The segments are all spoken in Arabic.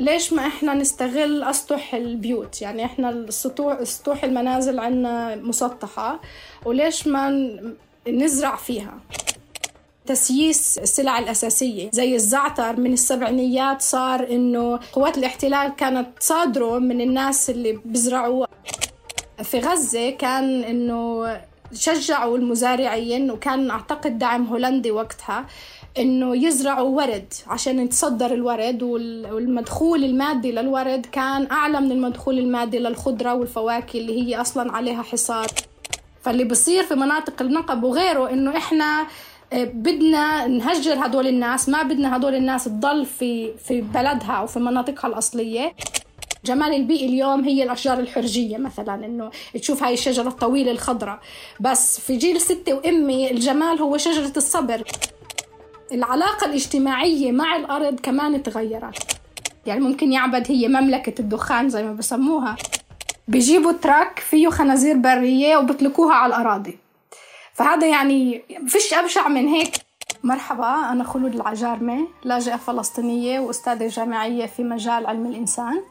ليش ما إحنا نستغل أسطح البيوت؟ يعني إحنا السطوح سطوح المنازل عندنا مسطحة وليش ما نزرع فيها؟ تسييس السلع الأساسية. زي الزعتر من السبعينيات صار إنه قوات الاحتلال كانت تصادره من الناس اللي بيزرعوا في غزة كان إنه شجعوا المزارعين وكان أعتقد دعم هولندي وقتها. إنه يزرعوا ورد عشان يتصدر الورد والمدخول المادي للورد كان أعلى من المدخول المادي للخضرة والفواكه اللي هي أصلا عليها حصار فاللي بصير في مناطق النقب وغيره إنه إحنا آه، بدنا نهجر هدول الناس ما بدنا هدول الناس تضل في في بلدها أو في مناطقها الأصلية. جمال البيئي اليوم هي الأشجار الحرجية مثلا إنه تشوف هاي الشجرة الطويلة الخضراء. بس في جيل ستي وأمي الجمال هو شجرة الصبر. العلاقة الاجتماعية مع الأرض كمان تغيرت. يعني ممكن يعبد هي مملكة الدخان زي ما بسموها. بيجيبوا تراك فيه خنازير برية وبطلقوها على الأراضي. فهذا يعني فيش أبشع من هيك. مرحبا أنا خلود العجارمة لاجئة فلسطينية وأستاذة جامعية في مجال علم الإنسان.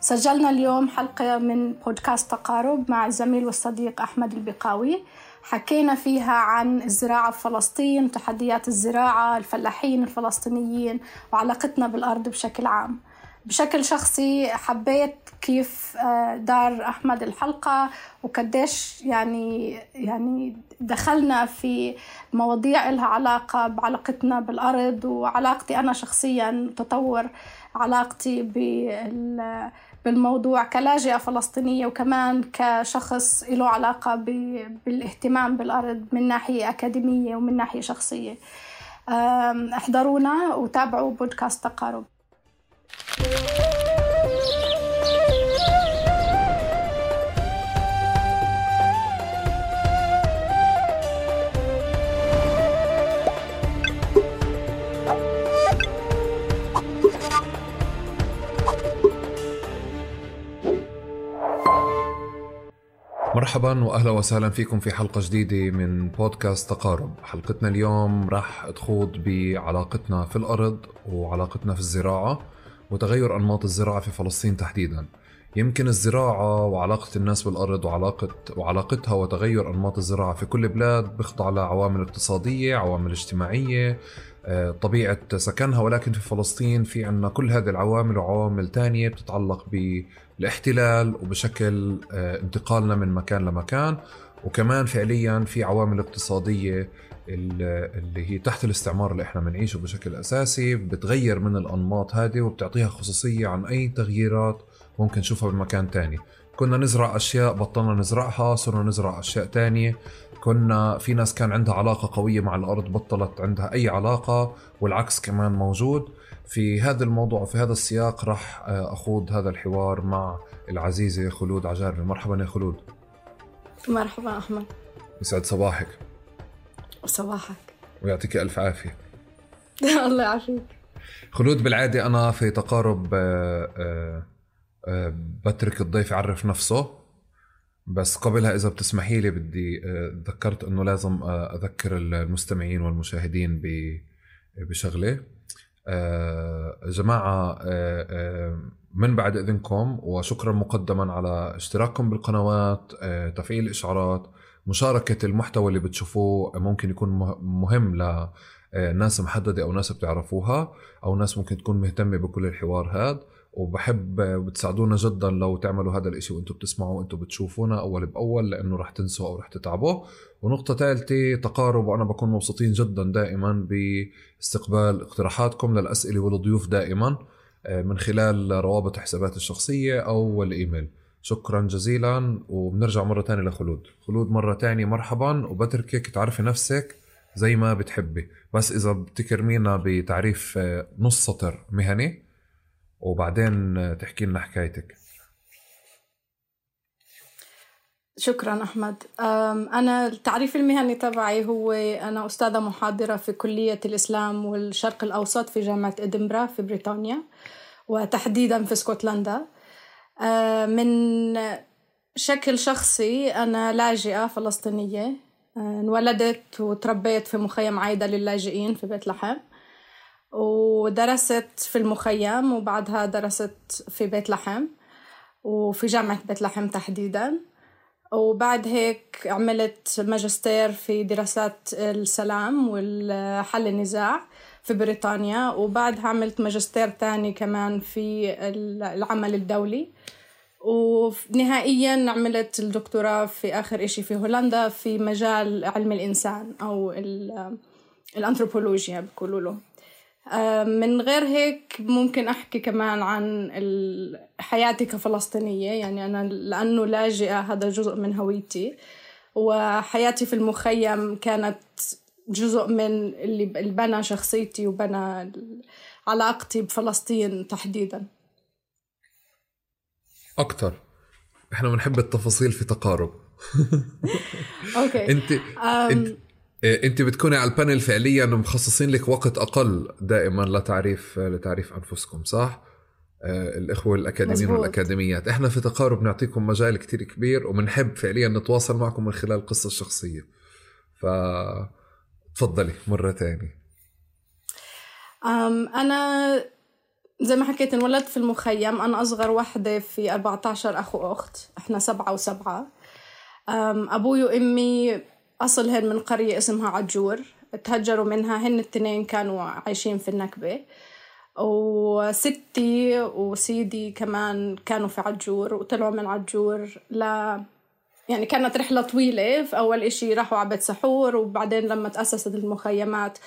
سجلنا اليوم حلقة من بودكاست تقارب مع الزميل والصديق أحمد البقاوي. حكينا فيها عن الزراعة في فلسطين تحديات الزراعة الفلاحين الفلسطينيين وعلاقتنا بالأرض بشكل عام. بشكل شخصي حبيت كيف آه، دار أحمد الحلقة وقديش يعني يعني دخلنا في مواضيع لها علاقة بعلاقتنا بالأرض وعلاقتي أنا شخصيا تطور علاقتي بال بالموضوع كلاجئة فلسطينية وكمان كشخص له علاقة بالاهتمام بالأرض من ناحية أكاديمية ومن ناحية شخصية. احضرونا وتابعوا بودكاست تقارب. مرحبا واهلا وسهلا فيكم في حلقة جديدة من بودكاست تقارب. حلقتنا اليوم راح تخوض بعلاقتنا في الأرض وعلاقتنا في الزراعة وتغير أنماط الزراعة في فلسطين تحديدا. يمكن الزراعة وعلاقة الناس بالأرض وعلاقة وعلاقتها وتغير أنماط الزراعة في كل بلاد بيخضع لعوامل اقتصادية، عوامل اجتماعية، آه، طبيعة سكنها. ولكن في فلسطين في عنا كل هذه العوامل وعوامل تانية بتتعلق بالاحتلال وبشكل آه، انتقالنا من مكان لمكان وكمان فعليا في عوامل اقتصادية اللي هي تحت الاستعمار اللي إحنا بنعيشه بشكل أساسي بتغير من الأنماط هذه وبتعطيها خصوصية عن أي تغييرات ممكن نشوفها بمكان تاني. كنا نزرع أشياء بطلنا نزرعها صرنا نزرع أشياء تانية. كنا في ناس كان عندها علاقة قوية مع الأرض بطلت عندها أي علاقة والعكس كمان موجود. في هذا الموضوع وفي هذا السياق راح آه، أخوض هذا الحوار مع العزيزة خلود عجاربي مرحبا يا خلود. مرحبا أحمد. يسعد صباحك. وصباحك ويعطيك ألف عافية. الله يعافيك. خلود بالعادة أنا في تقارب آه، آه، بترك الضيف يعرف نفسه. بس قبلها إذا بتسمحي لي بدي تذكرت إنه لازم أذكر المستمعين والمشاهدين بشغلة. جماعة من بعد إذنكم وشكرا مقدما على اشتراككم بالقنوات تفعيل الإشعارات مشاركة المحتوى اللي بتشوفوه ممكن يكون مهم لناس محددة أو ناس بتعرفوها أو ناس ممكن تكون مهتمة بكل الحوار هذا وبحب بتساعدونا جدا لو تعملوا هذا الإشي وأنتم بتسمعوا وأنتم بتشوفونا أول بأول لأنه رح تنسوا أو رح تتعبوا. ونقطة ثالثة تقارب وأنا بكون مبسوطين جدا دائما باستقبال اقتراحاتكم للأسئلة والضيوف دائما آه، من خلال روابط حسابات الشخصية أو الإيميل. شكرا جزيلا وبنرجع مرة تانية لخلود. خلود مرة تانية مرحبا وبتركك تعرفي نفسك زي ما بتحبي. بس إذا بتكرمينا بتعريف آه، نص سطر مهني وبعدين تحكي لنا حكايتك. شكرا أحمد. أنا التعريف المهني تبعي هو أنا أستاذة محاضرة في كلية الإسلام والشرق الأوسط في جامعة إدنبرا في بريطانيا وتحديدا في اسكتلندا من شكل شخصي أنا لاجئة فلسطينية. انولدت وتربيت في مخيم عايدة للاجئين في بيت لحم. ودرست في المخيم وبعدها درست في بيت لحم وفي جامعة بيت لحم تحديدا. وبعد هيك عملت ماجستير في دراسات السلام والحل النزاع في بريطانيا. وبعدها عملت ماجستير تاني كمان في العمل الدولي. ونهائيا عملت الدكتوراه في آخر إشي في هولندا في مجال علم الإنسان أو الأنثروبولوجيا بيقولوا له. من غير هيك ممكن أحكي كمان عن حياتي كفلسطينية. يعني أنا لأنه لاجئة هذا جزء من هويتي. وحياتي في المخيم كانت جزء من اللي بنى شخصيتي وبنى علاقتي بفلسطين تحديدا. أكثر إحنا بنحب التفاصيل في تقارب. أوكي. انت انت انت بتكوني على البانل فعليا مخصصين لك وقت أقل دائما لتعريف لتعريف أنفسكم صح؟ آه، الإخوة الأكاديميين والأكاديميات. إحنا في تقارب نعطيكم مجال كتير كبير وبنحب فعليا نتواصل معكم من خلال القصة الشخصيه ف تفضلي مرة ثانية أنا زي ما حكيت انولدت في المخيم. أنا أصغر وحدة في 14 أخ وأخت. إحنا سبعة وسبعة. أبوي وأمي أصلهن من قرية اسمها عجور. تهجروا منها هن التنين كانوا عايشين في النكبة. وستي وسيدي كمان كانوا في عجور وطلعوا من عجور ل يعني كانت رحلة طويلة. في أول إشي راحوا بيت سحور وبعدين لما تأسست المخيمات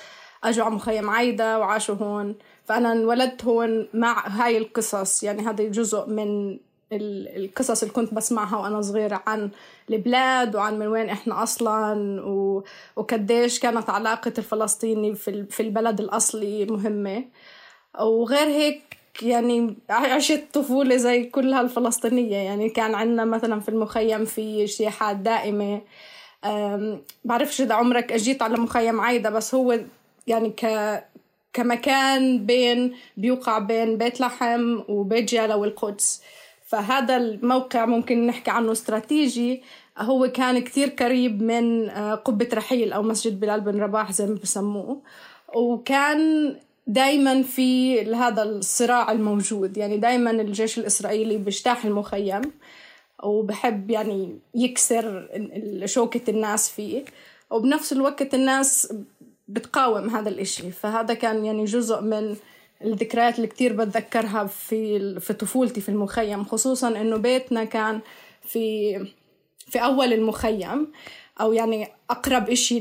أجوا على مخيم عايدة وعاشوا هون. فأنا انولدت هون مع هاي القصص. يعني هذا جزء من القصص اللي كنت بسمعها وأنا صغيرة عن البلاد وعن من وين إحنا أصلا و... وكديش كانت علاقة الفلسطيني في, في البلد الأصلي مهمة. وغير هيك يعني عشت طفولة زي كلها الفلسطينية يعني كان عندنا مثلا في المخيم في اجتياحات دائمة. بعرفش إذا عمرك أجيت على مخيم عايدة بس هو يعني ك كمكان بين بيوقع بين بيت لحم وبيت جالا والقدس. فهذا الموقع ممكن نحكي عنه استراتيجي. هو كان كتير قريب من آه، قبة رحيل أو مسجد بلال بن رباح زي ما بسموه. وكان دايما في هذا الصراع الموجود. يعني دايما الجيش الإسرائيلي بيجتاح المخيم وبحب يعني يكسر شوكة الناس فيه. وبنفس الوقت الناس بتقاوم هذا الإشي. فهذا كان يعني جزء من الذكريات اللي كتير بتذكرها في في طفولتي في المخيم خصوصا إنه بيتنا كان في في أول المخيم أو يعني أقرب إشي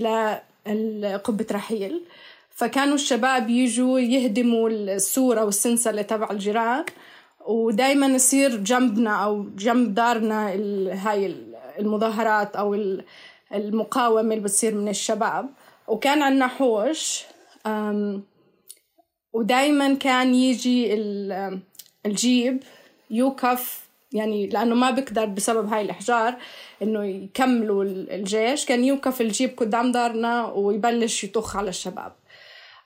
لقبة رحيل. فكانوا الشباب يجوا يهدموا السور أو السنسلة تبع الجيران ودايما يصير جنبنا أو جنب دارنا هاي المظاهرات أو المقاومة اللي بتصير من الشباب. وكان عندنا حوش ودايما كان يجي الجيب يوقف يعني لأنه ما بقدر بسبب هاي الإحجار إنه يكملوا الجيش. كان يوقف الجيب قدام دارنا ويبلش يطخ على الشباب.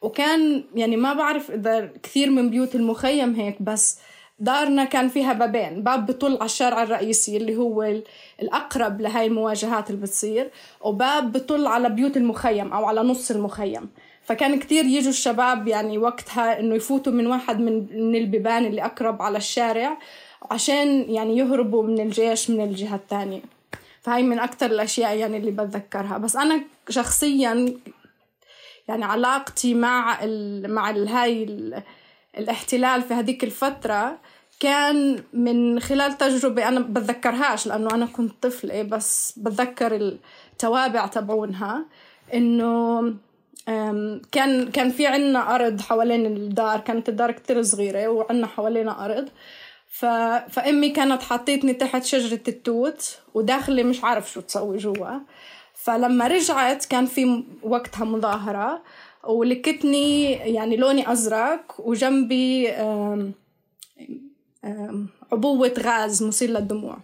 وكان يعني ما بعرف إذا كثير من بيوت المخيم هيك بس دارنا كان فيها بابين باب بطل على الشارع الرئيسي اللي هو الأقرب لهاي المواجهات اللي بتصير وباب بطل على بيوت المخيم أو على نص المخيم. فكان كتير يجوا الشباب يعني وقتها إنه يفوتوا من واحد من, البيبان اللي أقرب على الشارع عشان يعني يهربوا من الجيش من الجهة الثانية فهاي من أكتر الأشياء يعني اللي بتذكرها. بس أنا شخصيا يعني علاقتي مع ال مع ال هاي ال الاحتلال في هذيك الفترة كان من خلال تجربة أنا بتذكرهاش لأنه أنا كنت طفلة بس بتذكر التوابع تبعونها. إنه كان كان في عنا أرض حوالين الدار كانت الدار كتير صغيرة وعنا حوالينا أرض. ف... فأمي كانت حطيتني تحت شجرة التوت وداخلة مش عارف شو تسوي جوا. فلما رجعت كان في وقتها مظاهرة ولكتني يعني لوني أزرق وجنبي عبوة غاز مسيل للدموع.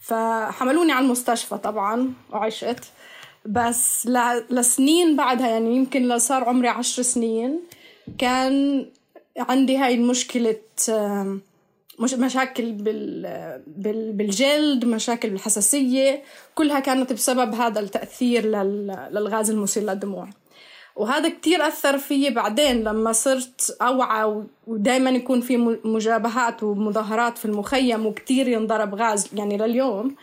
فحملوني على المستشفى طبعا وعشت. بس لسنين بعدها يعني يمكن صار عمري عشر سنين كان عندي هاي المشكلة مش مشاكل بال بالجلد مشاكل بالحساسية كلها كانت بسبب هذا التأثير للغاز المسيل للدموع. وهذا كتير أثر فيي بعدين لما صرت أوعى ودائما يكون في مجابهات ومظاهرات في المخيم وكتير ينضرب غاز يعني لليوم.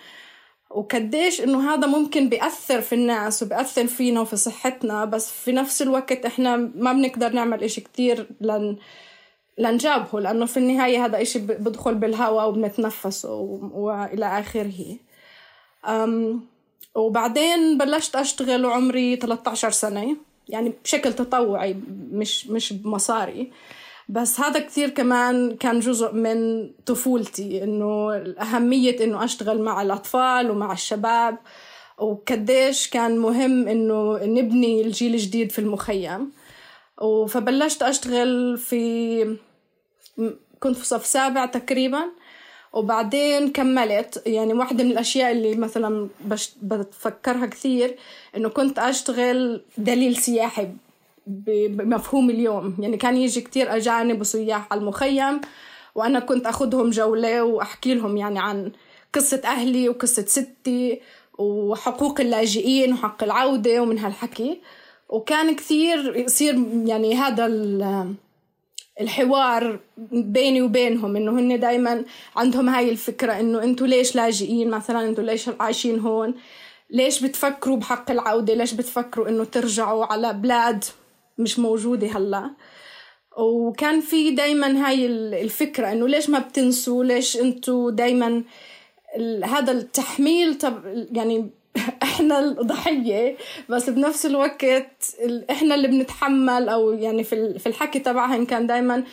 وقديش إنه هذا ممكن بيأثر في الناس وبيأثر فينا وفي صحتنا بس في نفس الوقت إحنا ما بنقدر نعمل إشي كتير لن لنجابهه لأنه في النهاية هذا إشي بدخل بالهواء وبنتنفسه وإلى آخره. أم وبعدين بلشت أشتغل وعمري 13 سنة يعني بشكل تطوعي مش مش بمصاري. بس هذا كثير كمان كان جزء من طفولتي إنه أهمية إنه أشتغل مع الأطفال ومع الشباب. وقديش كان مهم إنه نبني الجيل الجديد في المخيم. فبلشت أشتغل في كنت في صف سابع تقريبا. وبعدين كملت. يعني واحدة من الأشياء اللي مثلا بش بتفكرها كثير إنه كنت أشتغل دليل سياحي بمفهوم اليوم. يعني كان يجي كتير أجانب وسياح على المخيم وأنا كنت أخذهم جولة وأحكي لهم يعني عن قصة أهلي وقصة ستي وحقوق اللاجئين وحق العودة ومن هالحكي. وكان كثير يصير يعني هذا الحوار بيني وبينهم إنه هن دائما عندهم هاي الفكرة إنه أنتوا ليش لاجئين مثلا؟ أنتوا ليش عايشين هون؟ ليش بتفكروا بحق العودة؟ ليش بتفكروا إنه ترجعوا على بلاد مش موجودة هلا. وكان في دايما هاي الفكرة إنه ليش ما بتنسوا؟ ليش أنتوا دايما هذا التحميل طب يعني إحنا الضحية بس بنفس الوقت إحنا اللي بنتحمل أو يعني في الحكي تبعهم كان دائما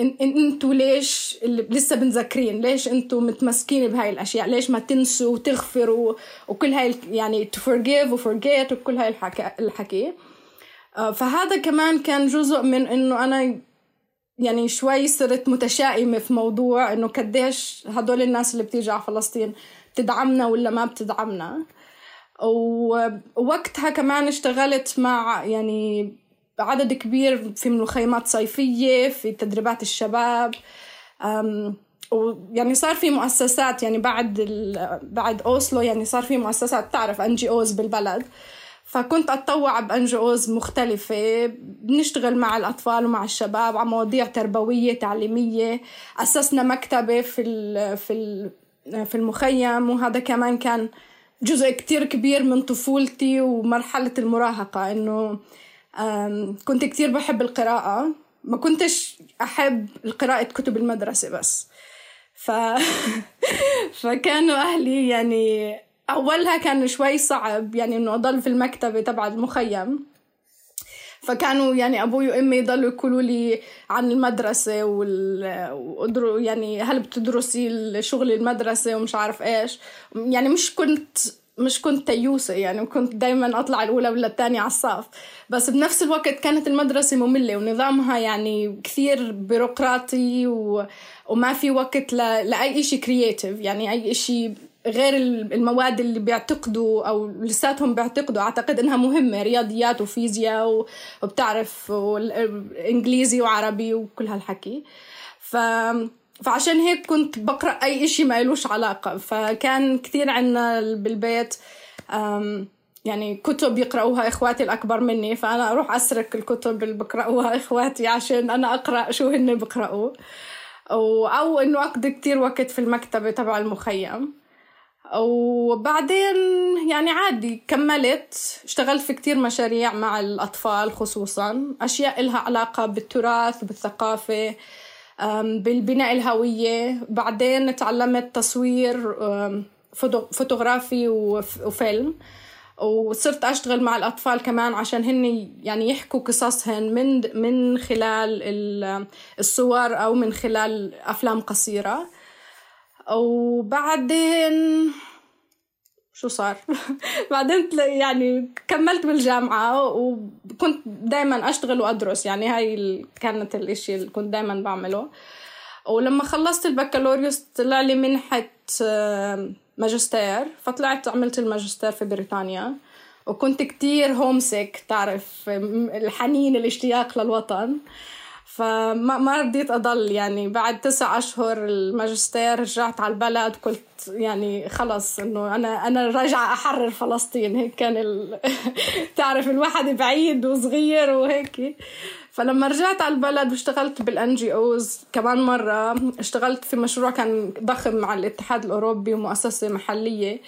إن أنتوا ليش لسه بنذكرين ليش أنتوا متمسكين بهاي الأشياء؟ ليش ما تنسوا وتغفروا؟ وكل هاي يعني to forgive و forget وكل هاي الحكي, الحكي. آه، فهذا كمان كان جزء من إنه أنا يعني شوي صرت متشائمة في موضوع إنه قديش هدول الناس اللي بتيجي على فلسطين بتدعمنا ولا ما بتدعمنا. ووقتها كمان اشتغلت مع يعني عدد كبير في مخيمات صيفية في تدريبات الشباب ويعني صار في مؤسسات يعني بعد بعد أوسلو يعني صار في مؤسسات تعرف NGOs بالبلد. فكنت أتطوع ب NGOs مختلفة بنشتغل مع الأطفال ومع الشباب على مواضيع تربوية تعليمية أسسنا مكتبة في في في المخيم وهذا كمان كان جزء كتير كبير من طفولتي ومرحلة المراهقة إنه كنت كتير بحب القراءة ما كنتش أحب قراءة كتب المدرسة بس. ف... فكانوا أهلي يعني أولها كان شوي صعب يعني إنه أضل في المكتبة تبع المخيم. فكانوا يعني أبوي وأمي يضلوا يقولوا لي عن المدرسة وال يعني هل بتدرسي شغل المدرسة ومش عارف إيش. يعني مش كنت مش كنت تيوسة يعني وكنت دايما أطلع الأولى ولا الثانية على الصف. بس بنفس الوقت كانت المدرسة مملة ونظامها يعني كثير بيروقراطي و... وما في وقت ل... لأي إشي كرياتيف يعني أي إشي غير المواد اللي بيعتقدوا أو لساتهم بيعتقدوا. أعتقد إنها مهمة رياضيات وفيزياء وبتعرف إنجليزي وعربي وكل هالحكي. ف فعشان هيك كنت بقرأ أي إشي ما إلوش علاقة. فكان كثير عنا بالبيت يعني كتب يقرأوها إخواتي الأكبر مني. فأنا أروح أسرق الكتب اللي بقرأوها إخواتي عشان أنا أقرأ شو هن بقرأوا أو إنه أقضي كتير وقت في المكتبة تبع المخيم. وبعدين يعني عادي كملت اشتغلت في كتير مشاريع مع الأطفال خصوصا أشياء إلها علاقة بالتراث بالثقافة بالبناء الهوية. بعدين تعلمت تصوير فوتوغرافي وفيلم. وصرت أشتغل مع الأطفال كمان عشان هن يعني يحكوا قصصهن من من خلال الصور أو من خلال أفلام قصيرة. وبعدين شو صار؟ بعدين يعني كملت بالجامعة وكنت دايما أشتغل وأدرس يعني هاي كانت الإشي اللي كنت دايما بعمله. ولما خلصت البكالوريوس طلع لي منحة ماجستير. فطلعت عملت الماجستير في بريطانيا. وكنت كتير هومسك تعرف الحنين الاشتياق للوطن. فما ما رضيت أضل يعني بعد تسع أشهر الماجستير رجعت على البلد قلت يعني خلص إنه أنا أنا راجعة أحرر فلسطين. هيك كان ال... تعرف الواحد بعيد وصغير وهيك. فلما رجعت على البلد واشتغلت بال NGOs كمان مرة اشتغلت في مشروع كان ضخم مع الاتحاد الأوروبي ومؤسسة محلية.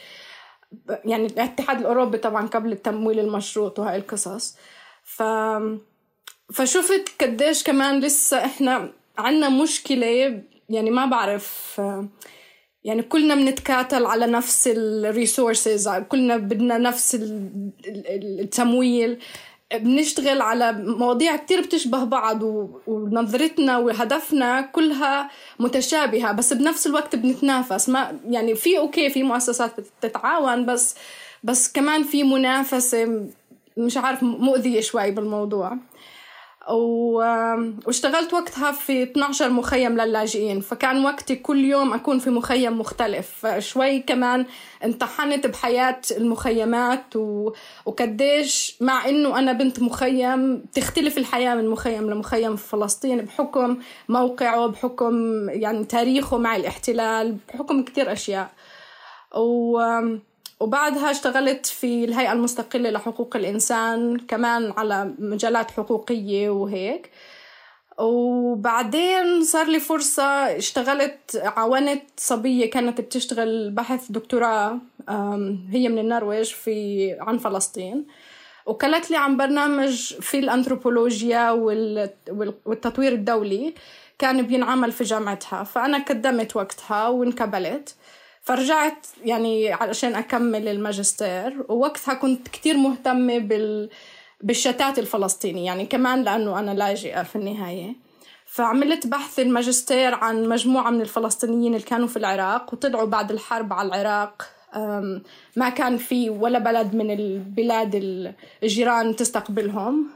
يعني الاتحاد الأوروبي طبعا قبل التمويل المشروط وهاي القصص. ف فشفت قديش كمان لسه إحنا عنا مشكلة يعني ما بعرف يعني كلنا بنتكاتل على نفس ال resources كلنا بدنا نفس التمويل. بنشتغل على مواضيع كتير بتشبه بعض ونظرتنا وهدفنا كلها متشابهة بس بنفس الوقت بنتنافس. ما يعني في أوكي في مؤسسات بتتعاون بس بس كمان في منافسة مش عارف مؤذية شوي بالموضوع. واشتغلت وقتها في 12 مخيم للاجئين فكان وقتي كل يوم أكون في مخيم مختلف. فشوي كمان انطحنت بحياة المخيمات و... وكديش مع إنه أنا بنت مخيم تختلف الحياة من مخيم لمخيم في فلسطين بحكم موقعه بحكم يعني تاريخه مع الاحتلال بحكم كتير أشياء. و وبعدها اشتغلت في الهيئة المستقلة لحقوق الإنسان كمان على مجالات حقوقية وهيك. وبعدين صار لي فرصة اشتغلت عاونت صبية كانت بتشتغل بحث دكتوراه هي من النرويج في عن فلسطين. وكلت لي عن برنامج في الأنثروبولوجيا والتطوير الدولي كان بينعمل في جامعتها. فأنا قدمت وقتها وانقبلت فرجعت يعني علشان أكمل الماجستير ووقتها كنت كتير مهتمة بال بالشتات الفلسطيني يعني كمان لأنه أنا لاجئة في النهاية. فعملت بحث الماجستير عن مجموعة من الفلسطينيين اللي كانوا في العراق وطلعوا بعد الحرب على العراق ما كان في ولا بلد من البلاد الجيران تستقبلهم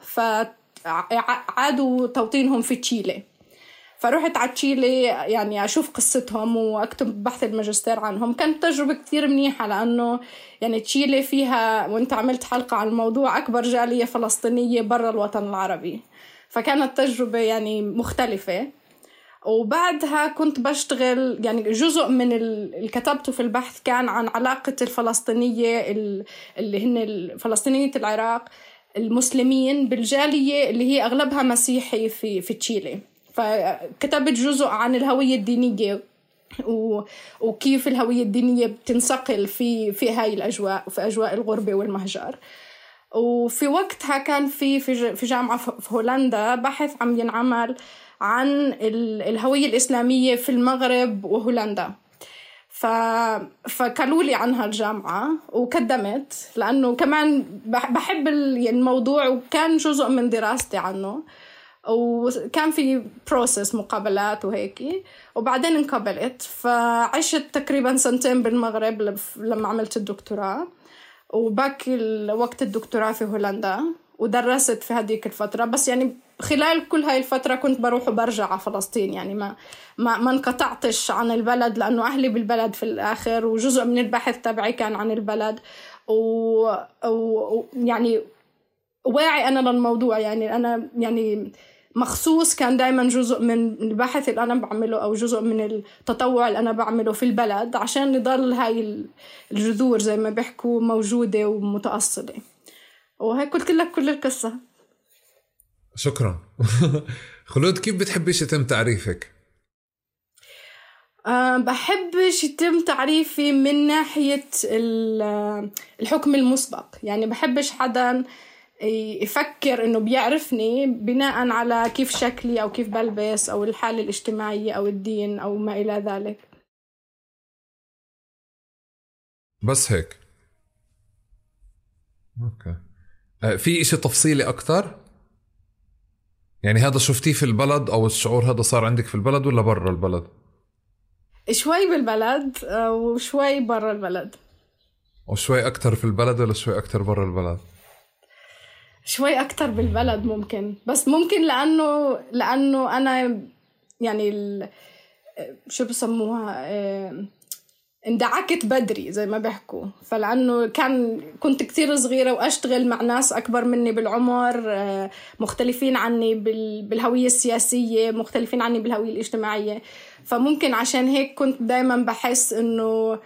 فعادوا توطينهم في تشيلي. فرحت على تشيلي يعني أشوف قصتهم وأكتب بحث الماجستير عنهم. كانت تجربة كتير منيحة لأنه يعني تشيلي فيها وانت عملت حلقة عن الموضوع أكبر جالية فلسطينية برا الوطن العربي. فكانت تجربة يعني مختلفة. وبعدها كنت بشتغل يعني جزء من اللي كتبته في البحث كان عن علاقة الفلسطينية اللي هن فلسطينية العراق المسلمين بالجالية اللي هي أغلبها مسيحي في في تشيلي. فكتبت جزء عن الهوية الدينية و... وكيف الهوية الدينية بتنصقل في في هاي الأجواء وفي أجواء الغربة والمهجر. وفي وقتها كان في في جامعة في هولندا بحث عم ينعمل عن الهوية الإسلامية في المغرب وهولندا. ف... فقالوا لي عنها الجامعة وقدمت لأنه كمان بحب الموضوع وكان جزء من دراستي عنه. وكان في process مقابلات وهيك. وبعدين انقبلت. فعشت تقريبا سنتين بالمغرب لما عملت الدكتوراه. وباقي وقت الدكتوراه في هولندا. ودرست في هذيك الفترة. بس يعني خلال كل هاي الفترة كنت بروح وبرجع على فلسطين. يعني ما ما ما انقطعتش عن البلد. لأنه أهلي بالبلد في الآخر. وجزء من البحث تبعي كان عن البلد. و, و... يعني واعي أنا للموضوع. يعني أنا يعني مخصوص كان دائما جزء من البحث اللي أنا بعمله أو جزء من التطوع اللي أنا بعمله في البلد عشان يضل هاي الجذور زي ما بيحكوا موجودة ومتأصلة. وهيك قلت لك كل القصة. شكرا. خلود كيف بتحبيش يتم تعريفك؟ أه بحبش يتم تعريفي من ناحية الحكم المسبق. يعني بحبش حدا يفكر إنه بيعرفني بناء على كيف شكلي أو كيف بلبس أو الحالة الاجتماعية أو الدين أو ما إلى ذلك. بس هيك. أوكي. آه، في إشي تفصيلي أكثر يعني هذا شفتيه في البلد أو الشعور هذا صار عندك في البلد ولا برا البلد؟ شوي بالبلد آه، وشوي برا البلد. وشوي أكثر في البلد ولا شوي أكثر برا البلد؟ شوي أكتر بالبلد ممكن. بس ممكن لأنه لأنه أنا يعني ال... شو بسموها اندعكت بدري زي ما بيحكوا. فلأنه كان كنت كثير صغيرة وأشتغل مع ناس أكبر مني بالعمر آه، مختلفين عني بالهوية السياسية مختلفين عني بالهوية الاجتماعية. فممكن عشان هيك كنت دائما بحس إنه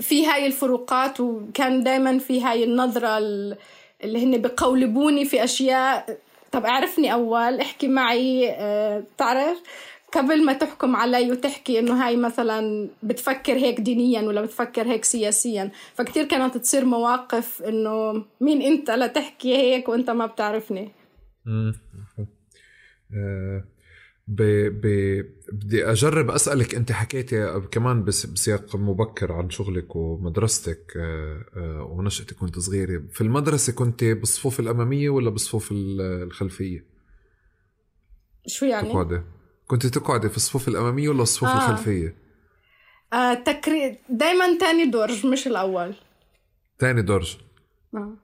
في هاي الفروقات وكان دائما في هاي النظرة اللي هن بقولبوني في أشياء. طب اعرفني أول احكي معي أه تعرف قبل ما تحكم علي وتحكي إنه هاي مثلا بتفكر هيك دينيا ولا بتفكر هيك سياسيا فكتير كانت تصير مواقف إنه مين أنت لتحكي هيك وأنت ما بتعرفني. ب... ب... بدي أجرب أسألك أنت حكيتي كمان بس بسياق مبكر عن شغلك ومدرستك آه، آه، ونشأتك وأنت صغيرة. في المدرسة كنت بالصفوف الأمامية ولا بالصفوف الخلفية؟ شو يعني؟ تقعدي. كنت تقعدي في الصفوف الأمامية ولا الصفوف آه. الخلفية؟ آه تكري دائما تاني درج مش الأول. تاني درج. آه.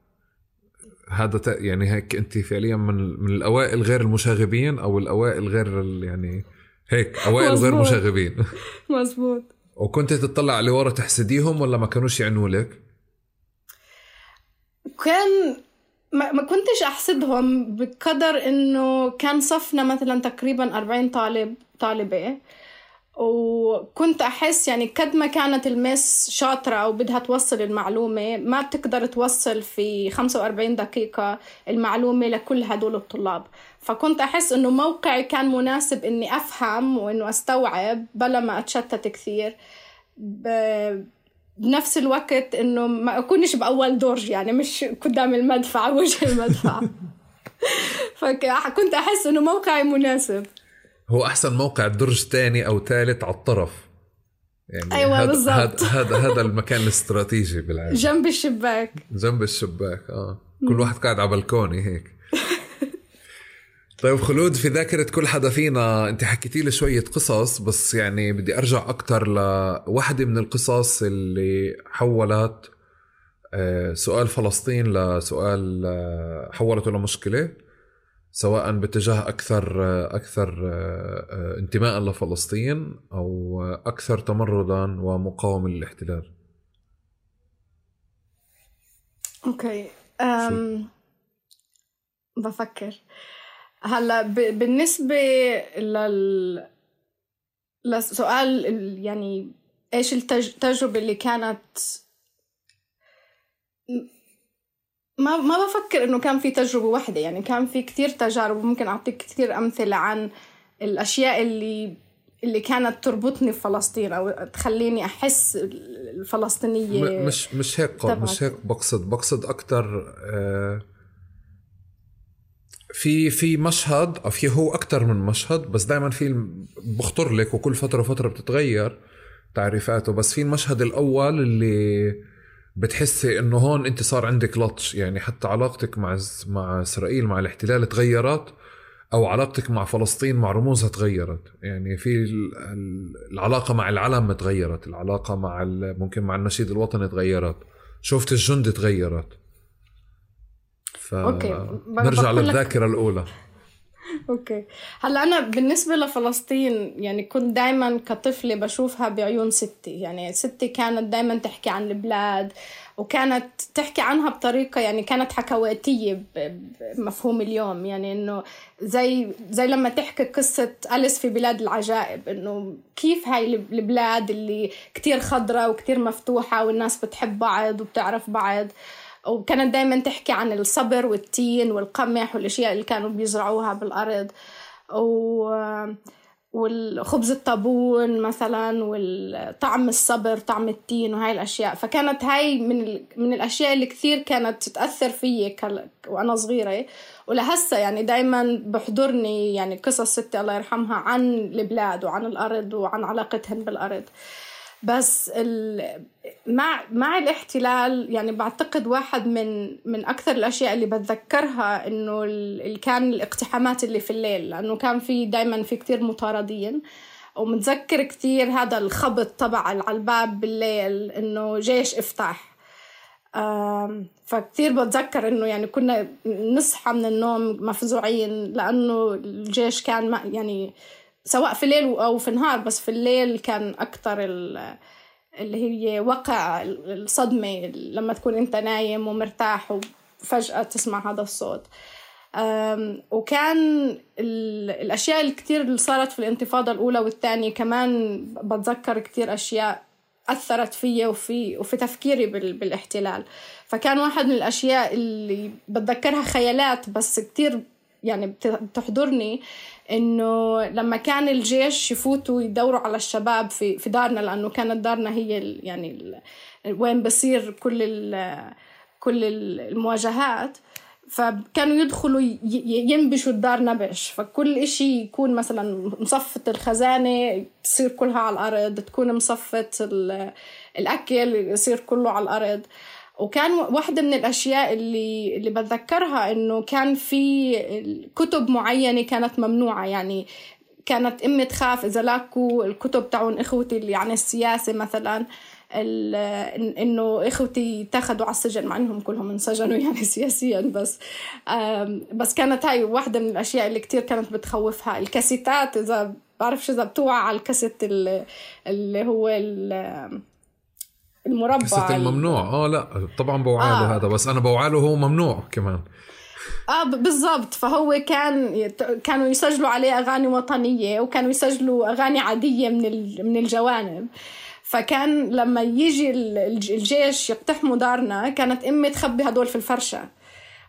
هذا يعني هيك انت فعليا من من الأوائل غير المشاغبين أو الأوائل غير يعني هيك أوائل غير مشاغبين مزبوط وكنت تطلع لورا تحسديهم ولا ما كانوش يعنوا لك؟ كان ما, ما كنتش أحسدهم بقدر إنه كان صفنا مثلا تقريبا 40 طالب طالبة. وكنت أحس يعني قد ما كانت المس شاطرة أو بدها توصل المعلومة ما بتقدر توصل في 45 دقيقة المعلومة لكل هدول الطلاب. فكنت أحس إنه موقعي كان مناسب إني أفهم وإنه أستوعب بلا ما أتشتت كثير. بنفس الوقت إنه ما أكونش بأول درج يعني مش قدام المدفع وجه المدفع. فكنت أحس إنه موقعي مناسب. هو أحسن موقع درج ثاني أو ثالث على الطرف. يعني أيوه بالضبط. هذا هذا المكان الاستراتيجي بالعاده جنب الشباك. جنب الشباك آه. كل واحد قاعد على بلكوني هيك. طيب خلود في ذاكرة كل حدا فينا أنت حكيتي لي شوية قصص بس يعني بدي أرجع أكثر لوحدة من القصص اللي حولت آه، سؤال فلسطين لسؤال آه، حولته لمشكلة. سواء باتجاه أكثر أكثر انتماء لفلسطين أو أكثر تمردا ومقاومه للاحتلال. أوكي. أم بفكر. هلأ بالنسبة لل لسؤال يعني إيش التجربة اللي كانت ما ما بفكر إنه كان في تجربة واحدة يعني كان في كثير تجارب وممكن أعطيك كثير أمثلة عن الأشياء اللي اللي كانت تربطني بفلسطين أو تخليني أحس الفلسطينية مش مش هيك مش هيك بقصد. بقصد أكثر آه، في في مشهد أو في هو أكثر من مشهد بس دائما في بخطر لك وكل فترة وفترة بتتغير تعريفاته بس في المشهد الأول اللي بتحسي إنه هون أنت صار عندك لطش. يعني حتى علاقتك مع مع إسرائيل مع الاحتلال تغيرت أو علاقتك مع فلسطين مع رموزها تغيرت. يعني في العلاقة مع العلم تغيرت العلاقة مع ممكن مع النشيد الوطني تغيرت. شوفت الجند تغيرت. ف أوكي. نرجع للذاكرة الأولى. Okay. هلا أنا بالنسبة لفلسطين يعني كنت دائما كطفلة بشوفها بعيون ستي. يعني ستي كانت دائما تحكي عن البلاد وكانت تحكي عنها بطريقة يعني كانت حكواتية بمفهوم اليوم. يعني إنه زي زي لما تحكي قصة أليس في بلاد العجائب إنه كيف هاي البلاد اللي كتير خضرة وكتير مفتوحة والناس بتحب بعض وبتعرف بعض. وكانت دائما تحكي عن الصبر والتين والقمح والأشياء اللي كانوا بيزرعوها بالأرض. و والخبز الطابون مثلا والطعم الصبر طعم التين وهاي الأشياء. فكانت هاي من من الأشياء اللي كثير كانت تتأثر فيي وأنا صغيرة. ولهسه يعني دائما بحضرني يعني قصص ستي الله يرحمها عن البلاد وعن الأرض وعن علاقتهن بالأرض. بس مع مع الاحتلال يعني بعتقد واحد من من أكثر الأشياء اللي بتذكرها إنه اللي كان الاقتحامات اللي في الليل لأنه كان في دائما في كتير مطاردين. ومتذكر كتير هذا الخبط تبع على الباب بالليل إنه جيش افتح. فكتير بتذكر إنه يعني كنا نصحى من النوم مفزوعين لأنه الجيش كان يعني سواء في الليل أو في النهار بس في الليل كان أكثر اللي هي وقع الصدمة لما تكون أنت نايم ومرتاح وفجأة تسمع هذا الصوت. وكان الأشياء الكتير اللي صارت في الانتفاضة الأولى والثانية كمان بتذكر كتير أشياء أثرت فيي وفي وفي تفكيري بالاحتلال. فكان واحد من الأشياء اللي بتذكرها خيالات بس كتير يعني بتحضرني إنه لما كان الجيش يفوتوا يدوروا على الشباب في في دارنا لأنه كانت دارنا هي يعني وين بصير كل كل المواجهات فكانوا يدخلوا ينبشوا الدار نبش. فكل إشي يكون مثلا مصفة الخزانة تصير كلها على الأرض تكون مصفة الأكل يصير كله على الأرض. وكان واحدة من الأشياء اللي اللي بتذكرها إنه كان في كتب معينة كانت ممنوعة. يعني كانت أمي تخاف إذا لاقوا الكتب تاعون إخوتي اللي عن السياسة مثلا إنه إخوتي اتاخذوا على السجن مع إنهم كلهم انسجنوا يعني سياسيا بس. بس كانت هاي واحدة من الأشياء اللي كتير كانت بتخوفها. الكاسيتات إذا بعرفش إذا بتوعى على الكاسيت اللي, اللي هو المربع كاسيت الممنوع. آه لا طبعا بوعى له آه. هذا بس أنا بوعى له هو ممنوع كمان. آه بالضبط. فهو كان كانوا يسجلوا عليه أغاني وطنية وكانوا يسجلوا أغاني عادية من من الجوانب. فكان لما يجي الجيش يقتحموا دارنا كانت أمي تخبي هدول في الفرشة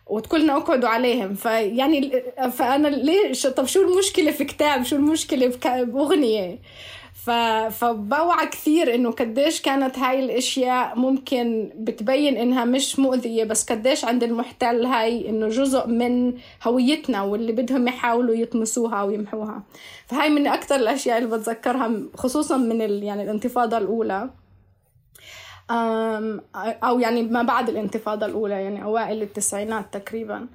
وتقولنا اقعدوا عليهم. فيعني فأنا ليش؟ طب شو المشكلة في كتاب؟ شو المشكلة بأغنية؟ ف... فبوعى كثير إنه قديش كانت هاي الأشياء ممكن بتبين إنها مش مؤذية بس قديش عند المحتل هاي إنه جزء من هويتنا واللي بدهم يحاولوا يطمسوها ويمحوها. فهاي من أكثر الأشياء اللي بتذكرها خصوصا من ال... يعني الانتفاضة الأولى. أو يعني ما بعد الانتفاضة الأولى يعني أوائل التسعينات تقريبا.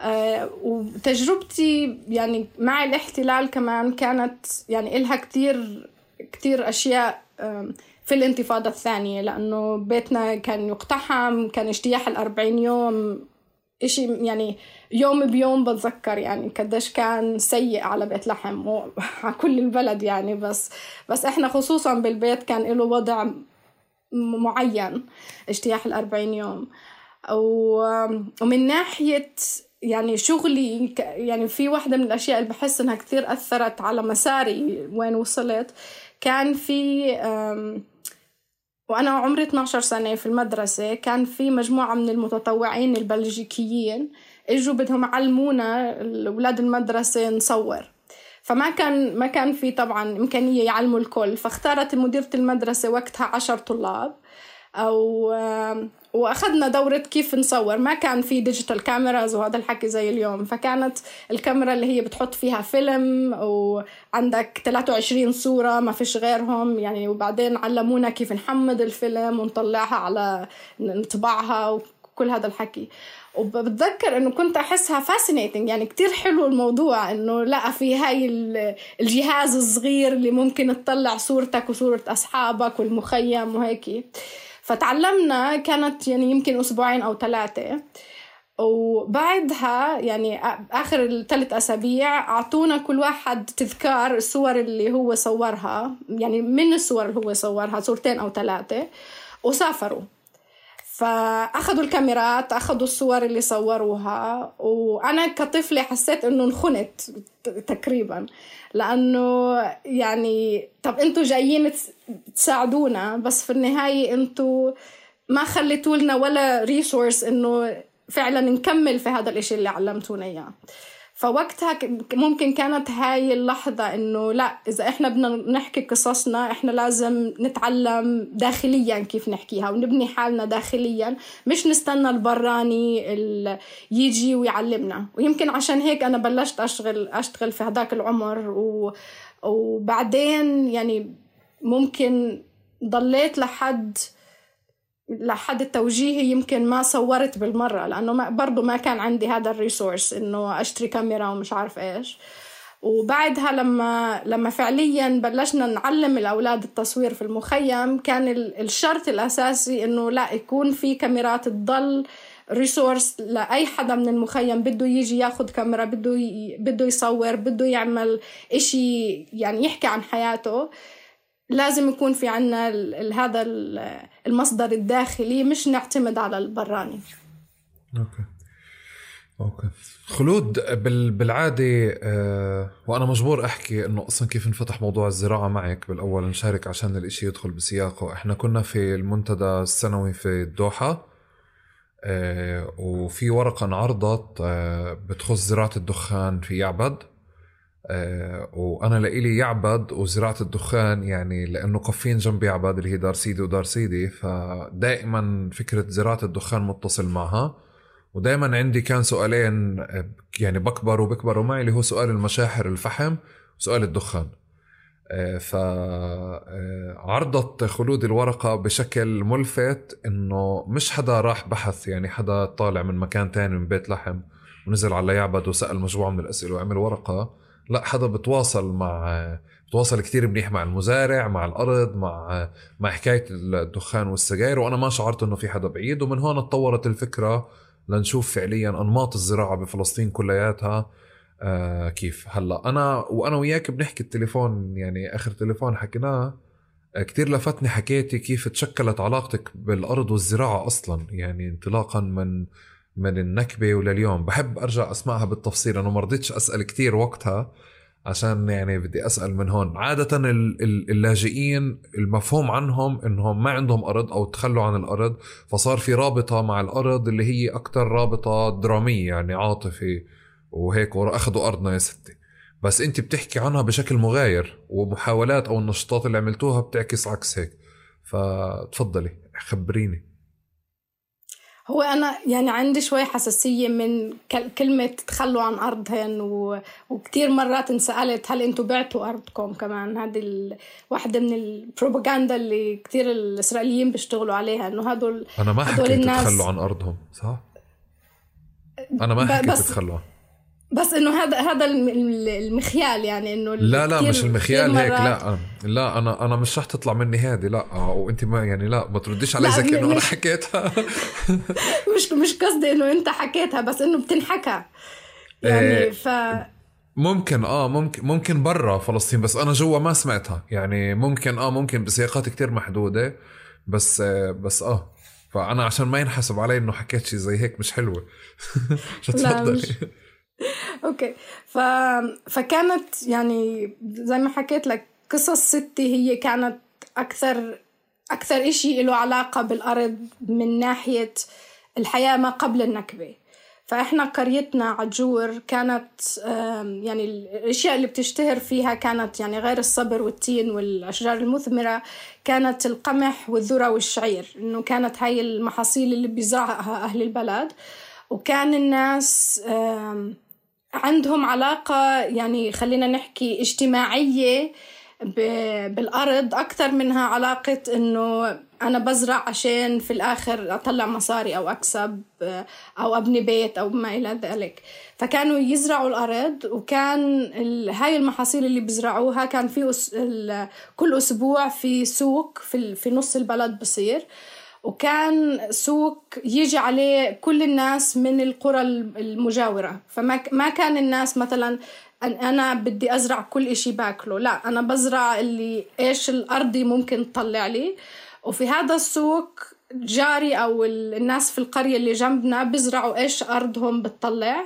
أه وتجربتي يعني مع الاحتلال كمان كانت يعني إلها كتير كتير أشياء في الانتفاضة الثانية لأنه بيتنا كان يقتحم كان اجتياح الأربعين يوم إشي يعني يوم بيوم بتذكر يعني قديش كان سيء على بيت لحم وعلى كل البلد يعني بس بس إحنا خصوصا بالبيت كان له وضع معين اجتياح الأربعين يوم. ومن ناحية يعني شغلي يعني في واحدة من الأشياء اللي بحس إنها كثير أثرت على مساري وين وصلت كان في وأنا عمري 12 سنة في المدرسة كان في مجموعة من المتطوعين البلجيكيين إجوا بدهم يعلمونا أولاد المدرسة نصور. فما كان ما كان في طبعا إمكانية يعلموا الكل فاختارت مديرة المدرسة وقتها عشر طلاب أو وأخذنا دورة كيف نصور. ما كان في ديجيتال كاميراز وهذا الحكي زي اليوم. فكانت الكاميرا اللي هي بتحط فيها فيلم وعندك 23 صورة ما فيش غيرهم. يعني وبعدين علمونا كيف نحمد الفيلم ونطلعها على نطبعها وكل هذا الحكي. وبتذكر إنه كنت أحسها فاسينيتنج يعني كتير حلو الموضوع إنه لا في هاي الجهاز الصغير اللي ممكن تطلع صورتك وصورة أصحابك والمخيم وهيك فتعلمنا كانت يعني يمكن أسبوعين أو ثلاثة. وبعدها يعني آخر الثلاث أسابيع أعطونا كل واحد تذكار الصور اللي هو صورها يعني من الصور اللي هو صورها صورتين أو ثلاثة وسافروا. فأخذوا الكاميرات أخذوا الصور اللي صوروها وأنا كطفلة حسيت إنه انخنت تقريبا. لأنه يعني طب أنتوا جايين تساعدونا بس في النهاية أنتوا ما خليتوا لنا ولا ريسورس إنه فعلا نكمل في هذا الإشي اللي علمتونا إياه. فوقتها ممكن كانت هاي اللحظة إنه لا إذا إحنا بدنا نحكي قصصنا إحنا لازم نتعلم داخليا كيف نحكيها ونبني حالنا داخليا مش نستنى البراني اللي يجي ويعلمنا. ويمكن عشان هيك أنا بلشت أشتغل أشتغل في هداك العمر و... وبعدين يعني ممكن ضليت لحد لحد التوجيهي يمكن ما صورت بالمرة لأنه ما برضو ما كان عندي هذا الريسورس إنه أشتري كاميرا ومش عارف إيش وبعدها لما لما فعليا بلشنا نعلم الأولاد التصوير في المخيم كان الشرط الأساسي إنه لا يكون في كاميرات تضل resource لأي حدا من المخيم بده يجي ياخذ كاميرا بده. بده يصور بده يعمل إشي يعني يحكي عن حياته لازم يكون في عنا هذا المصدر الداخلي مش نعتمد على البراني. Okay. Okay. خلود بالعادة آه وأنا مجبور أحكي إنه أصلا كيف انفتح موضوع الزراعة معك بالأول نشارك عشان الإشي يدخل بسياقه. إحنا كنا في المنتدى السنوي في الدوحة آه وفي ورقة انعرضت آه بتخص زراعة الدخان في يعبد. آه وأنا لإلي يعبد وزراعة الدخان يعني لأنه قفين جنب يعبد اللي هي دار سيدي ودار سيدي فدائما فكرة زراعة الدخان متصل معها. ودائما عندي كان سؤالين يعني بكبروا بكبروا معي اللي هو سؤال المشاحر الفحم وسؤال الدخان. آه، فعرضت آه، خلود الورقة بشكل ملفت إنه مش حدا راح بحث يعني حدا طالع من مكان تاني من بيت لحم ونزل على يعبد وسأل مجموعة من الأسئلة وعمل ورقة. لا حدا بتواصل مع بتواصل كتير منيح مع المزارع مع الأرض مع مع حكاية الدخان والسجاير وأنا ما شعرت إنه في حدا بعيد. ومن هون اتطورت الفكرة لنشوف فعليا أنماط الزراعة بفلسطين كلياتها. آه كيف؟ هلا أنا وأنا وياك بنحكي التليفون يعني آخر تليفون حكيناه آه كتير لفتني حكيتي كيف تشكلت علاقتك بالأرض والزراعة أصلا يعني انطلاقا من من النكبة ولليوم. بحب أرجع أسمعها بالتفصيل أنا ما رضيتش أسأل كتير وقتها عشان يعني بدي أسأل من هون. عادة اللاجئين المفهوم عنهم إنهم ما عندهم أرض أو تخلوا عن الأرض فصار في رابطة مع الأرض اللي هي أكثر رابطة درامية يعني عاطفي وهيك أخذوا أرضنا يا ستي. بس أنت بتحكي عنها بشكل مغاير ومحاولات أو النشاطات اللي عملتوها بتعكس عكس هيك. فتفضلي خبريني. هو أنا يعني عندي شوي حساسية من كلمة تخلوا عن أرضهن و... وكتير مرات انسألت هل أنتوا بعتوا أرضكم كمان هذه ال... واحدة من البروباغندا اللي كتير الإسرائيليين بيشتغلوا عليها إنه هدول أنا ما حكيت الناس... تخلوا عن أرضهم صح؟ أنا ما حكيت بس... تخلوا بس إنه هذا هذا المخيال يعني إنه لا لا مش المخيال هيك لا. لا أنا أنا مش رح تطلع مني هذه لا. وأنت ما يعني لا ما ترديش علي زي كأنه أنا حكيتها. مش مش قصدي إنه أنت حكيتها بس إنه بتنحكى. يعني إيه، ف ممكن آه ممكن ممكن برا فلسطين بس أنا جوا ما سمعتها. يعني ممكن آه ممكن بسياقات كتير محدودة بس آه بس آه. فأنا عشان ما ينحسب علي إنه حكيت شيء زي هيك مش حلوة. تفضلي؟ أوكي. ف... فكانت يعني زي ما حكيت لك قصص ستي هي كانت أكثر أكثر إشي له علاقة بالأرض من ناحية الحياة ما قبل النكبة. فإحنا قريتنا عجور كانت يعني الأشياء اللي بتشتهر فيها كانت يعني غير الصبر والتين والأشجار المثمرة كانت القمح والذرة والشعير إنه كانت هاي المحاصيل اللي بيزرعها أهل البلد. وكان الناس عندهم علاقة يعني خلينا نحكي اجتماعية بالأرض. أكثر منها علاقة إنه أنا بزرع عشان في الآخر أطلع مصاري أو أكسب أو أبني بيت أو ما إلى ذلك. فكانوا يزرعوا الأرض وكان هاي المحاصيل اللي بزرعوها كان في كل أسبوع في سوق في, في نص البلد بصير. وكان سوق يجي عليه كل الناس من القرى المجاورة. فما ما كان الناس مثلا أنا بدي أزرع كل إشي باكله. لا أنا بزرع اللي إيش الأرضي ممكن تطلع لي. وفي هذا السوق جاري أو الناس في القرية اللي جنبنا بزرعوا إيش أرضهم بتطلع.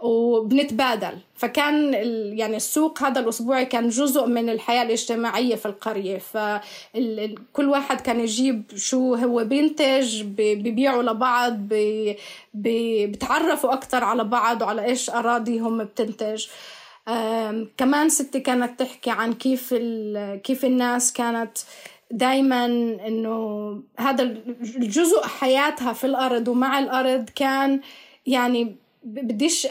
وبنتبادل. فكان يعني السوق هذا الأسبوعي كان جزء من الحياة الاجتماعية في القرية. فكل واحد كان يجيب شو هو بينتج ببيعوا لبعض بتعرفوا أكثر على بعض وعلى إيش أراضيهم بتنتج. كمان ستي كانت تحكي عن كيف كيف الناس كانت دايما إنه هذا الجزء حياتها في الأرض ومع الأرض كان يعني بديش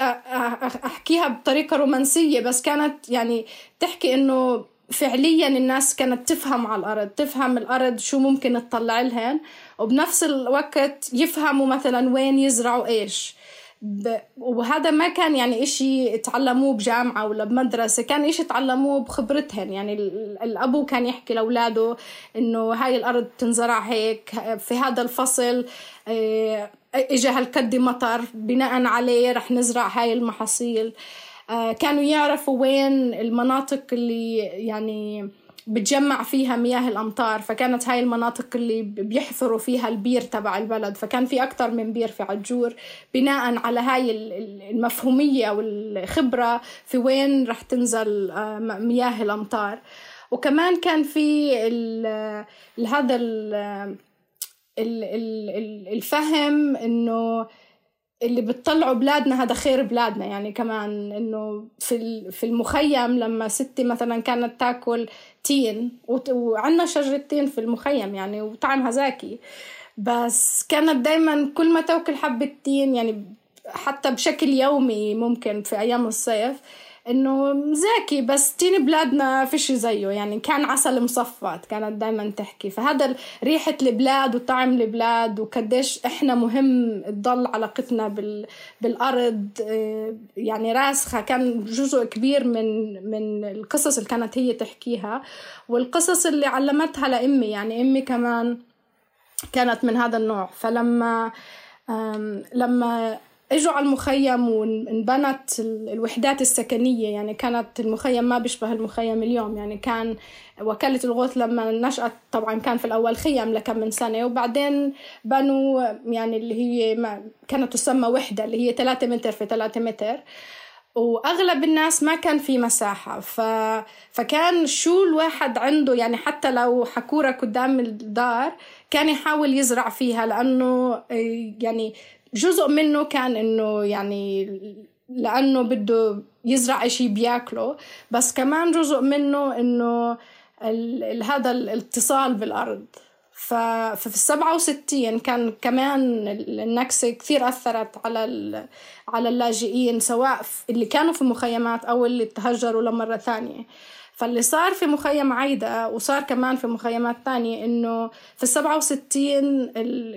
أحكيها بطريقة رومانسية بس كانت يعني تحكي إنه فعليا الناس كانت تفهم على الأرض تفهم الأرض شو ممكن تطلع لهن وبنفس الوقت يفهموا مثلا وين يزرعوا إيش. ب... وهذا ما كان يعني إشي تعلموه بجامعة ولا بمدرسة كان إشي تعلموه بخبرتهن. يعني الأبو كان يحكي لأولاده إنه هاي الأرض تنزرع هيك في هذا الفصل آه اجى هالقد مطر بناء عليه رح نزرع هاي المحاصيل. آه، كانوا يعرفوا وين المناطق اللي يعني بتجمع فيها مياه الأمطار فكانت هاي المناطق اللي بيحفروا فيها البير تبع البلد. فكان في أكتر من بير في عجور بناء على هاي المفهومية والخبرة في وين رح تنزل آه، مياه الأمطار. وكمان كان في هذا الفهم إنه اللي بتطلعوا بلادنا هذا خير بلادنا. يعني كمان إنه في في المخيم لما ستي مثلا كانت تاكل تين وعندنا شجره تين في المخيم يعني وطعمها زاكي. بس كانت دايما كل ما تاكل حبة تين يعني حتى بشكل يومي ممكن في أيام الصيف إنه زاكي بس تين بلادنا فيش زيه يعني كان عسل مصفط كانت دائما تحكي. فهذا ريحة البلاد وطعم البلاد وقديش إحنا مهم تضل علاقتنا بال بالأرض آه، يعني راسخة. كان جزء كبير من من القصص اللي كانت هي تحكيها. والقصص اللي علمتها لأمي يعني أمي كمان كانت من هذا النوع. فلما لما إجوا على المخيم وانبنت الوحدات السكنية. يعني كانت المخيم ما بيشبه المخيم اليوم. يعني كان وكالة الغوث لما نشأت طبعا كان في الأول خيم لكم من سنة وبعدين بنوا يعني اللي هي ما كانت تسمى وحدة اللي هي 3 متر في 3 متر. وأغلب الناس ما كان في مساحة. ف... فكان شو الواحد عنده؟ يعني حتى لو حكورة قدام الدار كان يحاول يزرع فيها لأنه يعني جزء منه كان إنه يعني لأنه بده يزرع إشي بياكله بس كمان جزء منه إنه هذا الاتصال بالأرض. ففي السبعة وستين كان كمان النكسة كثير أثرت على على اللاجئين سواء اللي كانوا في مخيمات أو اللي تهجروا لمرة ثانية. فاللي صار في مخيم عايدة وصار كمان في مخيمات تانية إنه في السبعة وستين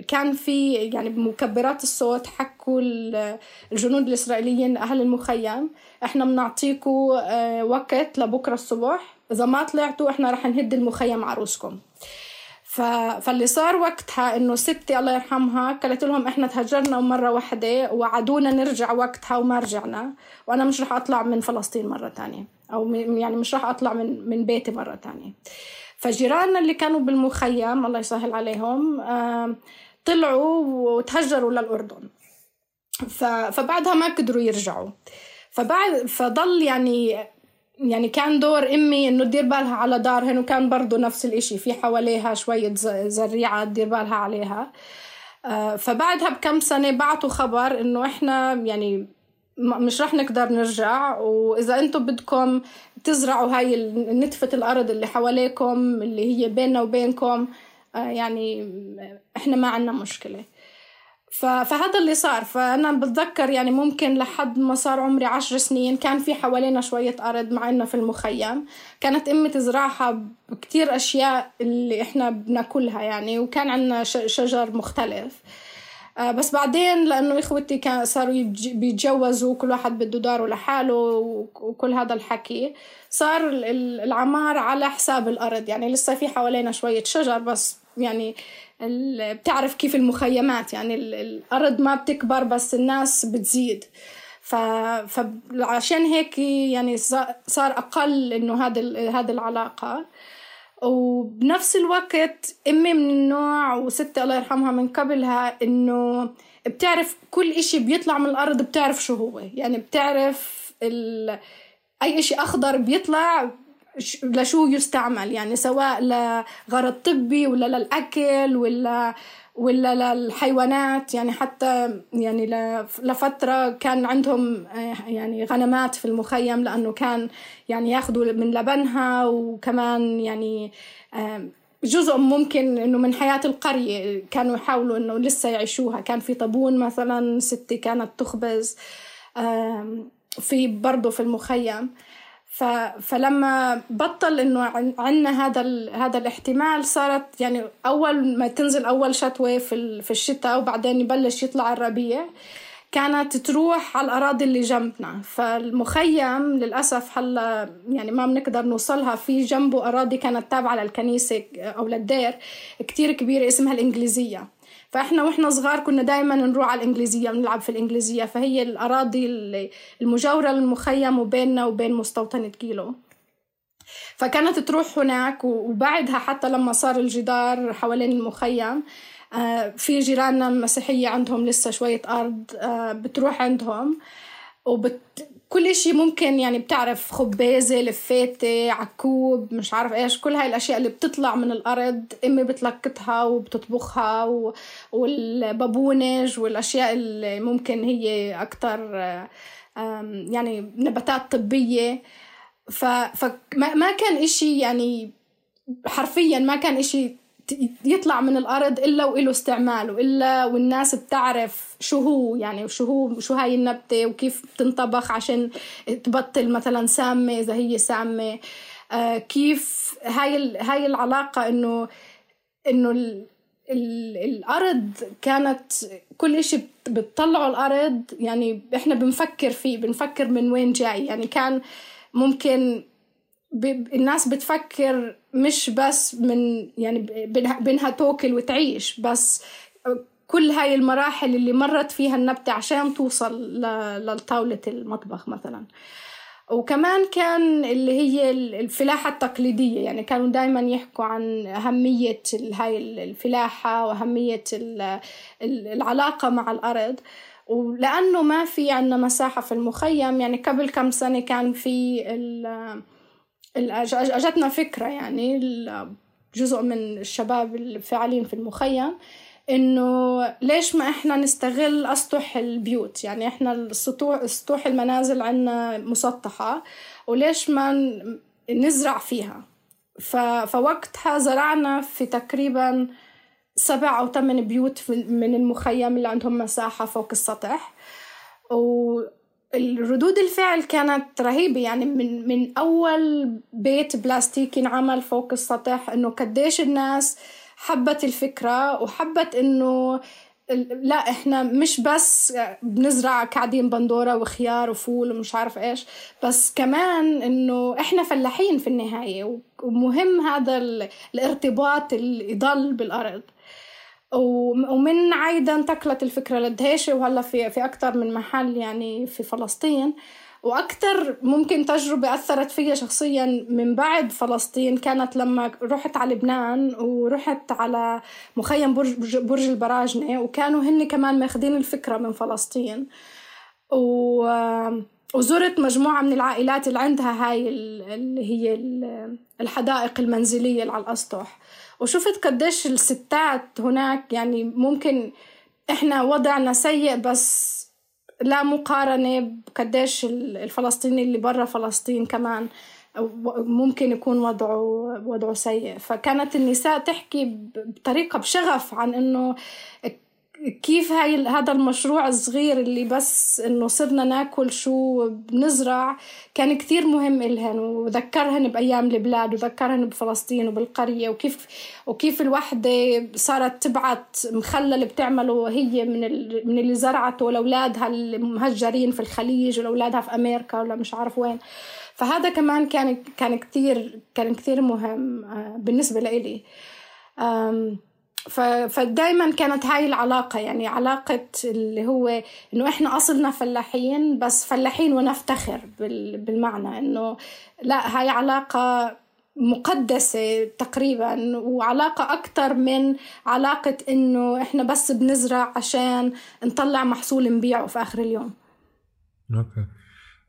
كان في يعني بمكبرات الصوت حكوا الجنود الإسرائيليين أهل المخيم إحنا بنعطيكم آه، وقت لبكرة الصبح إذا ما طلعتوا إحنا رح نهد المخيم عروسكم. ف... فاللي صار وقتها إنه ستي الله يرحمها قالت لهم إحنا تهجرنا مرة واحدة وعدونا نرجع وقتها وما رجعنا وأنا مش رح أطلع من فلسطين مرة تانية. أو يعني مش راح أطلع من من بيتي مرة تانية. فجيراننا اللي كانوا بالمخيم الله يسهل عليهم طلعوا وتهجروا للأردن. فبعدها ما قدروا يرجعوا. فبعد فضل يعني يعني كان دور أمي إنه تدير بالها على دارهن وكان برضه نفس الإشي في حواليها شوية زريعة تدير بالها عليها. آه، فبعدها بكم سنة بعتوا خبر إنه إحنا يعني مش رح نقدر نرجع. وإذا أنتم بدكم تزرعوا هاي نتفة الأرض اللي حواليكم اللي هي بيننا وبينكم آه، يعني إحنا ما عنا مشكلة. فهذا اللي صار. فأنا بتذكر يعني ممكن لحد ما صار عمري عشر سنين كان في حوالينا شوية أرض مع إنه في المخيم. كانت أمي تزرعها بكتير أشياء اللي إحنا بناكلها يعني وكان عندنا شجر مختلف. بس بعدين لأنه إخوتي كان صاروا بيتجوزوا كل واحد بده داره لحاله وكل هذا الحكي صار العمار على حساب الأرض. يعني لسه في حوالينا شوية شجر بس يعني بتعرف كيف المخيمات. يعني الأرض ما بتكبر بس الناس بتزيد. فعشان هيك يعني صار أقل إنه هذا هذه العلاقة. وبنفس الوقت أمي من النوع وستي الله يرحمها من قبلها إنه بتعرف كل إشي بيطلع من الأرض بتعرف شو هو. يعني بتعرف ال... أي إشي أخضر بيطلع لشو يستعمل. يعني سواء لغرض طبي ولا للأكل ولا ولا للحيوانات يعني حتى يعني لفترة كان عندهم آه، يعني غنمات في المخيم لأنه كان يعني ياخذوا من لبنها وكمان يعني آه، جزء ممكن إنه من حياة القرية كانوا يحاولوا إنه لسه يعيشوها. كان في طابون مثلا ستي كانت تخبز في برضه في المخيم. فلما بطل إنه عندنا هذا. هذا الاحتمال صارت يعني أول ما تنزل أول شتوه في. في الشتاء وبعدين يبلش يطلع الربيع كانت تروح على الأراضي اللي جنبنا فالمخيم للأسف هلا يعني ما بنقدر نوصلها في جنبه أراضي كانت تابعة للكنيسة أو للدير كتير كبيرة اسمها الإنجليزية فإحنا وإحنا صغار كنا دائما نروح على الإنجليزية ونلعب في الإنجليزية. فهي الأراضي المجاورة للمخيم وبيننا وبين مستوطنة كيلو. فكانت تروح هناك وبعدها حتى لما صار الجدار حوالين المخيم آه، في جيراننا المسيحية عندهم لسه شوية أرض آه، بتروح عندهم. وبت كل إشي ممكن يعني بتعرف خبازة لفاتة عكوب مش عارف إيش كل هاي الأشياء اللي بتطلع من الأرض أمي بتلقطها وبتطبخها و... والبابونج والأشياء اللي ممكن هي أكتر يعني نباتات طبية. ف... فما ما كان إشي يعني حرفيا ما كان إشي يطلع من الأرض إلا وله استعماله إلا والناس بتعرف شو هو يعني شو هو شو هاي النبتة وكيف بتنطبخ عشان تبطل مثلا سامة إذا هي سامة. آه كيف هاي هاي العلاقة إنه إنه ال ال الأرض كانت كل إشي بتطلعه الأرض يعني إحنا بنفكر فيه بنفكر من وين جاي. يعني كان ممكن الناس بتفكر مش بس من يعني بينها توكل وتعيش بس كل هاي المراحل اللي مرت فيها النبتة عشان توصل لطاولة المطبخ مثلا. وكمان كان اللي هي الفلاحة التقليدية يعني كانوا دائما يحكوا عن أهمية هاي الفلاحة وأهمية العلاقة مع الأرض. ولأنه ما في عندنا مساحة في المخيم يعني قبل كم سنة كان في أجتنا فكرة يعني جزء من الشباب الفاعلين في المخيم إنه ليش ما إحنا نستغل أسطح البيوت؟ يعني إحنا السطوح سطوح المنازل عندنا مسطحة وليش ما نزرع فيها؟ فوقتها زرعنا في تقريبا سبع أو ثمان بيوت من المخيم اللي عندهم مساحة فوق السطح الردود الفعل كانت رهيبة يعني من من أول بيت بلاستيكي انعمل فوق السطح إنه قديش الناس حبت الفكرة وحبت إنه لا إحنا مش بس بنزرع كعدين بندورة وخيار وفول ومش عارف إيش بس كمان إنه إحنا فلاحين في النهاية ومهم هذا الارتباط اللي يضل بالأرض. ومن عايدة انتقلت الفكرة للدهيشة وهلا في في أكثر من محل يعني في فلسطين. وأكثر ممكن تجربة أثرت فيا شخصيا من بعد فلسطين كانت لما رحت على لبنان ورحت على مخيم برج, برج البراجنة وكانوا هن كمان ماخذين الفكرة من فلسطين. و وزرت مجموعة من العائلات اللي عندها هاي اللي هي الحدائق المنزلية اللي على الأسطح. وشفت قديش الستات هناك يعني ممكن إحنا وضعنا سيء بس لا مقارنة بقديش الفلسطيني اللي برا فلسطين كمان ممكن يكون وضعه وضعه سيء. فكانت النساء تحكي بطريقة بشغف عن إنه كيف هاي هذا المشروع الصغير اللي بس إنه صرنا ناكل شو بنزرع كان كثير مهم إلهن وذكرهن بأيام البلاد وذكرهن بفلسطين وبالقرية وكيف وكيف الوحدة صارت تبعت مخلل بتعمله هي من من اللي زرعته لأولادها المهجرين في الخليج ولأولادها في أمريكا ولا مش عارف وين. فهذا كمان كان كان كثير كان كثير مهم آه، بالنسبة لإلي. فدايما كانت هاي العلاقة يعني علاقة اللي هو إنه إحنا أصلنا فلاحين بس فلاحين ونفتخر بالمعنى إنه لا هاي علاقة مقدسة تقريبا وعلاقة أكتر من علاقة إنه إحنا بس بنزرع عشان نطلع محصول نبيعه في آخر اليوم. أوكي.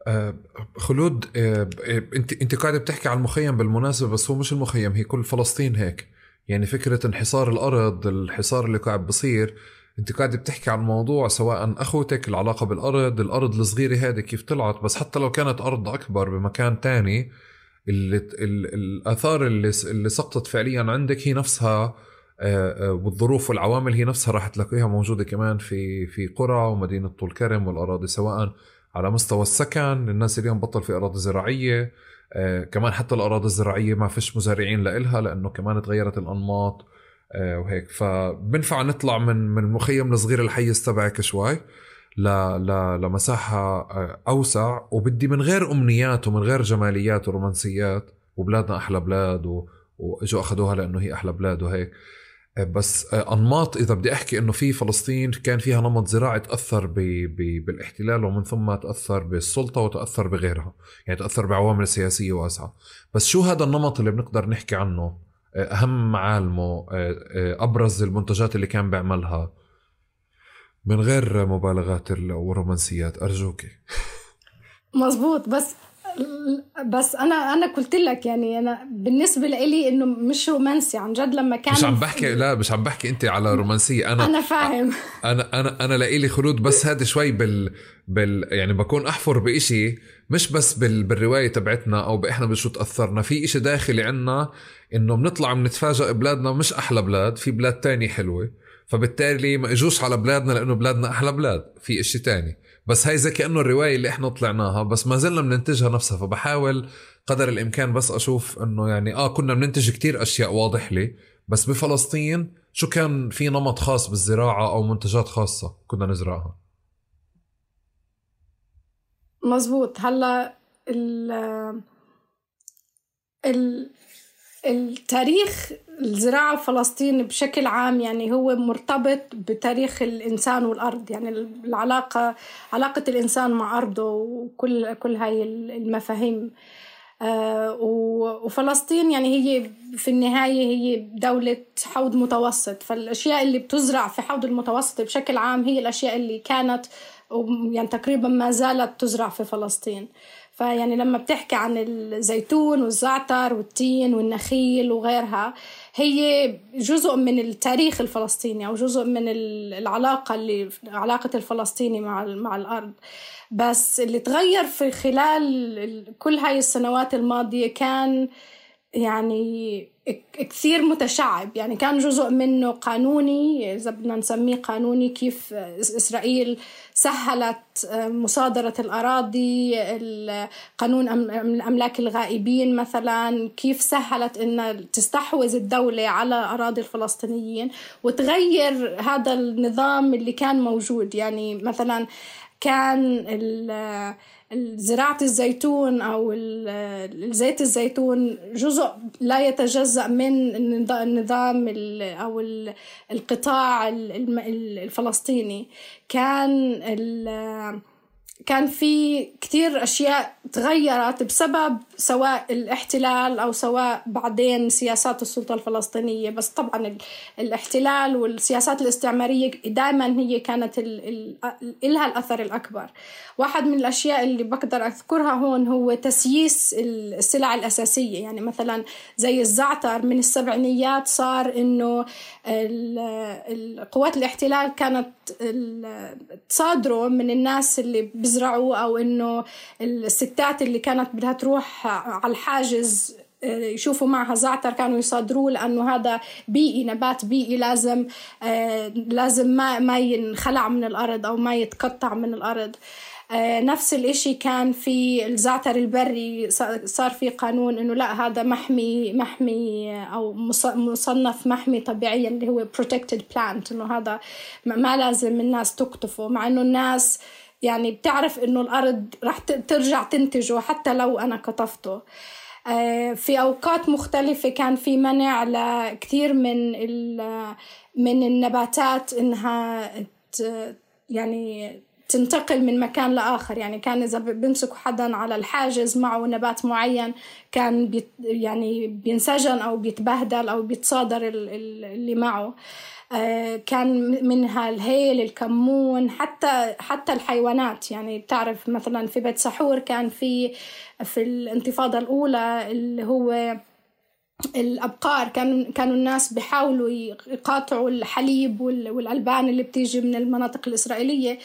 آه خلود آه أنت أنت قاعدة بتحكي عن المخيم بالمناسبة بس هو مش المخيم هي كل فلسطين هيك. يعني فكرة انحصار الأرض الحصار اللي قاعد بصير أنت قاعد بتحكي عن موضوع سواء أخوتك العلاقة بالأرض الأرض الصغيرة هذه كيف طلعت بس حتى لو كانت أرض أكبر بمكان تاني اللي الآثار اللي اللي سقطت فعليا عندك هي نفسها آه، آه، والظروف والعوامل هي نفسها راح تلاقيها موجودة كمان في في قرى ومدينة طول كرم والأراضي سواء على مستوى السكن الناس اليوم بطل في أراضي زراعية. كمان حتى الأراضي الزراعية ما فيش مزارعين لإلها لأنه كمان تغيرت الأنماط آه وهيك فبنفع نطلع من من المخيم الصغير الحيز تبعك شوي ل ل لمساحة آه، أوسع وبدي من غير أمنيات ومن غير جماليات ورومانسيات وبلادنا أحلى بلاد. وإجوا اخذوها لأنه هي أحلى بلاد وهيك بس أنماط إذا بدي أحكي إنه في فلسطين كان فيها نمط زراعي تأثر ب... ب... بالاحتلال ومن ثم تأثر بالسلطة وتأثر بغيرها يعني تأثر بعوامل سياسية واسعة. بس شو هذا النمط اللي بنقدر نحكي عنه؟ أهم معالمه أبرز المنتجات اللي كان بيعملها. من غير مبالغات ورومانسيات ارجوك. مزبوط بس بس أنا أنا قلت لك يعني أنا بالنسبة لي إنه مش رومانسي عن جد لما كان مش عم بحكي لا مش عم بحكي أنت على رومانسية. أنا أنا فاهم. أنا أنا أنا لإلي خلود بس هذا شوي بال بال يعني بكون أحفر بإشي مش بس بال بالرواية تبعتنا أو بإحنا بشو تأثرنا. في إشي داخلي عنا إنه بنطلع بنتفاجئ بلادنا مش أحلى بلاد في بلاد تانية حلوة فبالتالي ما إجوش على بلادنا لأنه بلادنا أحلى بلاد في إشي تاني. بس هاي زي كأنه الرواية اللي إحنا طلعناها بس ما زلنا بننتجها نفسها فبحاول قدر الإمكان بس أشوف إنه يعني آه كنا بننتج كتير أشياء واضح لي بس بفلسطين شو كان في نمط خاص بالزراعة أو منتجات خاصة كنا نزرعها؟ مزبوط. هلأ ال ال التاريخ الزراعة الفلسطيني بشكل عام يعني هو مرتبط بتاريخ الإنسان والأرض. يعني العلاقة علاقة الإنسان مع أرضه وكل كل هاي المفاهيم. آه وفلسطين يعني هي في النهاية هي دولة حوض متوسط. فالأشياء اللي بتزرع في حوض المتوسط بشكل عام هي الأشياء اللي كانت يعني تقريبا ما زالت تزرع في فلسطين. فيعني لما بتحكي عن الزيتون والزعتر والتين والنخيل وغيرها هي جزء من التاريخ الفلسطيني أو جزء من العلاقة اللي علاقة الفلسطيني مع مع الأرض. بس اللي تغير في خلال كل هاي السنوات الماضية كان يعني كثير متشعب. يعني كان جزء منه قانوني إذا بدنا نسميه قانوني كيف إسرائيل سهلت مصادرة الأراضي قانون الأملاك الغائبين مثلا كيف سهلت أن تستحوذ الدولة على أراضي الفلسطينيين وتغير هذا النظام اللي كان موجود. يعني مثلا كان زراعة الزيتون أو زيت الزيتون جزء لا يتجزأ من النظام أو القطاع الفلسطيني. كان كان في كتير أشياء تغيرت بسبب سواء الاحتلال أو سواء بعدين سياسات السلطة الفلسطينية بس طبعا الاحتلال والسياسات الاستعمارية دائما هي كانت إلها الأثر الأكبر. واحد من الأشياء اللي بقدر أذكرها هون هو تسييس السلع الأساسية. يعني مثلا زي الزعتر من السبعينيات صار إنه قوات الاحتلال كانت تصادره من الناس اللي بيزرعوا أو إنه الستات اللي كانت بدها تروح على الحاجز آه، يشوفوا معها زعتر كانوا يصادروه لأنه هذا بيئي نبات بيئي لازم آه، لازم ما ما ينخلع من الأرض أو ما يتقطع من الأرض. آه، نفس الإشي كان في الزعتر البري صار في قانون إنه لا هذا محمي محمي أو مصنف محمي طبيعيا اللي هو protected plant إنه هذا ما لازم الناس تقطفه مع إنه الناس يعني بتعرف إنه الأرض رح ترجع تنتجه حتى لو أنا قطفته آه، في أوقات مختلفة كان في منع لكثير من من النباتات إنها يعني تنتقل من مكان لآخر. يعني كان إذا بيمسكوا حدا على الحاجز معه نبات معين كان بيت يعني بينسجن أو بيتبهدل أو بيتصادر اللي معه. كان منها الهيل الكمون حتى حتى الحيوانات. يعني بتعرف مثلا في بيت سحور كان في في الانتفاضة الأولى اللي هو الأبقار. كانوا كانوا الناس بيحاولوا يقاطعوا الحليب والألبان اللي بتيجي من المناطق الإسرائيلية.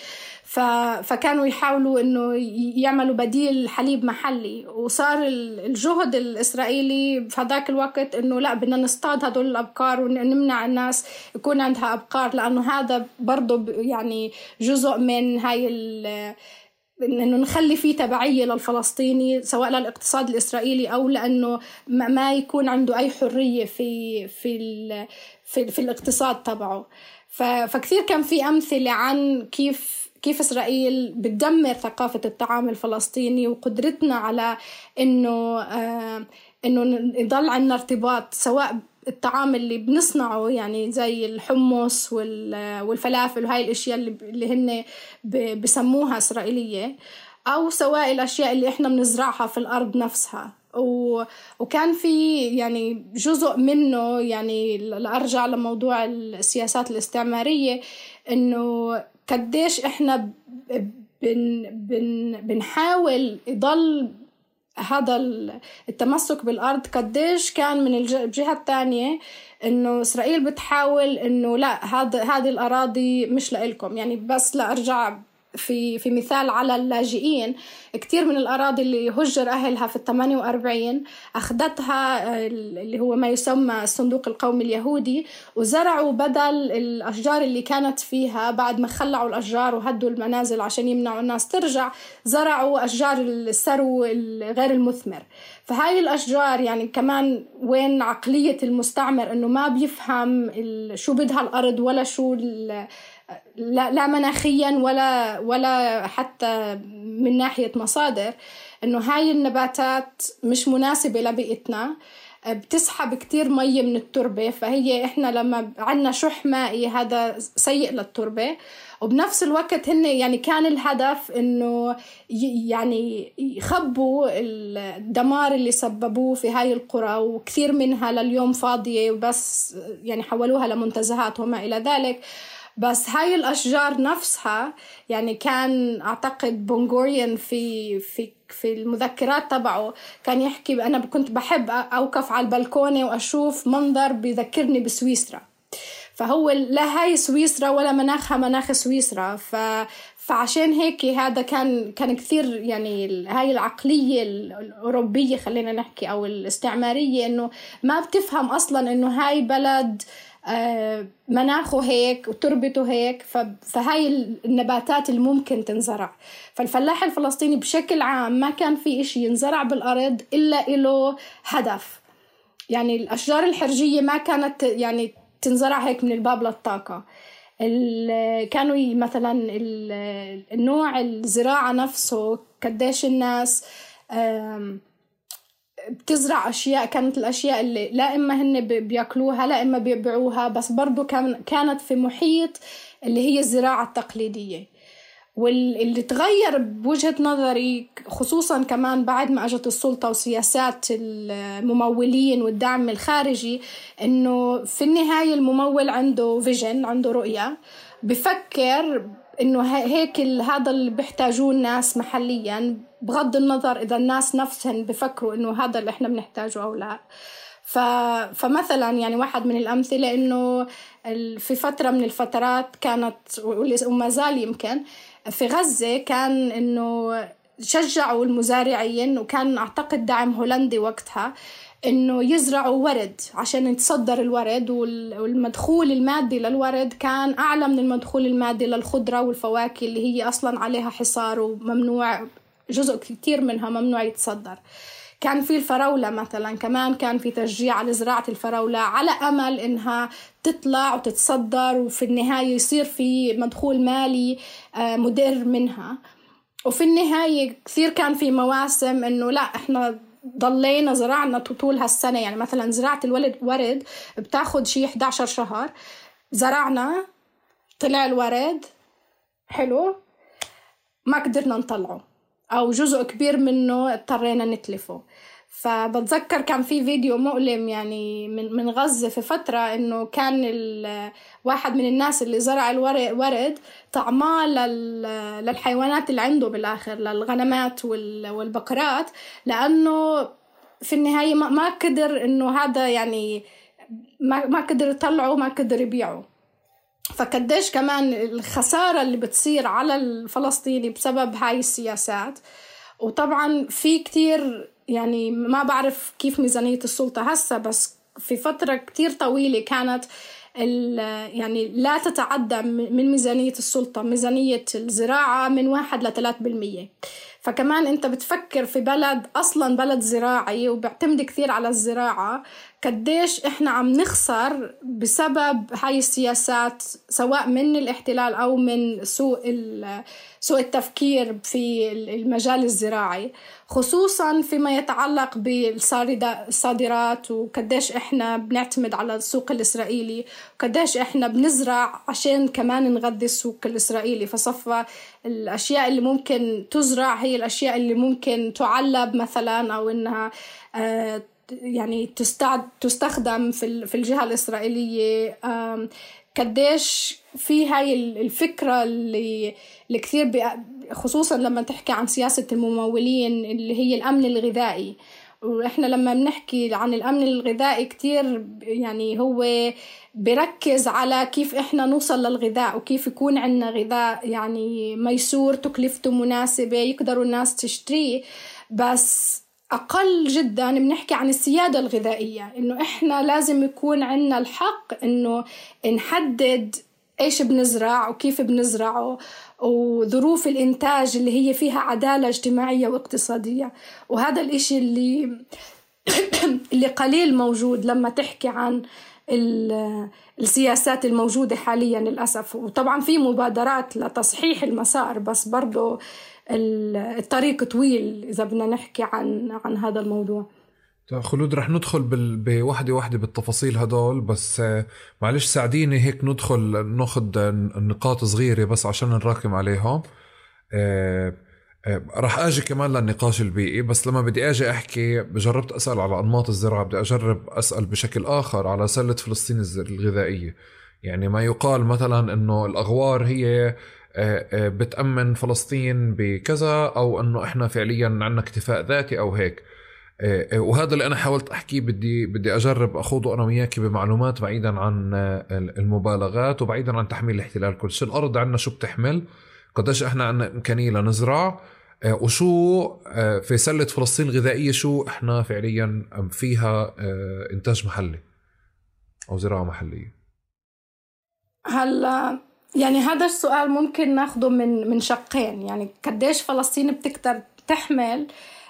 فكانوا يحاولوا إنه يعملوا بديل حليب محلي. وصار الجهد الإسرائيلي في هذاك الوقت إنه لا بدنا نصطاد هدول الأبقار ونمنع الناس يكون عندها أبقار لأنه هذا برضه يعني جزء من هاي إنه نخلي في تبعية للفلسطيني سواء للاقتصاد الإسرائيلي أو لأنه ما يكون عنده أي حرية في في في, في الاقتصاد تبعه. فكثير كان في أمثلة عن كيف كيف إسرائيل بتدمر ثقافة الطعام الفلسطيني وقدرتنا على إنه آه إنه يضل عندنا ارتباط سواء الطعام اللي بنصنعه يعني زي الحمص والفلافل وهاي الأشياء اللي هن بسموها إسرائيلية أو سواء الأشياء اللي إحنا بنزرعها في الأرض نفسها. وكان في يعني جزء منه يعني لأرجع لموضوع السياسات الاستعمارية إنه قديش إحنا بن بن بنحاول يضل هذا التمسك بالأرض قديش كان من الجهة الثانية إنه إسرائيل بتحاول إنه لا هذا هذه الأراضي مش لإلكم. يعني بس لأرجع في في مثال على اللاجئين. كثير من الأراضي اللي هجر أهلها في ال 48 أخذتها آه، اللي هو ما يسمى الصندوق القومي اليهودي وزرعوا بدل الأشجار اللي كانت فيها بعد ما خلعوا الأشجار وهدوا المنازل عشان يمنعوا الناس ترجع زرعوا أشجار السرو غير المثمر. فهاي الأشجار يعني كمان وين عقلية المستعمر إنه ما بيفهم شو بدها الأرض ولا شو لا, لا مناخيا ولا ولا حتى من ناحية مصادر إنه هاي النباتات مش مناسبة لبيئتنا. بتسحب كتير مي من التربة فهي إحنا لما عنا شح مائي هذا سيء للتربة. وبنفس الوقت هن يعني كان الهدف إنه يعني يخبوا الدمار اللي سببوه في هاي القرى وكثير منها لليوم فاضية وبس يعني حولوها لمنتزهات وما إلى ذلك. بس هاي الأشجار نفسها يعني كان أعتقد بونغوريان في في في المذكرات تبعه كان يحكي أنا كنت بحب أوقف على البلكونة وأشوف منظر بذكرني بسويسرا. فهو لا هاي سويسرا ولا مناخها مناخ سويسرا. ف فعشان هيك هذا كان كان كثير يعني هاي العقلية الأوروبية خلينا نحكي أو الاستعمارية إنه ما بتفهم أصلا إنه هاي بلد آه، مناخه هيك وتربته هيك فهاي النباتات اللي ممكن تنزرع. فالفلاح الفلسطيني بشكل عام ما كان في إشي ينزرع بالأرض إلا له هدف. يعني الأشجار الحرجية ما كانت يعني تنزرع هيك من الباب للطاقة. كانوا مثلا النوع الزراعة نفسه قديش الناس بتزرع أشياء كانت الأشياء اللي لا إما هن بيأكلوها لا إما بيبيعوها بس برضو كان كانت في محيط اللي هي الزراعة التقليدية. واللي تغير بوجهة نظري خصوصا كمان بعد ما أجت السلطة وسياسات الممولين والدعم الخارجي إنه في النهاية الممول عنده فيجن عنده رؤية. بفكر إنه هيك هذا اللي بيحتاجوه الناس محليا بغض النظر إذا الناس نفسهم بفكروا إنه هذا اللي إحنا بنحتاجه أو لا. ف... فمثلا يعني واحد من الأمثلة إنه في فترة من الفترات كانت وما زال يمكن في غزة كان إنه شجعوا المزارعين وكان أعتقد دعم هولندي وقتها إنه يزرعوا ورد عشان يتصدر الورد والمدخول المادي للورد كان أعلى من المدخول المادي للخضرة والفواكه اللي هي أصلا عليها حصار وممنوع جزء كتير منها ممنوع يتصدر. كان في الفراولة مثلا كمان كان في تشجيع على زراعة الفراولة على أمل إنها تطلع وتتصدر وفي النهاية يصير في مدخول مالي آه، مدر منها. وفي النهاية كثير كان في مواسم إنه لا إحنا ضلينا زرعنا طول هالسنة. يعني مثلا زراعة الولد ورد بتاخد شي 11 شهر. زرعنا طلع الورد. حلو. ما قدرنا نطلعه. أو جزء كبير منه اضطرينا نتلفه. فبتذكر كان في فيديو مؤلم يعني من من غزة في فترة إنه كان واحد من الناس اللي زرع الورد طعماه للحيوانات اللي عنده بالآخر للغنمات والبقرات لأنه في النهاية ما قدر إنه هذا يعني ما ما قدر يطلعه ما قدر يبيعه. فقديش كمان الخسارة اللي بتصير على الفلسطيني بسبب هاي السياسات وطبعا في كتير يعني ما بعرف كيف ميزانية السلطة هسه بس في فترة كتير طويلة كانت يعني لا تتعدى من ميزانية السلطة ميزانية الزراعة من واحد لثلاث بالمية. فكمان أنت بتفكر في بلد أصلا بلد زراعي وبيعتمد كثير على الزراعة. قديش إحنا عم نخسر بسبب هاي السياسات سواء من الاحتلال أو من سوء سوء التفكير في المجال الزراعي. خصوصا فيما يتعلق بالصادرات وقديش إحنا بنعتمد على السوق الإسرائيلي وقديش إحنا بنزرع عشان كمان نغذي السوق الإسرائيلي. فصفى الأشياء اللي ممكن تزرع هي الأشياء اللي ممكن تعلب مثلا أو إنها يعني تستخدم في الجهة الإسرائيلية. قديش في هاي الفكرة اللي اللي كثير خصوصا لما تحكي عن سياسة الممولين اللي هي الأمن الغذائي. وإحنا لما بنحكي عن الأمن الغذائي كثير يعني هو بركز على كيف إحنا نوصل للغذاء وكيف يكون عندنا غذاء يعني ميسور تكلفته مناسبة يقدروا الناس تشتريه. بس أقل جدا بنحكي عن السيادة الغذائية إنه إحنا لازم يكون عنا الحق إنه نحدد إيش بنزرع وكيف بنزرعه وظروف الإنتاج اللي هي فيها عدالة اجتماعية واقتصادية. وهذا الإشي اللي اللي قليل موجود لما تحكي عن السياسات الموجودة حاليا للأسف. وطبعا في مبادرات لتصحيح المسار بس برضه الطريق طويل إذا بدنا نحكي عن عن هذا الموضوع طيب خلود رح ندخل. بوحده وحدة بالتفاصيل هدول بس آه، معلش ساعديني هيك ندخل ناخذ النقاط صغيرة بس عشان نراكم عليهم آه، آه، رح آجي كمان للنقاش البيئي بس لما بدي آجي أحكي جربت أسأل على أنماط الزراعة بدي أجرب أسأل بشكل آخر على سلة فلسطين الغذائية يعني ما يقال مثلا إنه الأغوار هي آه، آه، بتأمن فلسطين بكذا أو أنه إحنا فعليا عندنا اكتفاء ذاتي أو هيك. آه، وهذا اللي أنا حاولت أحكيه بدي بدي أجرب أخوضه أنا وياك بمعلومات بعيدا عن المبالغات وبعيدا عن تحميل الاحتلال كل شيء. الأرض عندنا شو بتحمل؟ قديش إحنا عندنا إمكانية لنزرع؟ وشو في سلة فلسطين الغذائية شو إحنا فعليا فيها إنتاج محلي أو زراعة محلية؟ هلا يعني هذا السؤال ممكن ناخده من من شقين. يعني قديش فلسطين بتقدر تحمل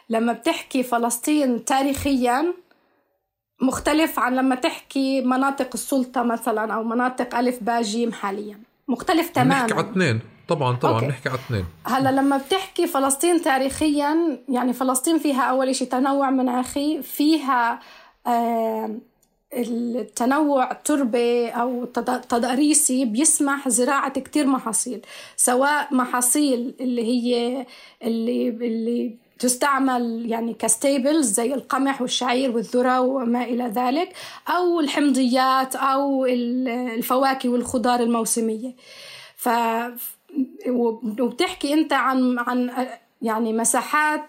لما بتحكي فلسطين تاريخيا مختلف عن لما تحكي مناطق السلطة مثلا أو مناطق ألف باء جيم حاليا؟ مختلف تماما. نحكي على اثنين. طبعا طبعا أوكي. نحكي على اثنين. هلا لما بتحكي فلسطين تاريخيا يعني فلسطين فيها أول شيء تنوع مناخي فيها آه التنوع التربي أو تضاريسي بيسمح زراعة كتير محاصيل سواء محاصيل اللي هي اللي, اللي تستعمل يعني كستيبلز زي القمح والشعير والذرة وما إلى ذلك أو الحمضيات أو الفواكه والخضار الموسمية. ف وبتحكي أنت عن عن يعني مساحات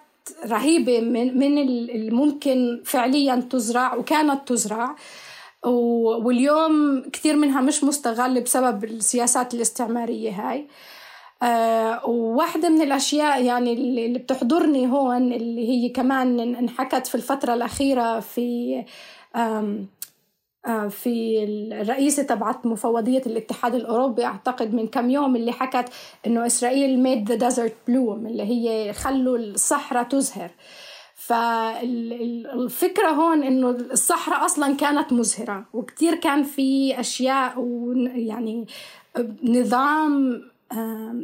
رهيبة من من الممكن فعليا تزرع وكانت تزرع. واليوم كثير منها مش مستغل بسبب السياسات الاستعمارية هاي. أه وواحدة من الأشياء يعني اللي بتحضرني هون اللي هي كمان إنحكت في الفترة الأخيرة في آه، في الرئيسة تبعت مفوضية الاتحاد الأوروبي أعتقد من كم يوم اللي حكت إنه إسرائيل made the desert bloom اللي هي خلوا الصحراء تزهر. فالفكرة هون إنه الصحراء أصلا كانت مزهرة وكتير كان في أشياء ويعني نظام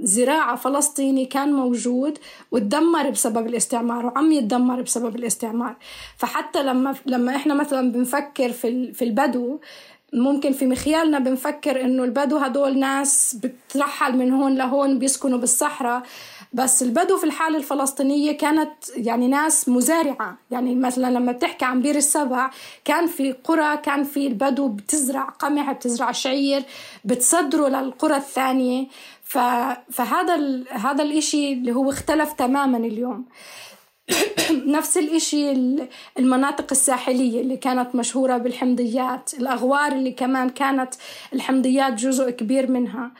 زراعة فلسطيني كان موجود وتدمر بسبب الاستعمار وعم يتدمر بسبب الاستعمار. فحتى لما لما إحنا مثلا بنفكر في في البدو ممكن في مخيالنا بنفكر إنه البدو هدول ناس بترحل من هون لهون بيسكنوا بالصحراء. بس البدو في الحالة الفلسطينية كانت يعني ناس مزارعة. يعني مثلا لما بتحكي عن بير السبع كان في قرى كان في البدو بتزرع قمح بتزرع شعير بتصدروا للقرى الثانية. فهذا ال... هذا الإشي اللي هو اختلف تماما اليوم. نفس الإشي المناطق الساحلية اللي كانت مشهورة بالحمضيات. الأغوار اللي كمان كانت الحمضيات جزء كبير منها.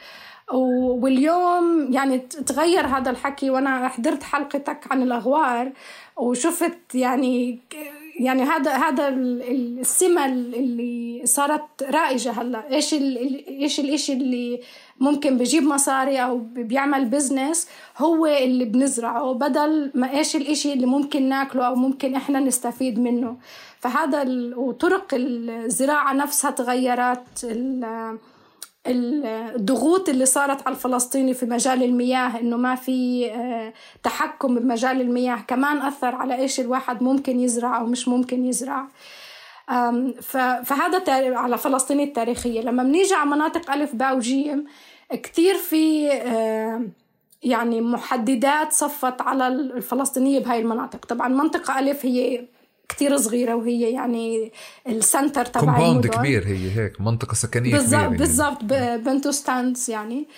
واليوم يعني تغير هذا الحكي وأنا حضرت حلقتك عن الأغوار وشفت يعني يعني هذا هذا السمة اللي صارت رائجة هلأ. إيش إيش الإشي اللي ممكن بجيب مصاري أو بيعمل بزنس هو اللي بنزرعه بدل ما إيش الإشي اللي ممكن ناكله أو ممكن إحنا نستفيد منه. فهذا وطرق الزراعة نفسها تغيرت الضغوط اللي صارت على الفلسطيني في مجال المياه إنه ما في آه، تحكم بمجال المياه. كمان أثر على إيش الواحد ممكن يزرع أو مش ممكن يزرع. فهذا على فلسطين التاريخية. لما بنيجي على مناطق ألف باء وجيم كثير في آه، يعني محددات صفت على الفلسطينية بهاي المناطق. طبعا منطقة ألف هي كتير صغيرة وهي يعني ال center تبع compound كبير هي هيك منطقة سكنية بالزبط كبيرة بالضبط Bantustans يعني.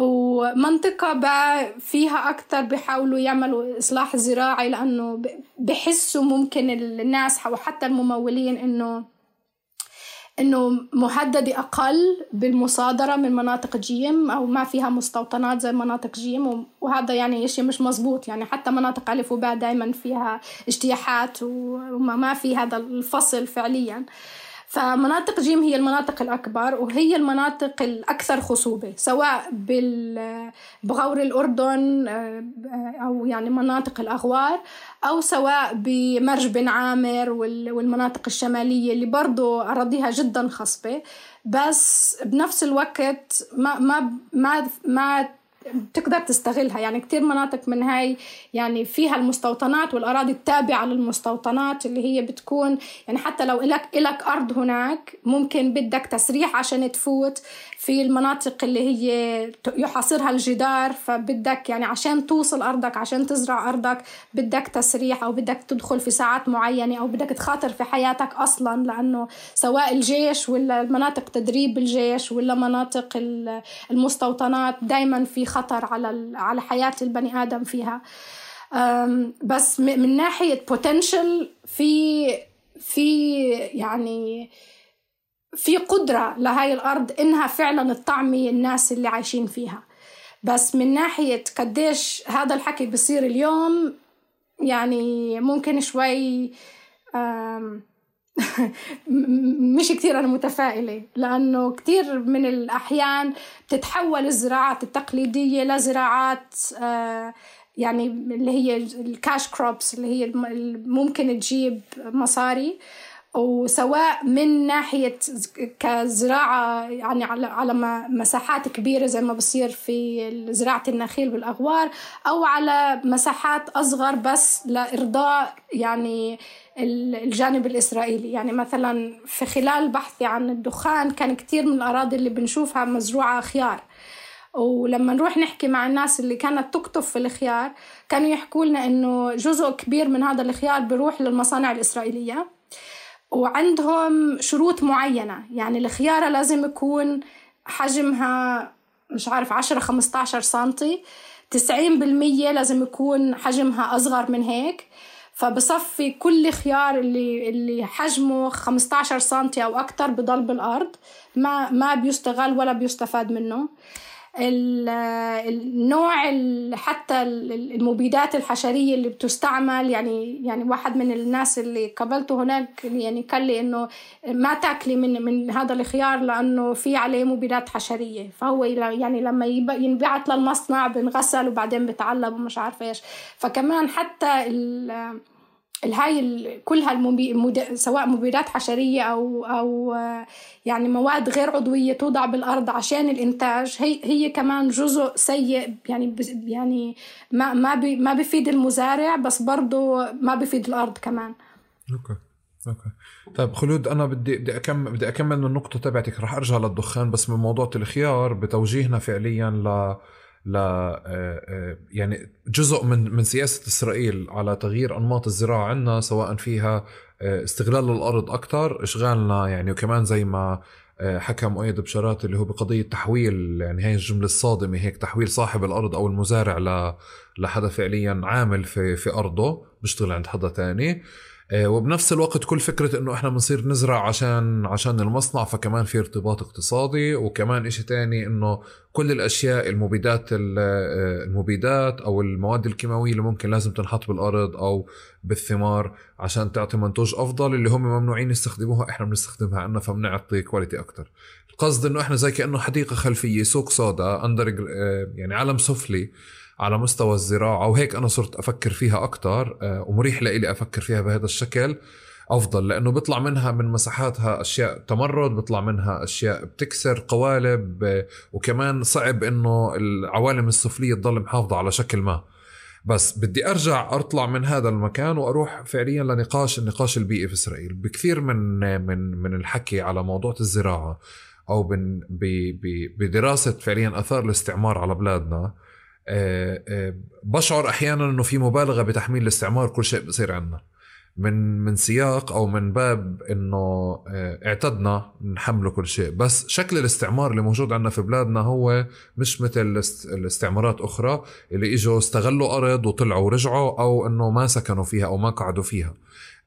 ومنطقة بقى فيها أكتر بيحاولوا يعملوا إصلاح زراعي لأنه بحسوا ممكن الناس أو حتى الممولين إنه إنه مهدده أقل بالمصادرة من مناطق جيم أو ما فيها مستوطنات زي مناطق جيم وهذا يعني شيء مش مزبوط. يعني حتى مناطق ألف وباء دائما فيها اجتياحات وما في هذا الفصل فعليا. فمناطق جيم هي المناطق الأكبر وهي المناطق الأكثر خصوبة سواء بغور الأردن آه، أو يعني مناطق الأغوار أو سواء بمرج بن عامر والمناطق الشمالية اللي برضو أراضيها جدا خصبة بس بنفس الوقت ما ما ما ما بتقدر تستغلها. يعني كتير مناطق من هاي يعني فيها المستوطنات والأراضي التابعة للمستوطنات اللي هي بتكون يعني حتى لو إلك, إلك أرض هناك ممكن بدك تسريح عشان تفوت. في المناطق اللي هي يحاصرها الجدار فبدك يعني عشان توصل أرضك عشان تزرع أرضك بدك تسريح أو بدك تدخل في ساعات معينة أو بدك تخاطر في حياتك أصلا لأنه سواء الجيش ولا مناطق تدريب الجيش ولا مناطق المستوطنات دايما في خطر على على حياة البني آدم فيها. بس من ناحية potential في في يعني في قدرة لهاي الأرض إنها فعلا تطعمي الناس اللي عايشين فيها. بس من ناحية قديش هذا الحكي بصير اليوم يعني ممكن شوي مش كثير أنا متفائلة لأنه كثير من الأحيان بتتحول الزراعات التقليدية لزراعات آه، يعني اللي هي الكاش كروبس اللي هي ممكن تجيب مصاري. وسواء من ناحية كزراعة يعني على على مساحات كبيرة زي ما بصير في زراعة النخيل بالأغوار أو على مساحات أصغر بس لإرضاء يعني الجانب الإسرائيلي. يعني مثلا في خلال بحثي عن الدخان كان كتير من الأراضي اللي بنشوفها مزروعة خيار. ولما نروح نحكي مع الناس اللي كانت تكتب في الخيار كانوا يحكوا لنا إنه جزء كبير من هذا الخيار بيروح للمصانع الإسرائيلية. وعندهم شروط معينة. يعني الخيارة لازم يكون حجمها مش عارف عشرة خمسة عشر سنتي. تسعين بالمية لازم يكون حجمها أصغر من هيك. فبصفي كل خيار اللي اللي حجمه 15 سنتي أو أكثر بضل بالأرض. ما ما بيستغل ولا بيستفاد منه. النوع حتى المبيدات الحشرية اللي بتستعمل يعني يعني واحد من الناس اللي قابلته هناك يعني قال لي إنه ما تاكلي من من هذا الخيار لأنه في عليه مبيدات حشرية. فهو يعني لما ينبعث للمصنع بنغسل وبعدين بتعلب ومش عارفة إيش. فكمان حتى الهاي كلها المبي... سواء مبيدات حشرية أو أو يعني مواد غير عضوية توضع بالأرض عشان الإنتاج هي هي كمان جزء سيء يعني يعني ما ما بي ما بفيد المزارع بس برضه ما بفيد الأرض كمان. Okay. Okay. طيب خلود أنا بدي بدي اكمل بدي أكمل النقطة تبعتك. رح أرجع للدخان بس من موضوع الخيار بتوجيهنا فعليا ل ل آه، آه، يعني جزء من من سياسة إسرائيل على تغيير أنماط الزراعة عندنا سواء فيها آه، استغلال الأرض أكثر إشغالنا يعني وكمان زي ما حكى مؤيد بشارات اللي هو بقضية تحويل يعني هي الجملة الصادمة هيك تحويل صاحب الأرض أو المزارع ل لحدا فعليا عامل في في أرضه بيشتغل عند حدا تاني. وبنفس الوقت كل فكرة إنه إحنا بنصير نزرع عشان عشان المصنع فكمان في ارتباط اقتصادي وكمان إشي تاني إنه كل الأشياء المبيدات آه، المبيدات أو المواد الكيماوية اللي ممكن لازم تنحط بالأرض أو بالثمار عشان تعطي منتوج أفضل اللي هم ممنوعين يستخدموها إحنا بنستخدمها عنا فبنعطي quality أكتر. القصد إنه إحنا زي كأنه حديقة خلفية سوق سودا under آه، يعني عالم سفلي. على مستوى الزراعة وهيك أنا صرت أفكر فيها أكثر آه، ومريح لإلي أفكر فيها بهذا الشكل أفضل لأنه بيطلع منها من مساحاتها أشياء تمرد بيطلع منها أشياء بتكسر قوالب آه، وكمان صعب إنه العوالم السفلية تضل محافظة على شكل ما. بس بدي أرجع أطلع من هذا المكان وأروح فعليا لنقاش النقاش البيئي في إسرائيل. بكثير من من من الحكي على موضوع الزراعة أو بدراسة فعليا آثار الاستعمار على بلادنا بشعر أحيانا إنه في مبالغة بتحميل الاستعمار كل شيء بصير عندنا من من سياق أو من باب إنه آه، اعتدنا نحمله كل شيء. بس شكل الاستعمار اللي موجود عندنا في بلادنا هو مش مثل الاستعمارات أخرى اللي إجوا استغلوا أرض وطلعوا ورجعوا أو إنه ما سكنوا فيها أو ما قعدوا فيها.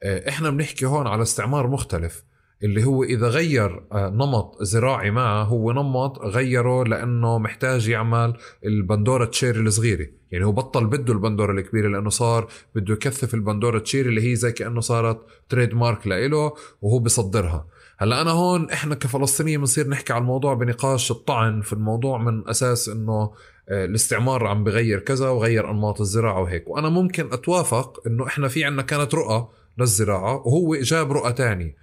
إحنا بنحكي هون على استعمار مختلف. اللي هو إذا غير آه، نمط زراعي معه هو نمط غيره لأنه محتاج يعمل البندورة تشيري الصغيرة. يعني هو بطل بده البندورة الكبيرة لأنه صار بده يكثف البندورة تشيري اللي هي زي كأنه صارت تريد مارك لإله وهو بصدرها هلأ أنا هون إحنا كفلسطينيين بنصير نحكي على الموضوع بنقاش الطعن في الموضوع من أساس إنه آه، الاستعمار عم بغير كذا وغير أنماط الزراعة وهيك. وأنا ممكن أتوافق إنه إحنا في عنا كانت رؤى للزراعة وهو جاب رؤى تانية.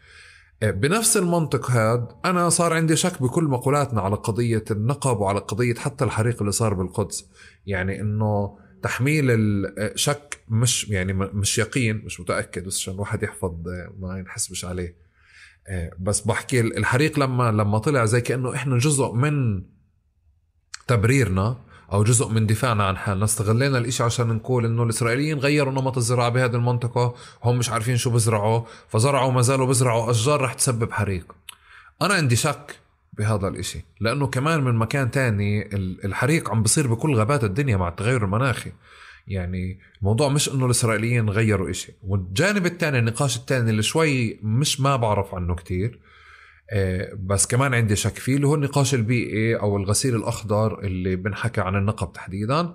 بنفس المنطق هذا أنا صار عندي شك بكل مقولاتنا على قضية النقب وعلى قضية حتى الحريق اللي صار بالقدس. يعني إنه تحميل الشك مش يعني مش يقين مش متأكد بس عشان الواحد يحفظ ما ينحسبش عليه. بس بحكي الحريق لما لما طلع زي كأنه إحنا جزء من تبريرنا أو جزء من دفاعنا عن حالنا. استغلينا الإشي عشان نقول إنه الإسرائيليين غيروا نمط الزراعة بهذه المنطقة. هم مش عارفين شو بزرعوا. فزرعوا ما زالوا بزرعوا. أشجار رح تسبب حريق. أنا عندي شك بهذا الإشي. لأنه كمان من مكان تاني الحريق عم بصير بكل غابات الدنيا مع التغير المناخي. يعني الموضوع مش إنه الإسرائيليين غيروا إشي. والجانب الثاني النقاش الثاني اللي شوي مش ما بعرف عنه كتير بس كمان عندي شك فيه اللي هو النقاش البيئي أو الغسيل الأخضر اللي بنحكى عن النقب تحديدا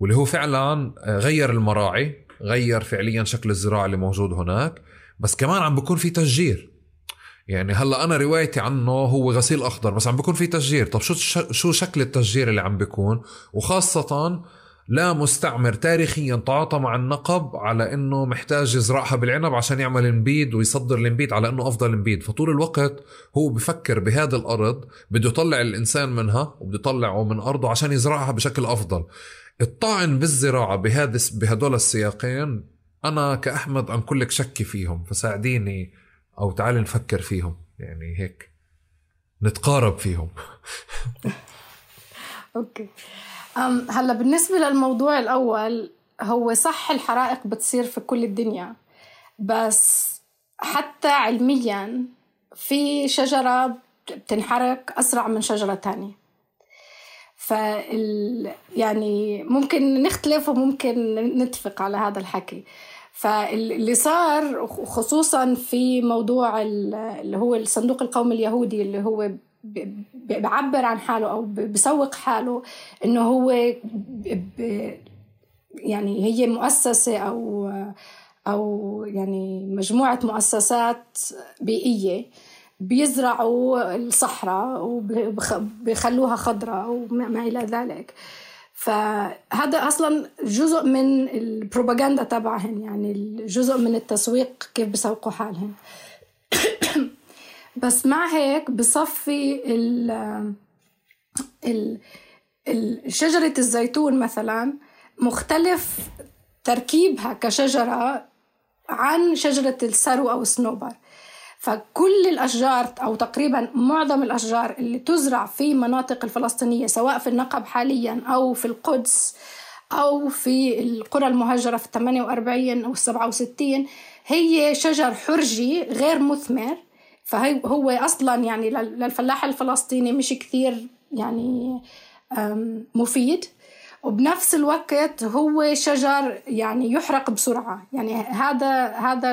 واللي هو فعلا آه، غير المراعي غير فعليا شكل الزراعة اللي موجود هناك بس كمان عم بكون في تشجير. يعني هلأ أنا روايتي عنه هو غسيل أخضر بس عم بكون في تشجير. طب شو شو شكل التشجير اللي عم بيكون؟ وخاصة لا مستعمر تاريخيا تعاطى مع النقب على إنه محتاج يزرعها بالعنب عشان يعمل انبيد ويصدر الإنبيد على إنه أفضل إنبيد. فطول الوقت هو بفكر بهذا الأرض بده يطلع الإنسان منها وبده يطلعه من أرضه عشان يزرعها بشكل أفضل. الطعن بالزراعة بهذا بهدول السياقين أنا كأحمد عم كلك شكي فيهم فساعديني أو تعالي نفكر فيهم. يعني هيك نتقارب فيهم. أوكي. هلا بالنسبة للموضوع الأول هو صح الحرائق بتصير في كل الدنيا بس حتى علميا في شجرة بتنحرق أسرع من شجرة تانية. فال يعني ممكن نختلف وممكن نتفق على هذا الحكي. فاللي صار خصوصا في موضوع اللي هو الصندوق القومي اليهودي اللي هو بيعبر عن حاله أو بسوق حاله إنه هو يعني هي مؤسسة أو أو يعني مجموعة مؤسسات بيئية بيزرعوا الصحراء وبيخلوها خضراء وما إلى ذلك. فهذا أصلا جزء من البروباغندا تبعهم يعني جزء من التسويق كيف بسوقوا حالهم بس مع هيك بصفي ال ال شجرة الزيتون مثلا مختلف تركيبها كشجرة عن شجرة السرو أو الصنوبر فكل الأشجار أو تقريبا معظم الأشجار اللي تزرع في مناطق الفلسطينية سواء في النقب حاليا أو في القدس أو في القرى المهجرة في 48 أو 67 هي شجر حرجي غير مثمر. فهو أصلا يعني للفلاح الفلسطيني مش كثير يعني مفيد. وبنفس الوقت هو شجر يعني يحرق بسرعة. يعني هذا هذا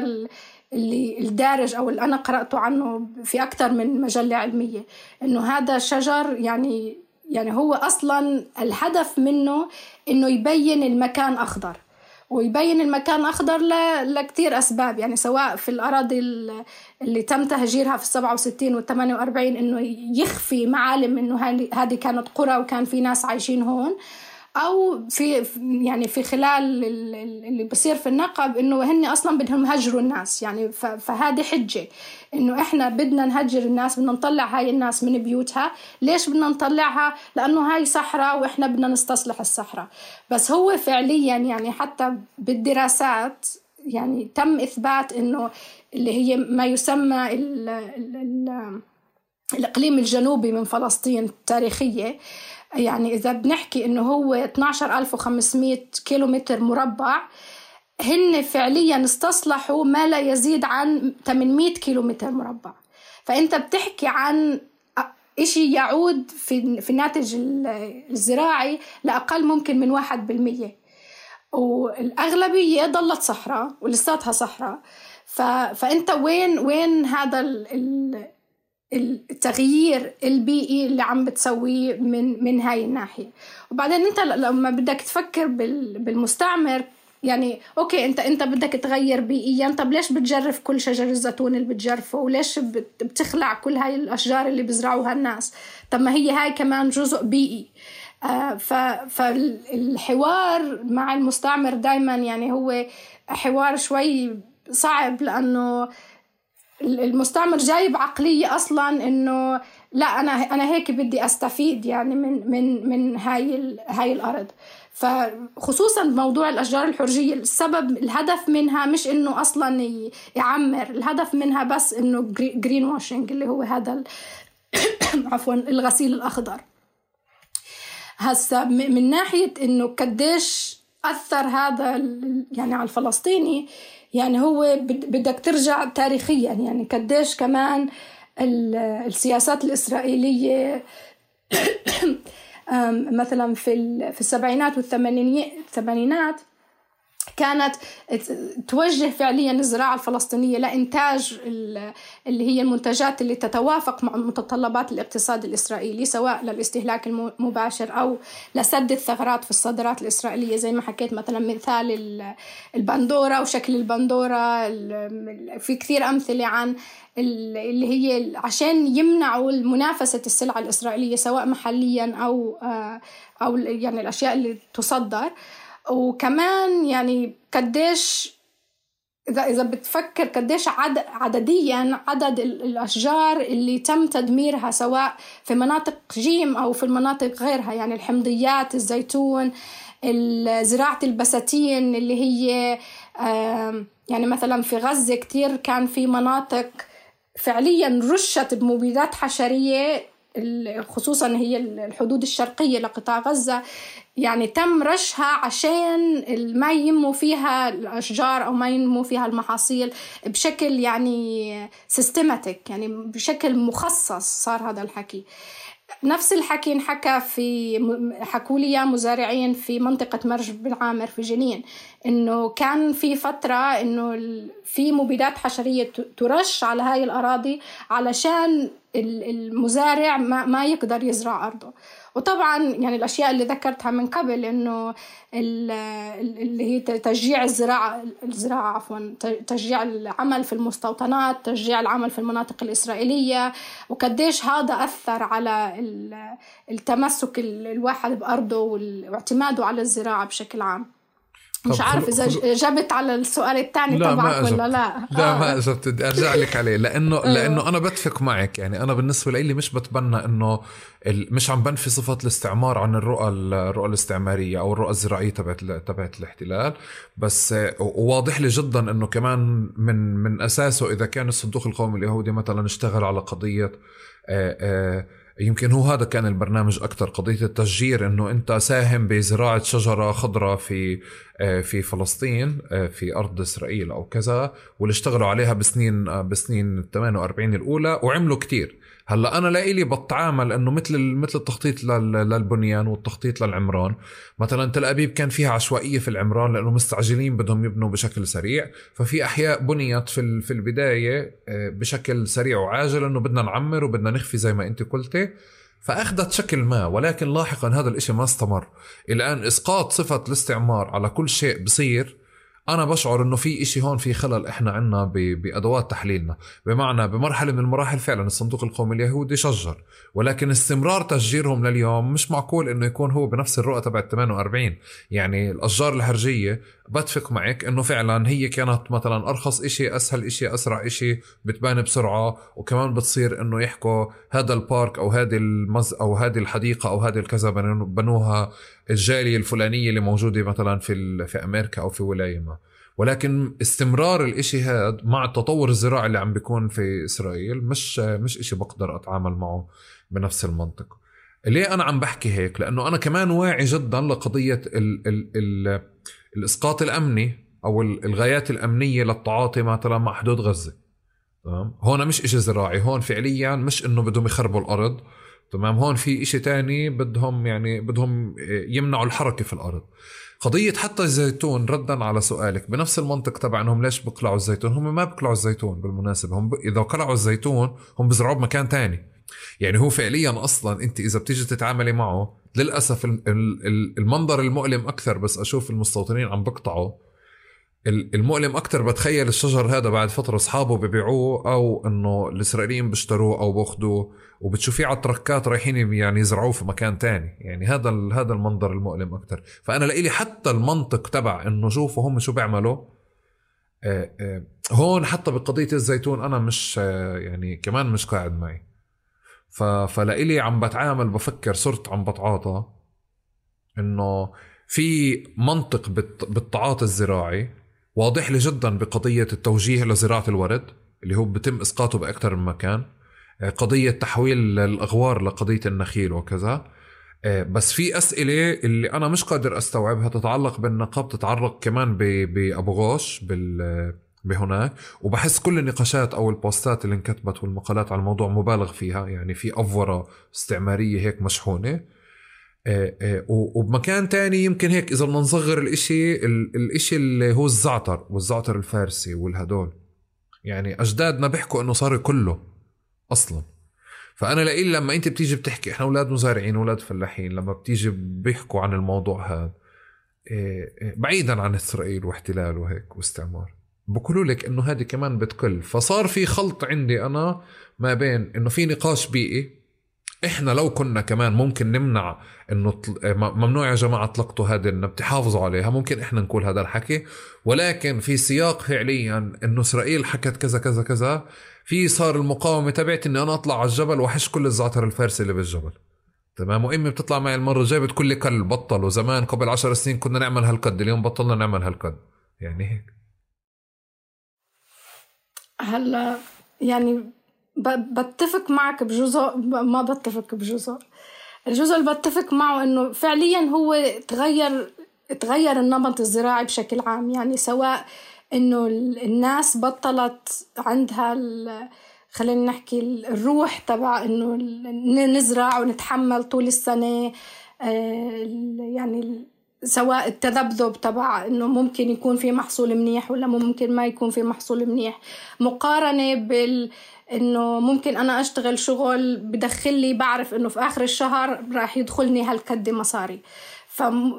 اللي الدارج أو اللي أنا قرأته عنه في أكثر من مجلة علمية إنه هذا الشجر يعني يعني هو أصلا الهدف منه إنه يبين المكان أخضر. ويبين المكان أخضر لكثير أسباب. يعني سواء في الأراضي اللي تم تهجيرها في السبعة وستين والثمانية وأربعين إنه يخفي معالم إنه هذه كانت قرى وكان في ناس عايشين هون. أو في يعني في خلال اللي بصير في النقب إنه هن أصلا بدهم يهجروا الناس يعني فهذه حجة إنه إحنا بدنا نهجر الناس بدنا نطلع هاي الناس من بيوتها. ليش بدنا نطلعها؟ لأنه هاي صحراء وإحنا بدنا نستصلح الصحراء. بس هو فعليا يعني حتى بالدراسات يعني تم إثبات إنه اللي هي ما يسمى ال ال الإقليم الجنوبي من فلسطين التاريخية يعني إذا بنحكي إنه هو 12500 كيلومتر مربع هن فعليا استصلحوا ما لا يزيد عن 800 كيلومتر مربع. فأنت بتحكي عن إشي يعود في, في الناتج الزراعي لأقل ممكن من واحد بالمية. والأغلبية ضلت صحراء ولساتها صحراء. فأنت وين وين هذا ال التغيير البيئي اللي عم بتسويه من من هاي الناحية. وبعدين انت لما بدك تفكر بالمستعمر يعني أوكي انت انت بدك تغير بيئيا طب ليش بتجرف كل شجر الزيتون اللي بتجرفه؟ وليش بتخلع كل هاي الأشجار اللي بيزرعوها الناس؟ طب ما هي هاي كمان جزء بيئي. آه فالحوار مع المستعمر دائما يعني هو حوار شوي صعب لأنه المستعمر جايب عقلية أصلا إنه لا أنا أنا هيك بدي أستفيد يعني من من من هاي هاي الأرض. فخصوصا موضوع الأشجار الحرجية السبب الهدف منها مش إنه أصلا يعمر الهدف منها بس إنه green washing اللي هو هذا عفوا الغسيل الأخضر. هسا من ناحية إنه قديش أثر هذا يعني على الفلسطيني يعني هو بدك ترجع تاريخيا يعني قديش كمان السياسات الإسرائيلية مثلا في في السبعينات والثمانينات كانت توجه فعليا الزراعة الفلسطينية لإنتاج اللي هي المنتجات اللي تتوافق مع متطلبات الاقتصاد الإسرائيلي سواء للاستهلاك المباشر أو لسد الثغرات في الصادرات الإسرائيلية زي ما حكيت مثلا مثال البندورة وشكل البندورة في كثير أمثلة عن اللي هي عشان يمنعوا منافسة السلع الإسرائيلية سواء محليا أو آه، أو يعني الأشياء اللي تصدر. وكمان يعني قديش إذا إذا بتفكر قديش عدد عدديا عدد الأشجار اللي تم تدميرها سواء في مناطق جيم أو في المناطق غيرها يعني الحمضيات الزيتون زراعة البساتين اللي هي يعني مثلا في غزة كتير كان في مناطق فعليا رشت بمبيدات حشرية خصوصا هي الحدود الشرقية لقطاع غزة. يعني تم رشها عشان ما ينمو فيها الأشجار أو ما ينمو فيها المحاصيل بشكل يعني سيستماتيك يعني بشكل مخصص صار هذا الحكي. نفس الحكي انحكى في حكوا لي مزارعين في منطقة مرج بن عامر في جنين إنه كان في فترة إنه في مبيدات حشرية ترش على هاي الأراضي علشان المزارع ما يقدر يزرع أرضه. وطبعا يعني الأشياء اللي ذكرتها من قبل إنه اللي هي تشجيع الزراعة الزراعة عفوا تشجيع العمل في المستوطنات تشجيع العمل في المناطق الإسرائيلية. وقديش هذا أثر على التمسك الواحد بأرضه واعتماده على الزراعة بشكل عام. مش عارف إذا جبت على السؤال الثاني تبعك ولا لا؟ لا آه. ما أجبت. بدي أرجع لك عليه. لأنه آه. لأنه أنا بتفق معك. يعني أنا بالنسبة لي مش بتبنى إنه مش عم بنفي صفة الاستعمار عن الرؤى الرؤى الاستعمارية أو الرؤى الزراعية تبعت تبعت الاحتلال. بس وواضح لي جدا إنه كمان من من أساسه إذا كان الصندوق القومي اليهودي مثلا اشتغل على قضية آآ آآ يمكن هو هذا كان البرنامج أكثر قضية التشجير إنه أنت ساهم بزراعة شجرة خضراء في آه، في فلسطين آه، في أرض إسرائيل أو كذا واللي اشتغلوا عليها بسنين آه، بسنين 48 الأولى وعملوا كتير. هلا أنا لإلي بتعامل إنه مثل مثل التخطيط للبنيان والتخطيط للعمران. مثلا تل أبيب كان فيها عشوائية في العمران لأنه مستعجلين بدهم يبنوا بشكل سريع. ففي أحياء بنيت في في البداية آه، بشكل سريع وعاجل إنه بدنا نعمر وبدنا نخفي زي ما أنت قلتي. فأخذت شكل ما ولكن لاحقا هذا الإشي ما استمر. الآن إسقاط صفة الاستعمار على كل شيء بصير أنا بشعر إنه في إشي هون في خلل إحنا عنا بأدوات تحليلنا. بمعنى بمرحلة من المراحل فعلا الصندوق القومي اليهودي شجر ولكن استمرار تشجيرهم لليوم مش معقول إنه يكون هو بنفس الرؤى تبع 48 يعني الأشجار الهرجيه بتفق معك إنه فعلا هي كانت مثلا أرخص إشي أسهل إشي أسرع إشي بتبان بسرعة وكمان بتصير إنه يحكوا هذا البارك أو هذه المز أو هذه الحديقة أو هذه الكذا بنوها الجاليه الفلانية اللي موجودة مثلا في في أمريكا أو في ولايه ما ولكن استمرار الإشي هذا مع التطور الزراعي اللي عم بيكون في إسرائيل مش مش إشي بقدر أتعامل معه بنفس المنطق. ليه أنا عم بحكي هيك؟ لأنه أنا كمان واعي جدا لقضية ال ال ال الإسقاط الأمني أو الغايات الأمنية للتعاطي مثلا مع حدود غزة. تمام؟ هون مش إشي زراعي هون فعليا مش إنه بدهم يخربوا الأرض. تمام؟ هون في إشي تاني بدهم يعني بدهم يمنعوا الحركة في الأرض. قضية حتى الزيتون ردا على سؤالك بنفس المنطق تبع انهم ليش بقلعوا الزيتون؟ هم ما بقلعوا الزيتون بالمناسبة هم ب... إذا قلعوا الزيتون هم بزرعوه بمكان تاني. يعني هو فعليا أصلا أنت إذا بتيجي تتعاملي معه للأسف المنظر المؤلم أكثر بس أشوف المستوطنين عم بقطعوا. المؤلم أكثر بتخيل الشجر هذا بعد فترة أصحابه ببيعوه أو إنه الإسرائيليين بيشتروه أو باخذوه وبتشوفيه على التركات رايحين يعني يزرعوه في مكان تاني. يعني هذا هذا المنظر المؤلم أكثر فأنا لإلي حتى المنطق تبع إنه شوفوا هم شو بيعملوا. آه، آه، هون حتى بقضية الزيتون أنا مش آه، يعني كمان مش قاعد معي. فلإلي عم بتعامل بفكر صرت عم بتعاطى إنه في منطق بالتعاطي الزراعي واضح لي جدا بقضية التوجيه لزراعة الورد اللي هو بتم إسقاطه بأكثر من مكان آه، قضية تحويل الأغوار لقضية النخيل وكذا. آه، بس في أسئلة اللي أنا مش قادر أستوعبها تتعلق بالنقاب تتعلق كمان بأبو غوش بهناك. وبحس كل النقاشات أو البوستات اللي انكتبت والمقالات على الموضوع مبالغ فيها يعني في أفورة استعمارية هيك مشحونة. وبمكان تاني يمكن هيك إذا بدنا نصغر الإشي الإشي اللي هو الزعتر والزعتر الفارسي والهدول. يعني أجدادنا بيحكوا إنه صار كله أصلا. فأنا لإلي لما أنت بتيجي بتحكي إحنا أولاد مزارعين أولاد فلاحين لما بتيجي بيحكوا عن الموضوع هذا آه، بعيدا عن إسرائيل واحتلال وهيك واستعمار. بقولوا لك إنه هذه كمان بتقل. فصار في خلط عندي أنا ما بين إنه في نقاش بيئي إحنا لو كنا كمان ممكن نمنع إنه ممنوع يا جماعة اطلقتوا هذه انه بتحافظوا عليها ممكن إحنا نقول هذا الحكي. ولكن في سياق فعليا إنه إسرائيل حكت كذا كذا كذا في صار المقاومة تبعت إني أنا أطلع على الجبل وأحش كل الزعتر الفارسي اللي بالجبل. تمام؟ وإمي بتطلع معي المرة الجاية بتقول لي كل بطلوا. زمان قبل عشر سنين كنا نعمل هالقد اليوم بطلنا نعمل هالقد. يعني هيك. هلا يعني بتفق معك بجزء ما بتفق بجزء. الجزء اللي بتفق معه إنه فعليا هو تغير تغير النمط الزراعي بشكل عام. يعني سواء إنه الناس بطلت عندها خلينا نحكي الروح تبع إنه نزرع ونتحمل طول السنة. آه، يعني سواء التذبذب تبع إنه ممكن يكون في محصول منيح ولا ممكن ما يكون في محصول منيح. مقارنة بال إنه ممكن أنا أشتغل شغل بدخل لي بعرف إنه في آخر الشهر راح يدخلني هالقد مصاري.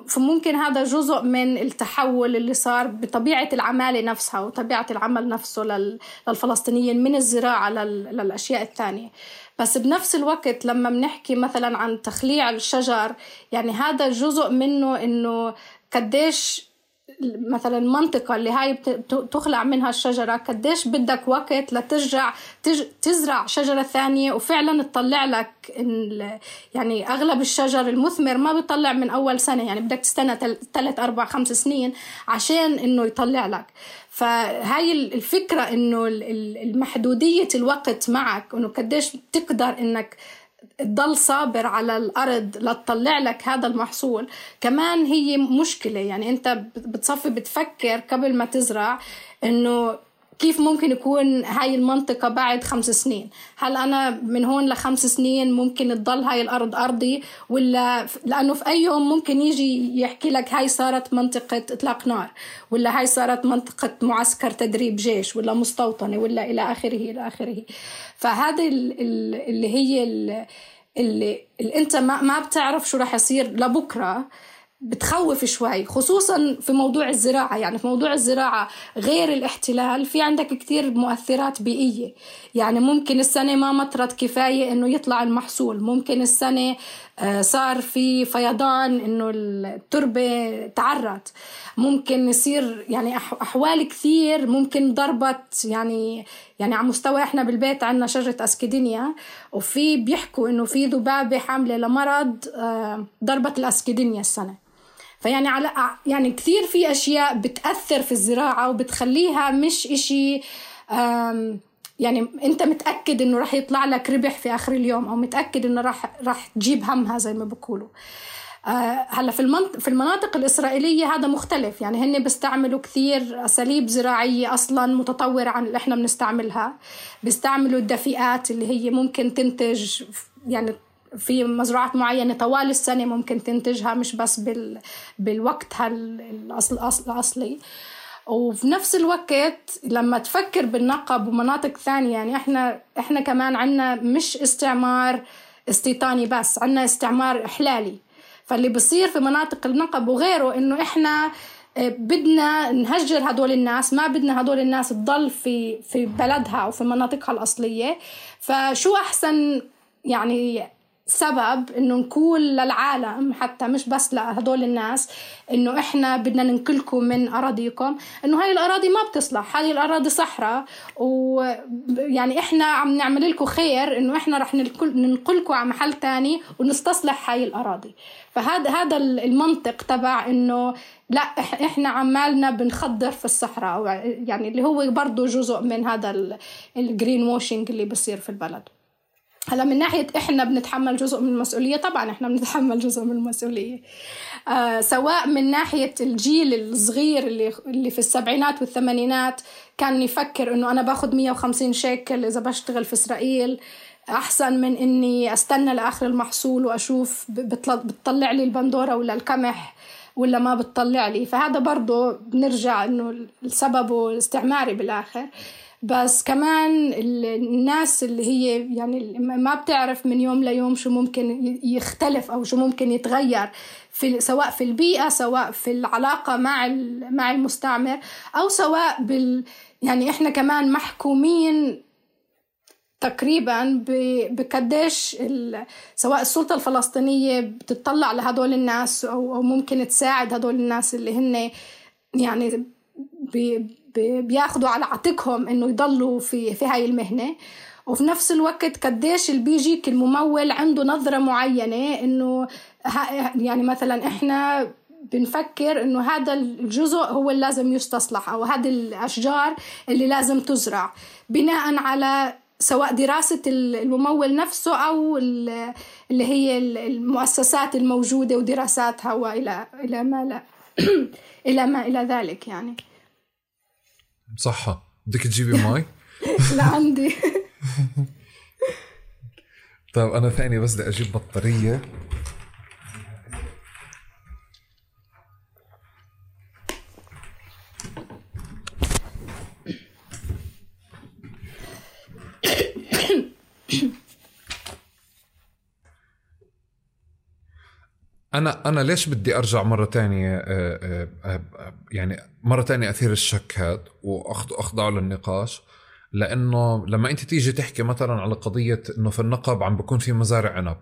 فممكن هذا جزء من التحول اللي صار بطبيعة العمالة نفسها وطبيعة العمل نفسه للفلسطينيين من الزراعة للأشياء الثانية. بس بنفس الوقت لما بنحكي مثلا عن تخليع الشجر يعني هذا جزء منه إنه قديش مثلا المنطقة اللي هاي تخلع منها الشجرة قديش بدك وقت لترجع تزرع شجرة ثانية وفعلا تطلع لك يعني أغلب الشجر المثمر ما بيطلع من أول سنة يعني بدك تستنى ثلاث أربع خمس سنين عشان إنه يطلع لك. فهاي الفكرة إنه المحدودية الوقت معك إنه قديش تقدر إنك تضل صابر على الأرض لتطلع لك هذا المحصول. كمان هي مشكلة يعني أنت بتصفي بتفكر قبل ما تزرع إنه كيف ممكن يكون هاي المنطقة بعد خمس سنين؟ هل أنا من هون لخمس سنين ممكن تضل هاي الأرض أرضي؟ ولا لأنه في أي يوم ممكن يجي يحكي لك هاي صارت منطقة إطلاق نار ولا هاي صارت منطقة معسكر تدريب جيش ولا مستوطنة ولا إلى آخره إلى آخره. فهذه اللي هي اللي, اللي أنت ما, ما بتعرف شو رح يصير لبكرة. بتخوف شوي خصوصا في موضوع الزراعة. يعني في موضوع الزراعة غير الاحتلال في عندك كتير مؤثرات بيئية. يعني ممكن السنة ما مطرت كفاية إنه يطلع المحصول. ممكن السنة آه، صار في فيضان إنه التربة تعرت ممكن يصير يعني أحوال كثير. ممكن ضربت يعني يعني على مستوى إحنا بالبيت عندنا شجرة أسكيدينيا. وفي بيحكوا إنه في ذبابة حاملة لمرض آه، ضربت الأسكيدينيا السنة. فيعني على يعني كثير في أشياء بتأثر في الزراعة وبتخليها مش إشي يعني أنت متأكد إنه راح يطلع لك ربح في آخر اليوم أو متأكد إنه راح راح تجيب همها زي ما بقولوا آه، هلأ في المنطق في المناطق الإسرائيلية هذا مختلف. يعني هن بيستعملوا كثير أساليب زراعية أصلا متطورة عن اللي إحنا بنستعملها. بيستعملوا الدفيئات اللي هي ممكن تنتج يعني في مزروعات معينة طوال السنة ممكن تنتجها مش بس بال... بالوقت الأصل الأصل الأصلي. وفي نفس الوقت لما تفكر بالنقب ومناطق ثانية يعني إحنا إحنا كمان عنا مش استعمار استيطاني بس عنا استعمار إحلالي. فاللي بصير في مناطق النقب وغيره إنه إحنا آه، بدنا نهجر هدول الناس ما بدنا هدول الناس تضل في في بلدها أو في مناطقها الأصلية. فشو أحسن يعني سبب إنه نقول للعالم حتى مش بس لهدول الناس إنه إحنا بدنا ننقلكم من أراضيكم إنه هاي الأراضي ما بتصلح هاي الأراضي صحراء ويعني إحنا عم نعمل لكم خير إنه إحنا رح ننقلكم على محل تاني ونستصلح هاي الأراضي. فهذا هذا المنطق تبع إنه لا إحنا عمالنا بنخدر في الصحراء يعني اللي هو برضه جزء من هذا ال green washing اللي بصير في البلد. هلا من ناحية إحنا بنتحمل جزء من المسؤولية طبعا إحنا بنتحمل جزء من المسؤولية. آه سواء من ناحية الجيل الصغير اللي اللي في السبعينات والثمانينات كان يفكر إنه أنا باخد 150 شيكل إذا بشتغل في إسرائيل أحسن من إني أستنى لآخر المحصول وأشوف بتطلع لي البندورة ولا القمح ولا ما بتطلع لي. فهذا برضه بنرجع إنه السبب استعماري بالآخر. بس كمان الناس اللي هي يعني ما بتعرف من يوم ليوم شو ممكن يختلف أو شو ممكن يتغير في سواء في البيئة سواء في العلاقة مع مع المستعمر أو سواء بال يعني إحنا كمان محكومين تقريبا بقديش سواء السلطة الفلسطينية بتطلع لهدول الناس أو ممكن تساعد هدول الناس اللي هن يعني بياخدوا على عاتقهم إنه يضلوا في في هاي المهنة. وفي نفس الوقت قديش اللي بيجيك الممول عنده نظرة معينة إنه يعني مثلا إحنا بنفكر إنه هذا الجزء هو اللي لازم يستصلح أو هذه الأشجار اللي لازم تزرع. بناء على سواء دراسة الممول نفسه أو اللي هي المؤسسات الموجودة ودراساتها وإلى إلى ما لا إلى ما إلى ذلك يعني. صحة. بدك تجيبي مي؟ لا عندي. طيب أنا ثاني بس بدي أجيب بطارية. أنا أنا ليش بدي أرجع مرة تانية آه، آه، آه، يعني مرة تانية أثير الشك هذا واخضعه للنقاش؟ لأنه لما أنت تيجي تحكي مثلا على قضية إنه في النقب عم بكون في مزارع عنب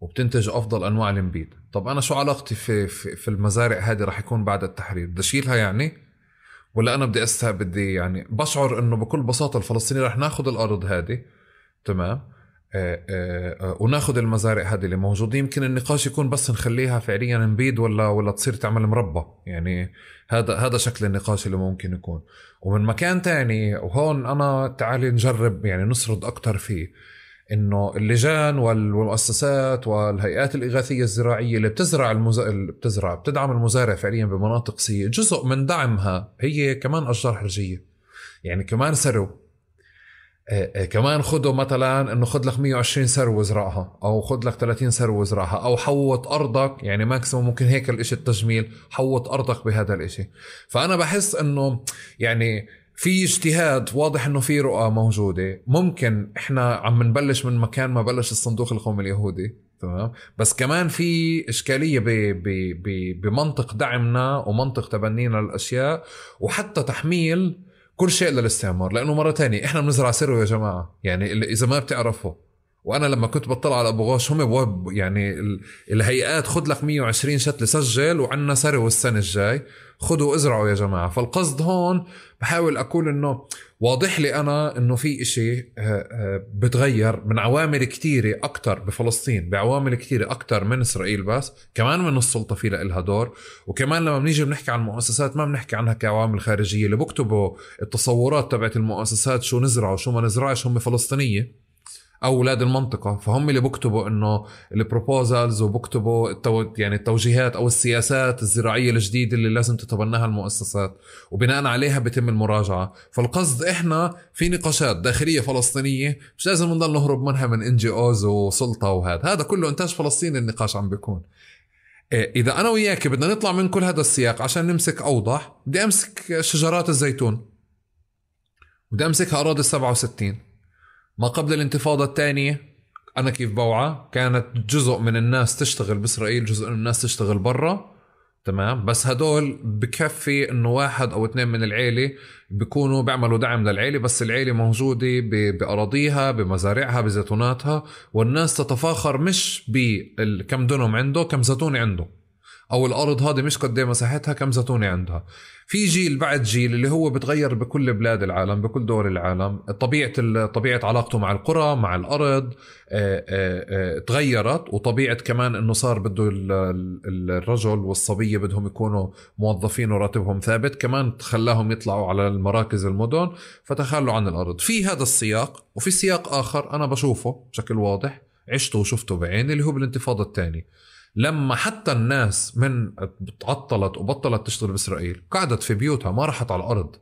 وبتنتج أفضل أنواع النبيد طب أنا شو علاقتي في في, في المزارع هذه راح يكون بعد التحرير؟ بدي أشيلها يعني؟ ولا أنا بدي اسها بدي يعني؟ بشعر إنه بكل بساطة الفلسطيني راح ناخذ الأرض هذه تمام؟ وناخذ المزارع هذه اللي موجودة. يمكن النقاش يكون بس نخليها فعليا نبيد ولا ولا تصير تعمل مربى. يعني هذا هذا شكل النقاش اللي ممكن يكون. ومن مكان تاني وهون أنا تعالي نجرب يعني نسرد أكثر فيه إنه اللجان والمؤسسات والهيئات الإغاثية الزراعية اللي بتزرع المز... اللي بتزرع بتدعم المزارع فعليا بمناطق سيئة جزء من دعمها هي كمان أشجار حرجية. يعني كمان آه، آه، كمان خده مثلا إنه خد لك 120 سرو وزرعها أو خد لك 30 سرو وزرعها أو حوط أرضك يعني ماكسيموم ممكن هيك الإشي التجميل حوط أرضك بهذا الإشي. فأنا بحس إنه يعني في اجتهاد واضح إنه في رؤى موجودة. ممكن إحنا عم نبلش من مكان ما بلش الصندوق القومي اليهودي تمام؟ بس كمان في إشكالية ب ب ب بمنطق دعمنا ومنطق تبنينا للأشياء وحتى تحميل كل شيء للاستعمار لأنه مرة تانية إحنا بنزرع سرو يا جماعة يعني إذا ما بتعرفوا وأنا لما كنت بطلع على أبو غوش هم يعني الهيئات خد لك 120 شتله سجل وعنا سرو السنة الجاي. خذوا ازرعوا يا جماعة. فالقصد هون بحاول أقول إنه واضح لي أنا إنه في إشي آه، آه، بتغير من عوامل كتيرة أكثر بفلسطين بعوامل كتيرة أكثر من إسرائيل بس كمان من السلطة في لها دور وكمان لما بنيجي بنحكي عن المؤسسات ما بنحكي عنها كعوامل خارجية. اللي بكتبوا التصورات تبعت المؤسسات شو نزرع وشو ما نزرعش هم فلسطينية. أو أولاد المنطقة. فهم اللي بكتبوا إنه ال proposals وبكتبوا التو... يعني التوجيهات أو السياسات الزراعية الجديدة اللي لازم تتبناها المؤسسات وبناء عليها بيتم المراجعة. فالقصد إحنا في نقاشات داخلية فلسطينية مش لازم نضل نهرب منها من NGOs وسلطة وهذا هذا كله إنتاج فلسطيني النقاش عم بيكون. إيه، إذا أنا وياك بدنا نطلع من كل هذا السياق عشان نمسك أوضح. بدي أمسك شجرات الزيتون. بدي أمسكها أراضي ال 67 ما قبل الانتفاضة الثانية أنا كيف بوعى؟ كانت جزء من الناس تشتغل بإسرائيل جزء من الناس تشتغل برا. تمام؟ بس هدول بكفي إنه واحد أو اثنين من العيلة بيكونوا بيعملوا دعم للعيلة بس العيلة موجودة بأراضيها بمزارعها بزيتوناتها والناس تتفاخر مش بكم دنم عنده كم زيتونة عنده. أو الأرض هذه مش قد مساحتها كم زيتونه عندها. في جيل بعد جيل اللي هو بتغير بكل بلاد العالم بكل دول العالم. طبيعة طبيعة علاقته مع القرى مع الأرض آه، آه، آه، تغيرت. وطبيعة كمان إنه صار بده الرجل والصبية بدهم يكونوا موظفين وراتبهم ثابت. كمان خلاهم يطلعوا على المراكز المدن فتخلوا عن الأرض. في هذا السياق وفي سياق آخر أنا بشوفه بشكل واضح. عشته وشفته بعيني اللي هو بالانتفاضة الثانية. لما حتى الناس من تعطلت وبطلت تشتغل بإسرائيل قعدت في بيوتها ما راحت على الأرض.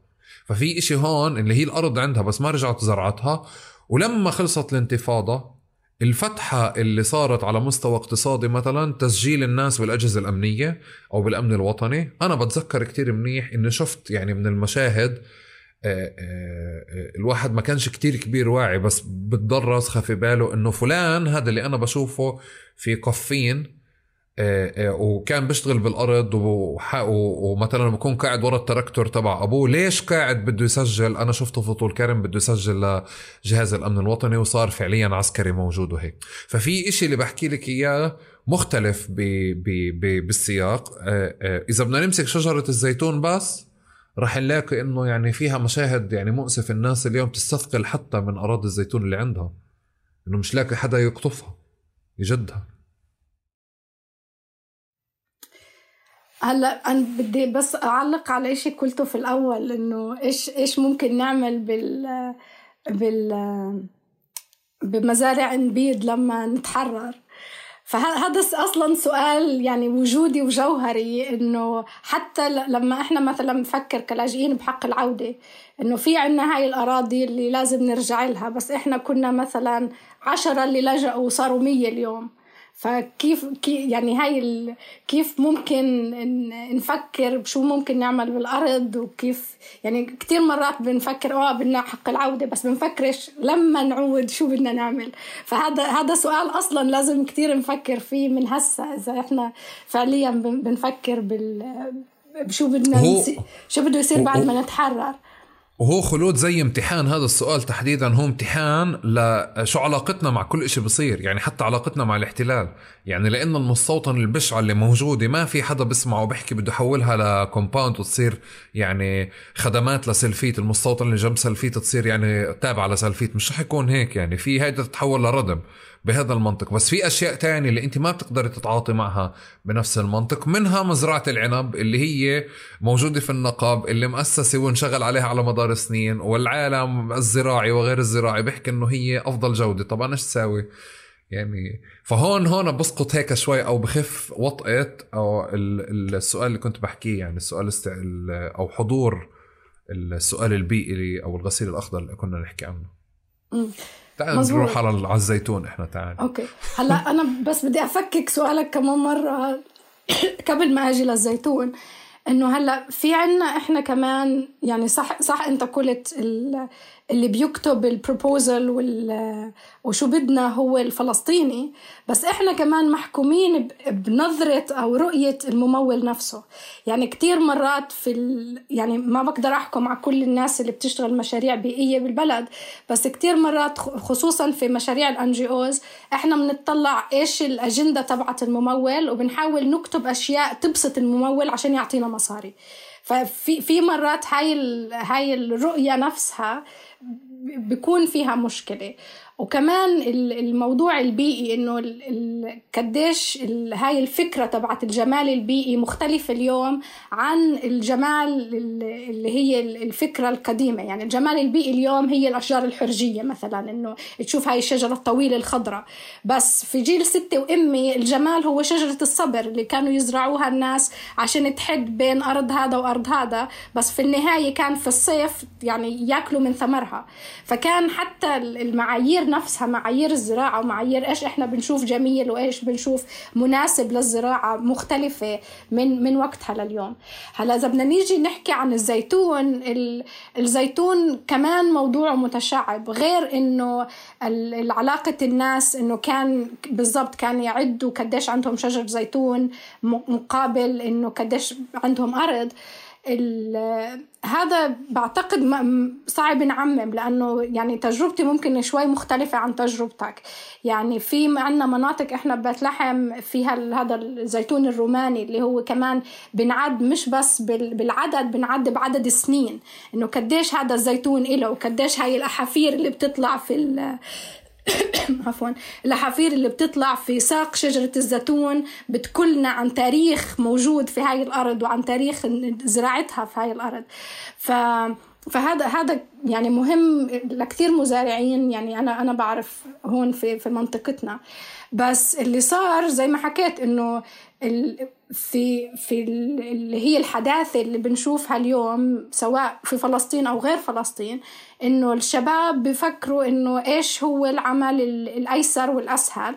ففي إشي هون اللي هي الأرض عندها بس ما رجعت زرعتها. ولما خلصت الانتفاضة الفتحة اللي صارت على مستوى اقتصادي مثلا تسجيل الناس بالأجهزة الأمنية أو بالأمن الوطني. أنا بتذكر كتير منيح إني شفت يعني من المشاهد آه، آه، آه، الواحد ما كانش كتير كبير واعي بس بتضل راسخة في باله إنه فلان هذا اللي أنا بشوفه في قفين. وكان بيشتغل بالأرض ومثلا بكون قاعد ورا التراكتور تبع أبوه ليش قاعد بده يسجل؟ أنا شفته في طول كرم بده يسجل لجهاز الأمن الوطني وصار فعليا عسكري موجود وهيك. ففي إشي اللي بحكي لك إياه مختلف ب ب ب بالسياق. آه، إذا بدنا نمسك شجرة الزيتون بس رح نلاقي إنه يعني فيها مشاهد يعني مؤسف الناس اليوم تستثقل حتى من أراضي الزيتون اللي عندها. إنه مش لاقي حدا يقطفها يجدها. هلا أنا بدي بس أعلق على شيء قلته في الأول إنه إيش إيش ممكن نعمل بال بال بمزارع نبيض لما نتحرر. فهذا أصلا سؤال يعني وجودي وجوهري إنه حتى لما إحنا مثلا بنفكر كلاجئين بحق العودة إنه في عنا هاي الأراضي اللي لازم نرجع لها. بس إحنا كنا مثلا عشرة اللي لجأوا وصاروا مية اليوم. فكيف كي يعني هاي كيف ممكن نفكر بشو ممكن نعمل بالأرض وكيف يعني كثير مرات بنفكر آه بدنا حق العودة بس بنفكرش لما نعود شو بدنا نعمل. فهذا هذا سؤال أصلا لازم كثير نفكر فيه من هسه إذا إحنا فعليا بنفكر بال بشو بدنا شو بده يصير بعد ما نتحرر. وهو خلود زي امتحان هذا السؤال تحديدا هو امتحان لشو علاقتنا مع كل إشي بصير يعني حتى علاقتنا مع الاحتلال. يعني لأن المستوطن البشعة اللي موجودة ما في حدا بسمع وبحكي بده يحولها ل compound وتصير يعني خدمات لسلفيت المستوطن اللي جنب سلفيت تصير يعني تابعة لسلفيت مش رح يكون هيك يعني في هيدا تتحول لردم. بهذا المنطق. بس في أشياء تانية اللي أنت ما بتقدري تتعاطي معها بنفس المنطق منها مزرعة العنب اللي هي موجودة في النقب اللي مؤسسة وانشغل عليها على مدار سنين والعالم الزراعي وغير الزراعي بيحكي إنه هي أفضل جودة. طب أنا إيش ساوي يعني فهون هون بسقط هيك شوي أو بخف وطئة أو السؤال اللي كنت بحكيه يعني السؤال أو حضور السؤال البيئي أو الغسيل الأخضر اللي كنا نحكي عنه. تعال نروح على الزيتون إحنا تعال. أوكي. هلا أنا بس بدي أفكك سؤالك كمان مرة قبل ما أجي للزيتون إنه هلا في عنا إحنا كمان يعني صح صح أنت قلت اللي بيكتب البروبوزل وشو بدنا هو الفلسطيني بس إحنا كمان محكومين بنظرة أو رؤية الممول نفسه. يعني كتير مرات في ال... يعني ما بقدر أحكم على كل الناس اللي بتشتغل مشاريع بيئية بالبلد بس كتير مرات خصوصا في مشاريع ال NGOs إحنا بنطلع إيش الأجندة تبعت الممول وبنحاول نكتب أشياء تبسط الممول عشان يعطينا مصاري. ففي في مرات هاي هاي الرؤية نفسها بيكون فيها مشكلة. وكمان الموضوع البيئي إنه قديش هاي الفكرة تبعت الجمال البيئي مختلفه اليوم عن الجمال اللي هي الفكرة القديمة. يعني الجمال البيئي اليوم هي الأشجار الحرجية مثلا إنه تشوف هاي الشجرة الطويلة الخضراء بس في جيل ستة وأمي الجمال هو شجرة الصبر اللي كانوا يزرعوها الناس عشان تحد بين أرض هذا وأرض هذا. بس في النهاية كان في الصيف يعني ياكلوا من ثمرها. فكان حتى المعايير نفسها معايير الزراعة ومعايير إيش إحنا بنشوف جميل وإيش بنشوف مناسب للزراعة مختلفة من من وقتها لليوم. هلا إذا بدنا نيجي نحكي عن الزيتون الزيتون كمان موضوع متشعب غير إنه علاقة الناس إنه كان بالضبط كان يعدوا قديش عندهم شجر زيتون مقابل إنه قديش عندهم أرض هذا بعتقد صعب نعمم لأنه يعني تجربتي ممكن شوي مختلفة عن تجربتك. يعني في عندنا مناطق إحنا ببيت لحم فيها هذا الزيتون الروماني اللي هو كمان بنعد مش بس بالعدد بنعد بعدد السنين. إنه قديش هذا الزيتون له وقديش هاي الأحافير اللي بتطلع في عفوا الحفير اللي بتطلع في ساق شجرة الزيتون بتكلنا عن تاريخ موجود في هاي الأرض وعن تاريخ زراعتها في هاي الأرض. ف فهذا هذا يعني مهم لكثير مزارعين يعني أنا أنا بعرف هون في في منطقتنا. بس اللي صار زي ما حكيت إنه في في اللي هي الحداثة اللي بنشوفها اليوم سواء في فلسطين أو غير فلسطين إنه الشباب بفكروا إنه إيش هو العمل الأيسر والأسهل.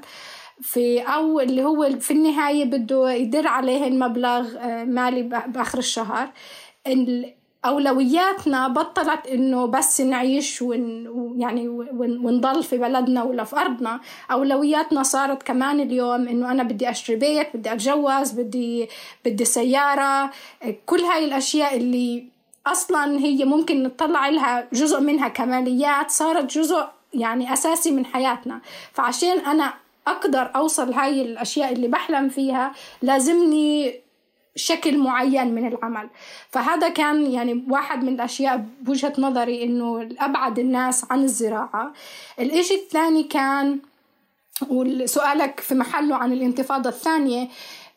في أو اللي هو في النهاية بده يدر عليه المبلغ آه، مالي بآخر الشهر. أولوياتنا بطلت إنه بس نعيش ون يعني ونضل في بلدنا ولا في أرضنا. أولوياتنا صارت كمان اليوم إنه أنا بدي أشتري بيت بدي أتجوز بدي بدي سيارة. كل هاي الأشياء اللي أصلا هي ممكن نطلع لها جزء منها كماليات صارت جزء يعني أساسي من حياتنا. فعشان أنا أقدر أوصل هاي الأشياء اللي بحلم فيها لازمني شكل معين من العمل. فهذا كان يعني واحد من الأشياء بوجهة نظري إنه أبعد الناس عن الزراعة. الإشي الثاني كان وسؤالك في محله عن الانتفاضة الثانية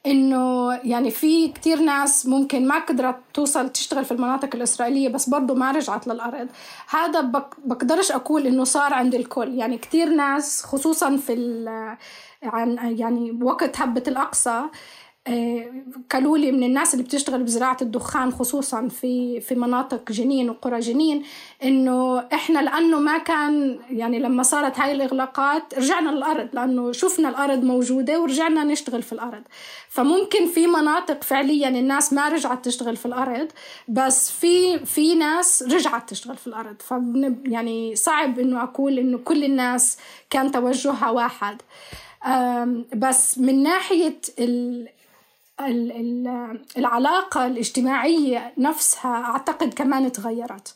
إنه يعني في كتير ناس ممكن ما قدرت توصل تشتغل في المناطق الإسرائيلية بس برضه ما رجعت للأرض. هذا بقدرش أقول إنه صار عند الكل. يعني كتير ناس خصوصا في عن يعني وقت هبة الأقصى قالوا لي من الناس اللي بتشتغل بزراعة الدخان خصوصا في في مناطق جنين وقرى جنين إنه إحنا لأنه ما كان يعني لما صارت هاي الإغلاقات رجعنا للأرض لأنه شفنا الأرض موجودة ورجعنا نشتغل في الأرض. فممكن في مناطق فعليا الناس ما رجعت تشتغل في الأرض بس في في ناس رجعت تشتغل في الأرض. ف يعني صعب إنه أقول إنه كل الناس كان توجهها واحد. بس من ناحية العلاقة الاجتماعية نفسها أعتقد كمان تغيرت.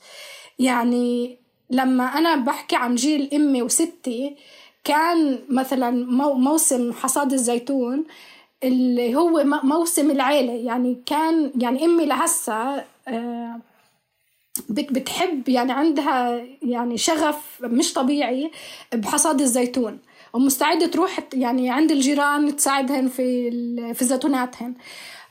يعني لما أنا بحكي عن جيل أمي وستي كان مثلا موسم حصاد الزيتون اللي هو موسم العيلة. يعني كان يعني أمي لهسه آه، بتحب يعني عندها يعني شغف مش طبيعي بحصاد الزيتون. ومستعدة تروح يعني عند الجيران تساعدهن في في زيتوناتهن.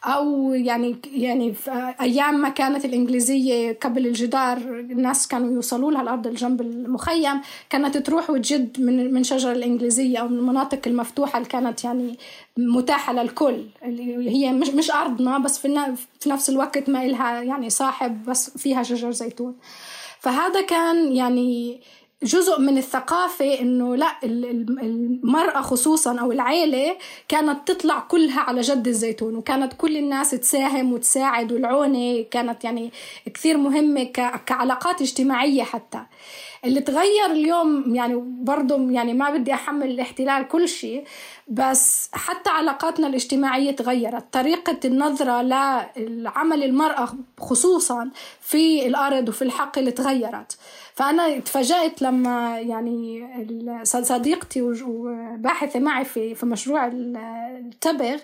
أو يعني يعني في أيام ما كانت الإنجليزية قبل الجدار الناس كانوا يوصلوا لها الأرض الجنب المخيم كانت تروح وتجد من من شجر الإنجليزية أو من المناطق المفتوحة اللي كانت يعني متاحة للكل. اللي هي مش مش ارضنا بس في في نفس الوقت ما إلها يعني صاحب بس فيها شجر زيتون. فهذا كان يعني جزء من الثقافة إنه لا المرأة خصوصا أو العيلة كانت تطلع كلها على جد الزيتون وكانت كل الناس تساهم وتساعد والعونة كانت يعني كثير مهمة كعلاقات اجتماعية حتى. اللي تغير اليوم يعني برضه يعني ما بدي أحمل الاحتلال كل شيء بس حتى علاقاتنا الاجتماعية تغيرت. طريقة النظرة لعمل المرأة خصوصا في الأرض وفي الحقل تغيرت. فأنا تفاجأت لما يعني صديقتي وباحثة معي في في مشروع التبغ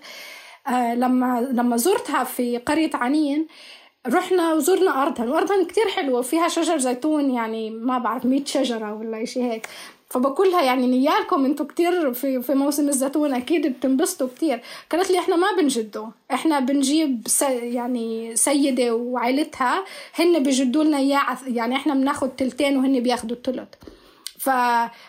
آه، لما لما زرتها في قرية عنين رحنا وزرنا أرضها وأرضها كتير حلوة وفيها شجر زيتون يعني ما بعرف 100 شجرة ولا شيء هيك. فبقولها يعني نيالكم أنتوا كتير في في موسم الزيتون أكيد بتنبسطوا كتير. قالت لي إحنا ما بنجده. إحنا بنجيب سي يعني سيدة وعائلتها هن بيجدوا لنا اياه يعني إحنا بناخد تلتين وهن بياخدوا التلت. ف...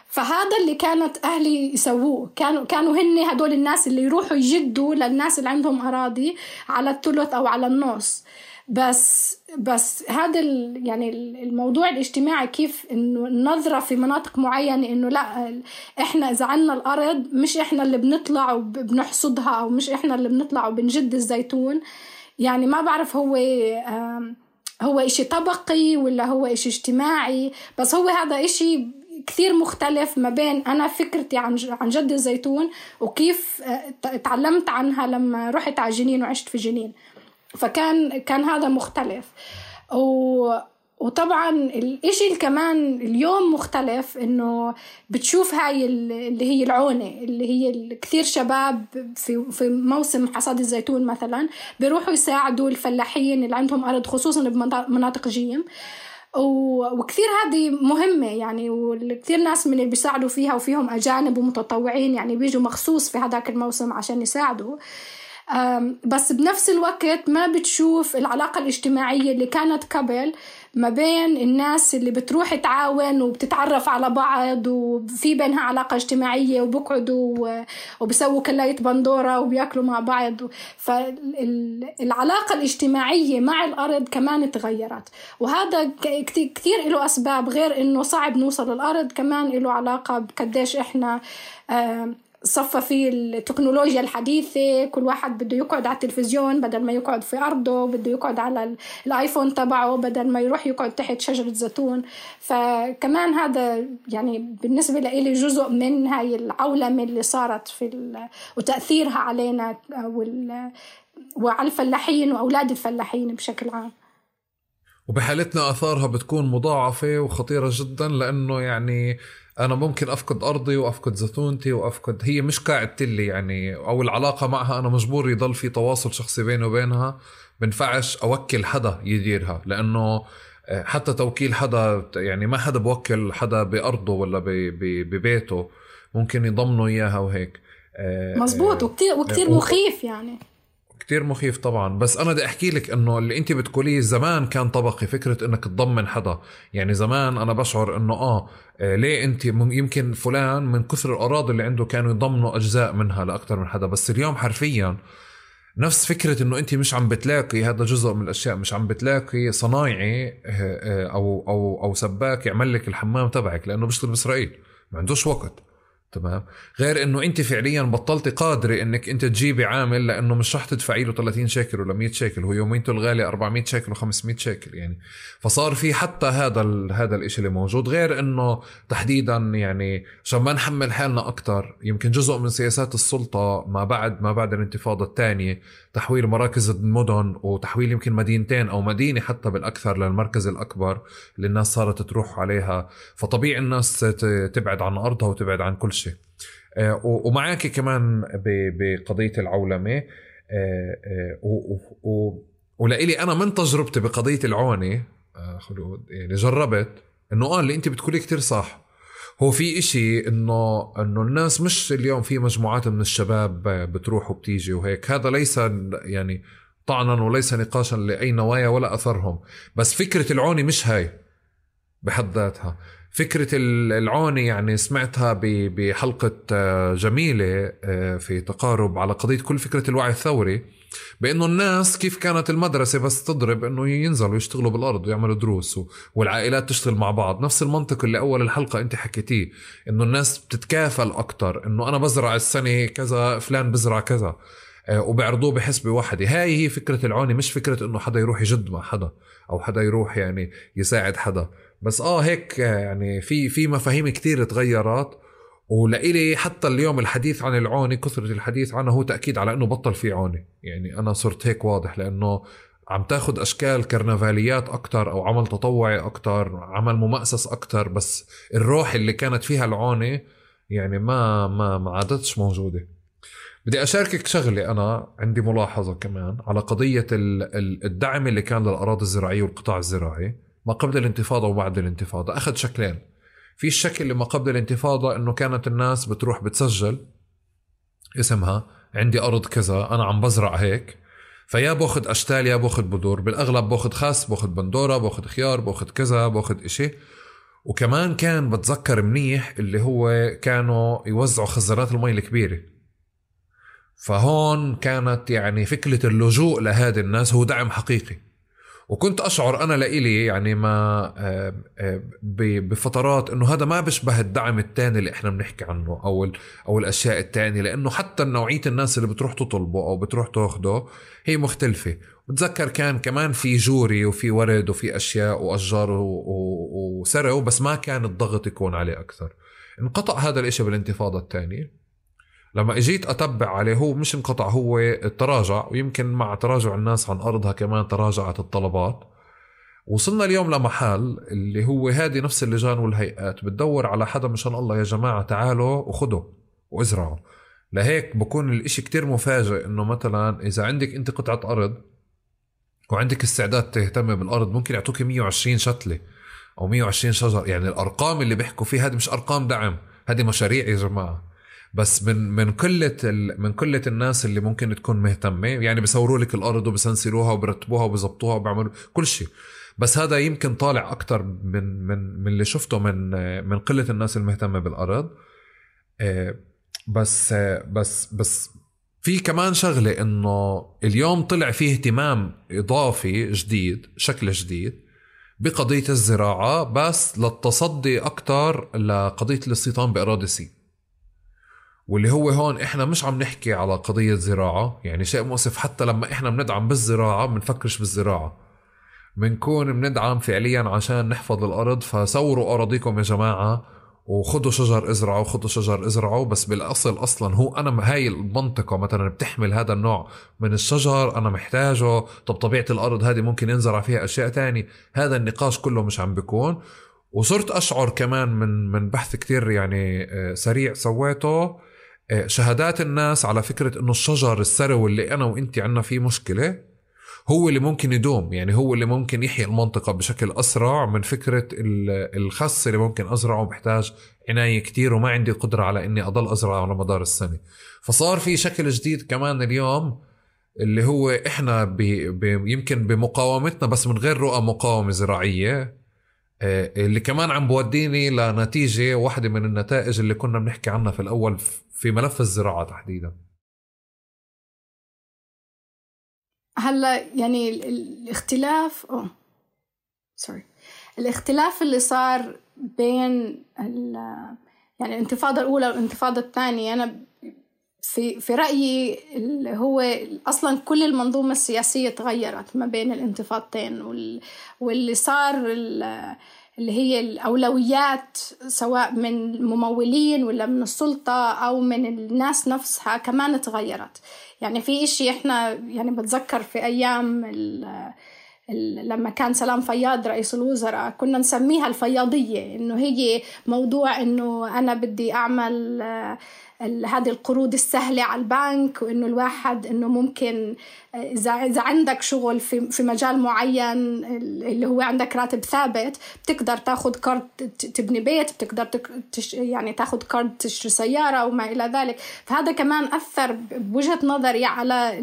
فهذا اللي كانت أهلي يسووه. كانوا كانوا هن هدول الناس اللي يروحوا يجدوا للناس اللي عندهم أراضي على الثلث أو على النص. بس بس هذا يعني الموضوع الاجتماعي كيف إنه النظرة في مناطق معينة إنه لا إحنا إذا عنا الأرض مش إحنا اللي بنطلع وبنحصدها أو مش إحنا اللي بنطلع وبنجد الزيتون. يعني ما بعرف هو هو إشي طبقي ولا هو إشي اجتماعي بس هو هذا إشي كثير مختلف ما بين أنا فكرتي عن عن جد الزيتون وكيف آه، تعلمت عنها لما رحت على جنين وعشت في جنين. فكان كان هذا مختلف. و وطبعا الإشي كمان اليوم مختلف إنه بتشوف هاي اللي هي العونة اللي هي كثير شباب في في موسم حصاد الزيتون مثلا بيروحوا يساعدوا الفلاحين اللي عندهم أرض خصوصا بمناطق جيم. وكثير هذه مهمة يعني وكثير ناس من اللي بيساعدوا فيها وفيهم أجانب ومتطوعين يعني بيجوا مخصوص في هذاك الموسم عشان يساعدوا. بس بنفس الوقت ما بتشوف العلاقة الاجتماعية اللي كانت قبل ما بين الناس اللي بتروح تعاون وبتتعرف على بعض وفي بينها علاقة اجتماعية وبقعدوا وبسووا كلاية بندورة وبياكلوا مع بعض. فالعلاقة الاجتماعية مع الأرض كمان تغيرت. وهذا كثير له أسباب غير إنه صعب نوصل للأرض كمان له علاقة بقديش إحنا صفى في التكنولوجيا الحديثة كل واحد بده يقعد على التلفزيون بدل ما يقعد في أرضه بده يقعد على الآيفون تبعه بدل ما يروح يقعد تحت شجرة زيتون. فكمان هذا يعني بالنسبة لي جزء من هاي العولمة اللي صارت في وتأثيرها علينا وال وعلى الفلاحين وأولاد الفلاحين بشكل عام. وبحالتنا آثارها بتكون مضاعفة وخطيرة جدا لأنه يعني أنا ممكن أفقد أرضي وأفقد زيتونتي وأفقد هي مش قاعدة لي يعني أو العلاقة معها أنا مجبور يضل في تواصل شخصي بيني وبينها بنفعش أوكل حدا يديرها لأنه آه، حتى توكيل حدا يعني ما حدا بوكل حدا بأرضه ولا ببيته ممكن يضمنوا إياها وهيك. آه، مزبوط آه، وكتير وكتير مخيف يعني. كتير مخيف طبعا. بس أنا بدي أحكي لك إنه اللي انت بتقوليه زمان كان طبقي فكرة إنك تضمن حدا. يعني زمان أنا بشعر إنه آه, آه ليه انت يمكن فلان من كثر الأراضي اللي عنده كانوا يضمنوا أجزاء منها لاكثر من حدا. بس اليوم حرفيا نفس فكرة إنه انت مش عم بتلاقي هذا جزء من الأشياء مش عم بتلاقي صنايعي آه، آه، أو أو أو سباك يعمل لك الحمام تبعك لأنه بيشتغل بإسرائيل. ما عندوش وقت. تمام؟ غير إنه أنت فعليا بطلتي قادرة إنك أنت تجيبي عامل لأنه مش رح تدفعي له 30 شيكل ولا 100 شيكل هو يوميته الغالي 400 شيكل و500 شيكل يعني. فصار في حتى هذا ال... هذا الشيء اللي موجود غير إنه تحديدا يعني عشان ما نحمل حالنا أكثر يمكن جزء من سياسات السلطة ما بعد ما بعد الانتفاضة الثانية تحويل مراكز المدن وتحويل يمكن مدينتين أو مدينة حتى بالأكثر للمركز الأكبر اللي الناس صارت تروح عليها. فطبيعي الناس تبعد عن أرضها وتبعد عن كل شيء. آه، ومعاك كمان بقضية العولمة. آه، آه، ولإلي أنا من تجربتي بقضية العونة يعني جربت إنه آه اللي أنت بتقوليه كتير صح. هو في إشي إنه إنه الناس مش اليوم في مجموعات من الشباب بتروح وبتيجي وهيك. هذا ليس يعني طعنا وليس نقاشا لأي نوايا ولا أثرهم. بس فكرة العوني مش هاي بحد ذاتها. فكرة العوني يعني سمعتها بحلقة آه، جميلة آه، في تقارب على قضية كل فكرة الوعي الثوري بأنه الناس كيف كانت المدرسة بس تضرب أنه ينزلوا يشتغلوا بالأرض ويعملوا دروس والعائلات تشتغل مع بعض. نفس المنطق اللي أول الحلقة أنت حكيتيه إنه الناس بتتكافل أكثر إنه أنا بزرع السنة كذا فلان بزرع كذا آه، وبيعرضوه بحسبه واحدة هاي هي فكرة العوني مش فكرة إنه حدا يروح يجد مع حدا أو حدا يروح يعني يساعد حدا. بس آه هيك يعني في في مفاهيم كثير تغيرت ولإلي حتى اليوم الحديث عن العوني كثرة الحديث عنه هو تأكيد على أنه بطل في عوني يعني أنا صرت هيك واضح لأنه عم تاخد أشكال كرنفاليات أكتر أو عمل تطوعي أكتر عمل ممأسس أكتر بس الروح اللي كانت فيها العوني يعني ما ما ما عادتش موجودة. بدي أشاركك شغلة أنا عندي ملاحظة كمان على قضية الدعم اللي كان للأراضي الزراعية والقطاع الزراعي. ما قبل الانتفاضة وبعد الانتفاضة. أخذ شكلين. في الشكل اللي ما قبل الانتفاضة إنه كانت الناس بتروح بتسجل. اسمها عندي أرض كذا أنا عم بزرع هيك. فيا بأخذ أشتال يا بأخذ بذور. بالأغلب بأخذ خس بأخذ بندورة بأخذ خيار بأخذ كذا بأخذ إشي. وكمان كان بتذكر منيح اللي هو كانوا يوزعوا خزانات المي الكبيرة. فهون كانت يعني فكرة اللجوء لهذه الناس هو دعم حقيقي. وكنت أشعر أنا لإلي يعني ما آه، آه، بفترات إنه هذا ما بيشبه الدعم الثاني اللي إحنا بنحكي عنه أو أو الأشياء الثانية لإنه حتى نوعية الناس اللي بتروح تطلبه أو بتروح تاخده هي مختلفة. بتذكر كان كمان في جوري وفي ورد وفي أشياء وأشجار وسرو بس ما كان الضغط يكون عليه أكثر. انقطع هذا الإشي بالانتفاضة الثانية لما اجيت اتبع عليه هو مش انقطع هو تراجع ويمكن مع تراجع الناس عن أرضها كمان تراجعت الطلبات. وصلنا اليوم لمحل اللي هو هذه نفس اللجان والهيئات بتدور على حدا مشان الله يا جماعة تعالوا وخذوا وإزرعوا. لهيك بكون الإشي كتير مفاجئ إنه مثلا إذا عندك أنت قطعة أرض وعندك استعداد تهتم بالأرض ممكن يعطوك 120 شتلة أو 120 شجر. يعني الأرقام اللي بيحكوا فيها هذه مش أرقام دعم هذه مشاريع يا جماعة. بس من من كلة من كلة الناس اللي ممكن تكون مهتمة يعني بصوروا لك الأرض وبسنسلوها وبرتبوها وبظبطوها وبيعملوا كل شيء. بس هذا يمكن طالع أكتر من من من اللي شفته من من قلة الناس المهتمة بالأرض. آه، بس بس بس في كمان شغلة إنه اليوم طلع فيه اهتمام إضافي جديد شكل جديد بقضية الزراعة بس للتصدي أكتر لقضية الاستيطان بأراضي سي. واللي هو هون إحنا مش عم نحكي على قضية زراعة. يعني شيء مؤسف حتى لما إحنا بندعم بالزراعة بنفكرش بالزراعة. بنكون بندعم فعليا عشان نحفظ الأرض. فصوروا أراضيكم يا جماعة وخذوا شجر إزرعوا خذوا شجر إزرعوا. بس بالأصل أصلا هو أنا هاي المنطقة مثلا بتحمل هذا النوع من الشجر. أنا محتاجه. طب طبيعة الأرض هذه ممكن ينزرع فيها أشياء تاني هذا النقاش كله مش عم بيكون. وصرت أشعر كمان من من بحث كتير يعني آه، سريع سويته. شهادات الناس على فكرة إنه الشجر الثروي اللي أنا وانت عنا فيه مشكلة هو اللي ممكن يدوم يعني هو اللي ممكن يحيي المنطقة بشكل أسرع من فكرة الخس اللي ممكن أزرعه بحتاج عناية كتير وما عندي قدرة على إني أضل أزرعه على مدار السنة. فصار في شكل جديد كمان اليوم اللي هو إحنا بي بي يمكن بمقاومتنا بس من غير رؤى مقاومة زراعية إيه، اللي كمان عم بوديني لنتيجة واحدة من النتائج اللي كنا بنحكي عنها في الأول ملف الزراعة تحديدا. هلا يعني الاختلاف أوه sorry الاختلاف اللي صار بين يعني الانتفاضة الأولى والانتفاضة الثانية أنا في في رأيي اللي هو أصلا كل المنظومة السياسية تغيرت ما بين الانتفاضتين واللي صار اللي هي الأولويات سواء من الممولين ولا من السلطة أو من الناس نفسها كمان تغيرت. يعني في إشي إحنا يعني بتذكر في أيام لما كان سلام فياض رئيس الوزراء كنا نسميها الفياضية. إنه هي موضوع إنه أنا بدي أعمل هذه القروض السهلة على البنك وإنه الواحد إنه ممكن إذا إذا عندك شغل في في مجال معين اللي هو عندك راتب ثابت بتقدر تاخذ كارد تبني بيت بتقدر تش يعني تاخذ كارد تشتري سيارة وما إلى ذلك. فهذا كمان أثر بوجهة نظري على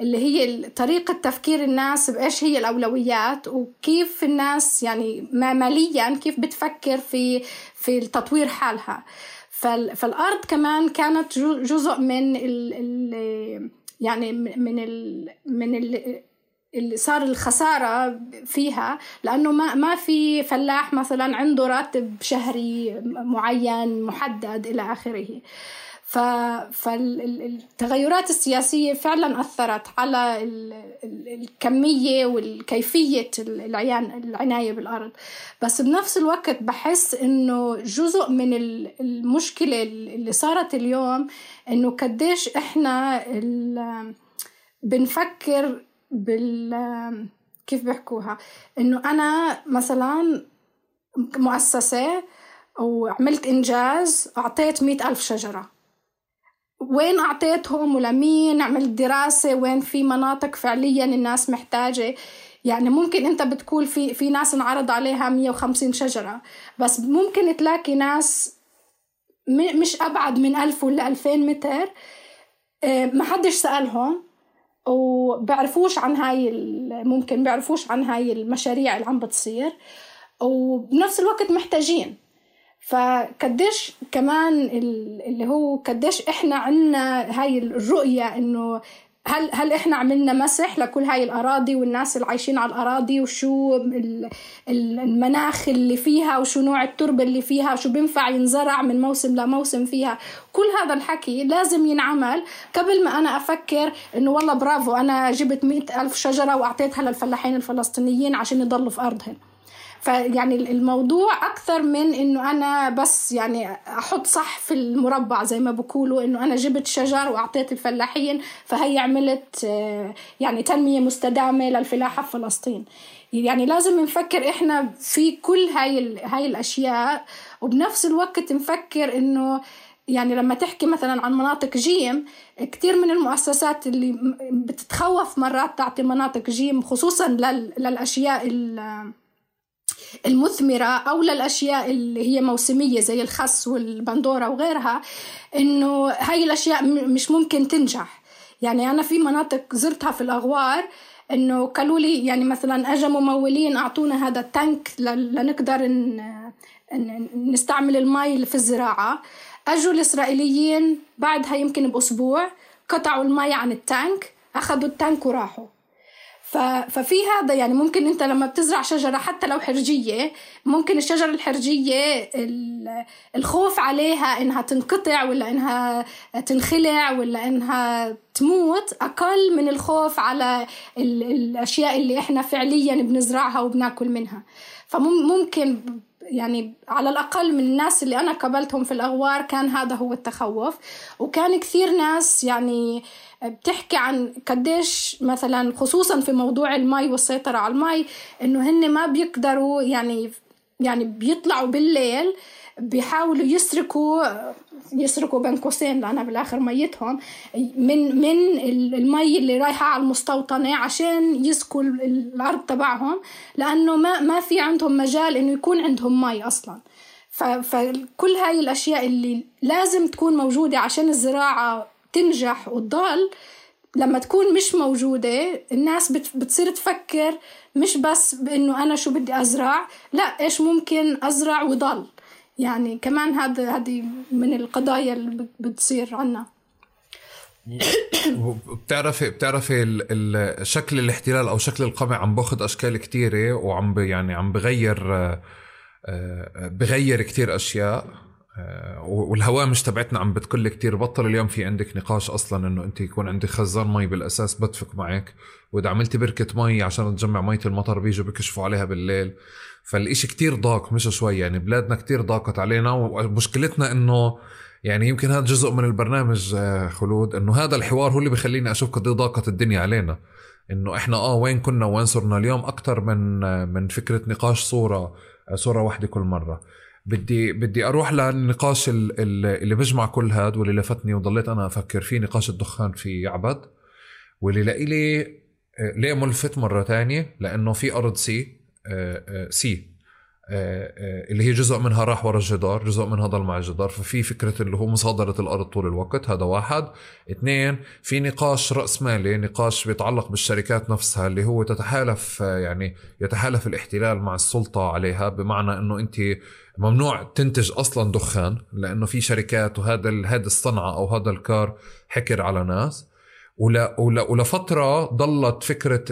اللي هي طريقة تفكير الناس بإيش هي الأولويات وكيف الناس يعني ماليا كيف بتفكر في في تطوير حالها. فالأرض كمان كانت جزء من ال ال يعني من ال من ال اللي صار الخسارة فيها لأنه ما ما في فلاح مثلا عنده راتب شهري معين محدد إلى آخره. فالتغيرات السياسية فعلا أثرت على الكمية والكيفية العناية بالأرض. بس بنفس الوقت بحس إنه جزء من المشكلة اللي صارت اليوم إنه قديش إحنا بنفكر بال كيف بيحكوها؟ إنه أنا مثلا مؤسسة وعملت إنجاز أعطيت مئة ألف شجرة. وين أعطيتهم ولمين عملت دراسة. وين في مناطق فعليا الناس محتاجة؟ يعني ممكن أنت بتقول في في ناس انعرض عليها 150 شجرة. بس ممكن تلاقي ناس مش أبعد من ألف ولا ألفين متر. آه، ما حدش سألهم وبعرفوش عن هاي ممكن بيعرفوش عن هاي المشاريع اللي عم بتصير. وبنفس الوقت محتاجين. فقديش كمان اللي هو قديش إحنا عنا هاي الرؤية إنه هل هل إحنا عملنا مسح لكل هاي الأراضي والناس اللي عايشين على الأراضي وشو المناخ اللي فيها وشو نوع التربة اللي فيها وشو بينفع ينزرع من موسم لموسم فيها. كل هذا الحكي لازم ينعمل. قبل ما أنا أفكر إنه والله برافو أنا جبت مئة ألف شجرة وأعطيتها للفلاحين الفلسطينيين عشان يضلوا في أرضهم. فيعني الموضوع أكثر من إنه أنا بس يعني أحط صح في المربع زي ما بقولوا إنه أنا جبت شجر وأعطيت الفلاحين فهي عملت آه، يعني تنمية مستدامة للفلاحة في فلسطين يعني لازم نفكر إحنا في كل هاي هاي الأشياء وبنفس الوقت نفكر إنه يعني لما تحكي مثلا عن مناطق جيم كثير من المؤسسات اللي بتتخوف مرات تعطي مناطق جيم خصوصا للأشياء المثمرة أو للأشياء اللي هي موسمية زي الخس والبندورة وغيرها إنه هاي الأشياء مش ممكن تنجح. يعني أنا في مناطق زرتها في الأغوار إنه قالوا لي يعني مثلا أجا ممولين أعطونا هذا التانك لنقدر نستعمل المي في الزراعة. أجوا الإسرائيليين بعدها يمكن بأسبوع قطعوا المي عن التانك أخذوا التانك وراحوا. ففي هذا يعني ممكن انت لما بتزرع شجرة حتى لو حرجية ممكن الشجرة الحرجية الخوف عليها إنها تنقطع ولا إنها تنخلع ولا إنها تموت أقل من الخوف على الأشياء اللي إحنا فعليا بنزرعها وبناكل منها. فممكن يعني على الأقل من الناس اللي أنا قابلتهم في الأغوار كان هذا هو التخوف. وكان كثير ناس يعني بتحكي عن قديش مثلا خصوصا في موضوع المي والسيطرة على المي إنه هن ما بيقدروا يعني يعني بيطلعوا بالليل بيحاولوا يسرقوا يسرقوا بين قوسين لأنها بالآخر ميتهم. من من المي اللي رايحة على المستوطنة عشان يسقوا الأرض تبعهم لأنه ما ما في عندهم مجال إنه يكون عندهم مي أصلا. فكل هاي الأشياء اللي لازم تكون موجودة عشان الزراعة تنجح وتضل لما تكون مش موجودة الناس بتصير تفكر مش بس بإنه أنا شو بدي أزرع لا إيش ممكن أزرع وضل. يعني كمان هذا هذه من القضايا اللي بتصير عنا. بتعرفي بتعرفي شكل الاحتلال أو شكل القمع عم باخذ أشكال كثيره وعم يعني عم بغير آه، آه، بغير كثير أشياء. آه، والهوامش تبعتنا عم بتقل كتير. بطل اليوم في عندك نقاش أصلا إنه أنت يكون عندك خزان مي بالأساس بدفق معك وإذا عملتي بركة مي عشان تجمع مية المطر بيجوا بكشفوا عليها بالليل. فالإشي كتير ضاق مش شوي يعني بلادنا كتير ضاقت علينا ومشكلتنا إنه يعني يمكن هذا جزء من البرنامج آه، خلود إنه هذا الحوار هو اللي بخليني أشوف قد إيه ضاقت الدنيا علينا. إنه إحنا آه وين كنا وين صرنا؟ اليوم أكثر من آه، من فكرة نقاش صورة صورة واحدة كل مرة. بدي بدي أروح للنقاش اللي بجمع كل هاد واللي لفتني وضليت أنا أفكر فيه نقاش الدخان في عبد واللي لإلي آه، ليه ملفت مرة تانية؟ لأنه في أرض C آه، آه، C اللي هي جزء منها راح ورا الجدار جزء منها ضل مع الجدار ففي فكرة اللي هو مصادرة الأرض طول الوقت هذا واحد. اثنين في نقاش رأس مالي نقاش بيتعلق بالشركات نفسها اللي هو تتحالف يعني يتحالف الاحتلال مع السلطة عليها بمعنى أنه أنت ممنوع تنتج أصلا دخان لأنه في شركات وهذا هذا الصنعة أو هذا الكار حكر على ناس. ولا ولا ولفترة ضلت فكرة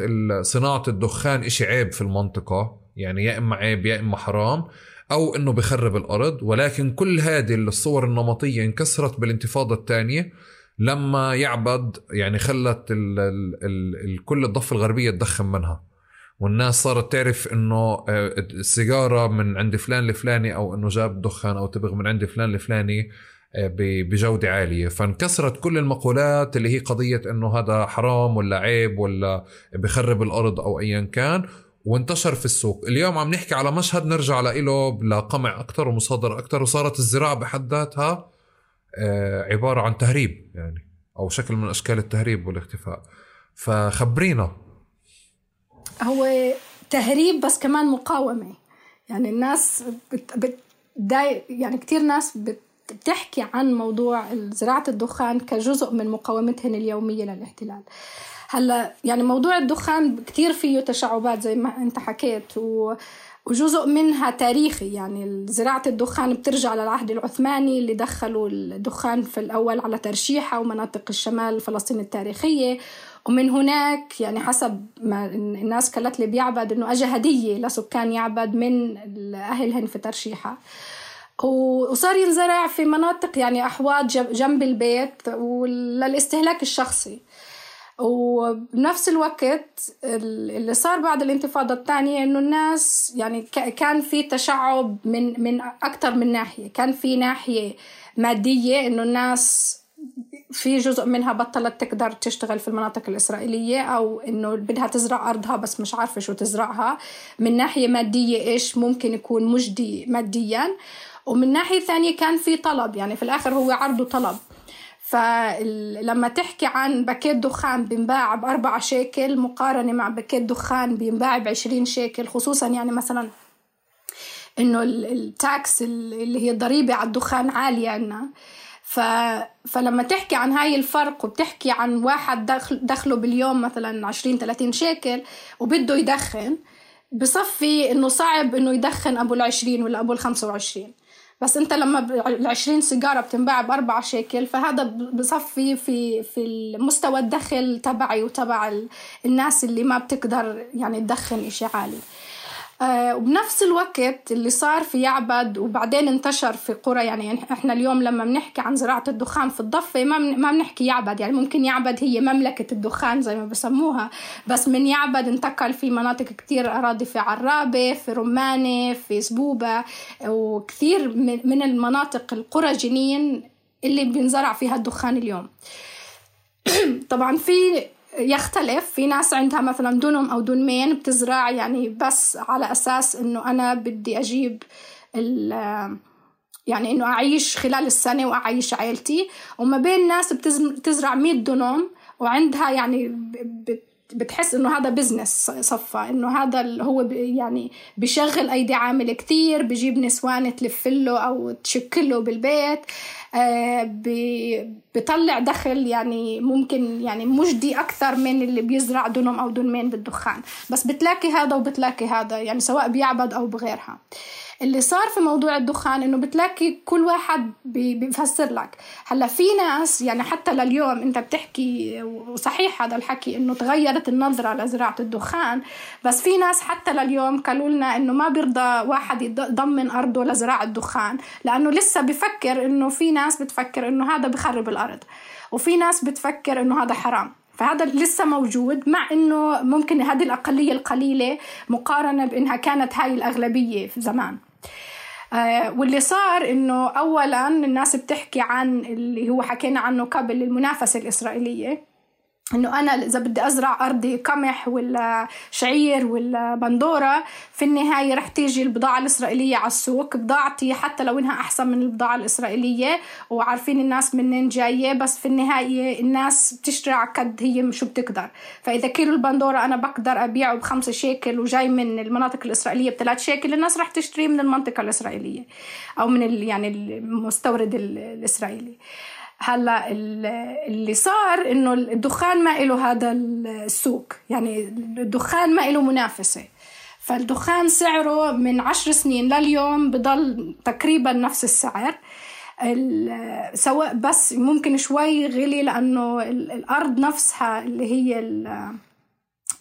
صناعة الدخان إشي عيب في المنطقة. يعني يا إما عيب يا إما حرام أو إنه بخرب الأرض. ولكن كل هذه الصور النمطية انكسرت بالانتفاضة الثانية لما يعبد يعني خلت ال ال ال كل الضفة الغربية تدخن منها. والناس صارت تعرف إنه آه، السيجارة من عند فلان الفلاني أو إنه جاب دخان أو تبغ من عند فلان الفلاني آه، بجودة عالية. فانكسرت كل المقولات اللي هي قضية إنه هذا حرام ولا عيب ولا بخرب الأرض أو ايا كان وانتشر في السوق. اليوم عم نحكي على مشهد نرجع له لقمع أكثر ومصادرة أكثر وصارت الزراعة بحد ذاتها آه، عبارة عن تهريب يعني أو شكل من أشكال التهريب والاختفاء. فخبرينا هو تهريب بس كمان مقاومة. يعني الناس بت... بت... يعني كتير ناس بت... بتحكي عن موضوع زراعة الدخان كجزء من مقاومتهن اليومية للاحتلال. هلا يعني موضوع الدخان كتير فيه تشعبات زي ما انت حكيت و وجزء منها تاريخي. يعني زراعة الدخان بترجع للعهد العثماني اللي دخلوا الدخان في الأول على ترشيحة ومناطق الشمال فلسطين التاريخية ومن هناك يعني حسب ما الناس كلت لي بيعبد إنه اجى هديه لسكان يعبد من اهلهن في ترشيحة. وصار ينزرع في مناطق يعني أحواض جنب البيت وللاستهلاك الشخصي. وبنفس الوقت اللي صار بعد الانتفاضة الثانية إنه الناس يعني كان في تشعب من من أكثر من ناحية. كان في ناحية مادية إنه الناس في جزء منها بطلت تقدر تشتغل في المناطق الإسرائيلية أو إنه بدها تزرع أرضها بس مش عارفة شو تزرعها. من ناحية مادية إيش ممكن يكون مجدي ماديا. ومن ناحية ثانية كان في طلب يعني في الآخر هو عرض وطلب فلما تحكي عن باكيت دخان بينباع بأربعة شيكل مقارنة مع باكيت دخان بينباع بعشرين شيكل خصوصا يعني مثلا إنه ال tax اللي هي الضريبة على الدخان عالية عنا. ف... فلما تحكي عن هاي الفرق وبتحكي عن واحد دخل دخله باليوم مثلا 20 30 شيكل وبده يدخن بصفي إنه صعب إنه يدخن أبو العشرين ولا أبو الخمسة وعشرين. بس أنت لما ال 20 سيجارة بتنباع ب 4 شيكل فهذا بصفي في في المستوى الدخل تبعي وتبع الناس اللي ما بتقدر يعني تدخن إشي عالي. آه وبنفس الوقت اللي صار في يعبد وبعدين انتشر في قرى يعني إحنا اليوم لما بنحكي عن زراعة الدخان في الضفة ما ما بنحكي يعبد يعني ممكن يعبد هي مملكة الدخان زي ما بسموها بس من يعبد انتقل في مناطق كتير أراضي في عرابة في رمانة في زبوبة وكثير من المناطق القرى جنين اللي بينزرع فيها الدخان اليوم. طبعا في يختلف في ناس عندها مثلا دنم أو دنمين بتزرع يعني بس على أساس إنه أنا بدي أجيب يعني إنه أعيش خلال السنة وأعيش عائلتي وما بين ناس بتزرع 100 دنم وعندها يعني بتحس إنه هذا بزنس صفى إنه هذا هو يعني بشغل أيدي عامل كتير بجيب نسوان تلف له أو تشكله بالبيت آه بيطلع دخل يعني ممكن يعني مجدي أكثر من اللي بيزرع دنم أو دنمين بالدخان. بس بتلاقي هذا وبتلاقي هذا يعني سواء بيعبد أو بغيرها. اللي صار في موضوع الدخان إنه بتلاقي كل واحد بيفسر لك. هلأ في ناس يعني حتى لليوم أنت بتحكي وصحيح هذا الحكي إنه تغيرت النظرة لزراعة الدخان بس في ناس حتى لليوم قالوا لنا إنه ما بيرضى واحد يضمن أرضه لزراعة الدخان لأنه لسه بفكر إنه في ناس بتفكر إنه هذا بخرب الأرض وفي ناس بتفكر إنه هذا حرام. فهذا لسه موجود مع إنه ممكن هذه الأقلية القليلة مقارنة بإنها كانت هاي الأغلبية في زمان. واللي صار إنه اولا الناس بتحكي عن اللي هو حكينا عنه قبل المنافسة الإسرائيلية. إنه أنا إذا بدي أزرع أرضي قمح ولا شعير ولا بندورة في النهاية رح تيجي البضاعة الإسرائيلية على السوق. بضاعتي حتى لو إنها أحسن من البضاعة الإسرائيلية وعارفين الناس منين جاية بس في النهاية الناس بتشتري على قد هي شو بتقدر. فإذا كيلو البندورة أنا بقدر أبيعه بخمسة شيكل وجاي من المناطق الإسرائيلية بثلاث شيكل الناس رح تشتريه من المنطقة الإسرائيلية أو من يعني المستورد الإسرائيلي. هلا اللي صار إنه الدخان ما له هذا السوق. يعني الدخان ما له منافسة. فالدخان سعره من عشر سنين لليوم بضل تقريبا نفس السعر. سواء بس ممكن شوي غلي لأنه الأرض نفسها اللي هي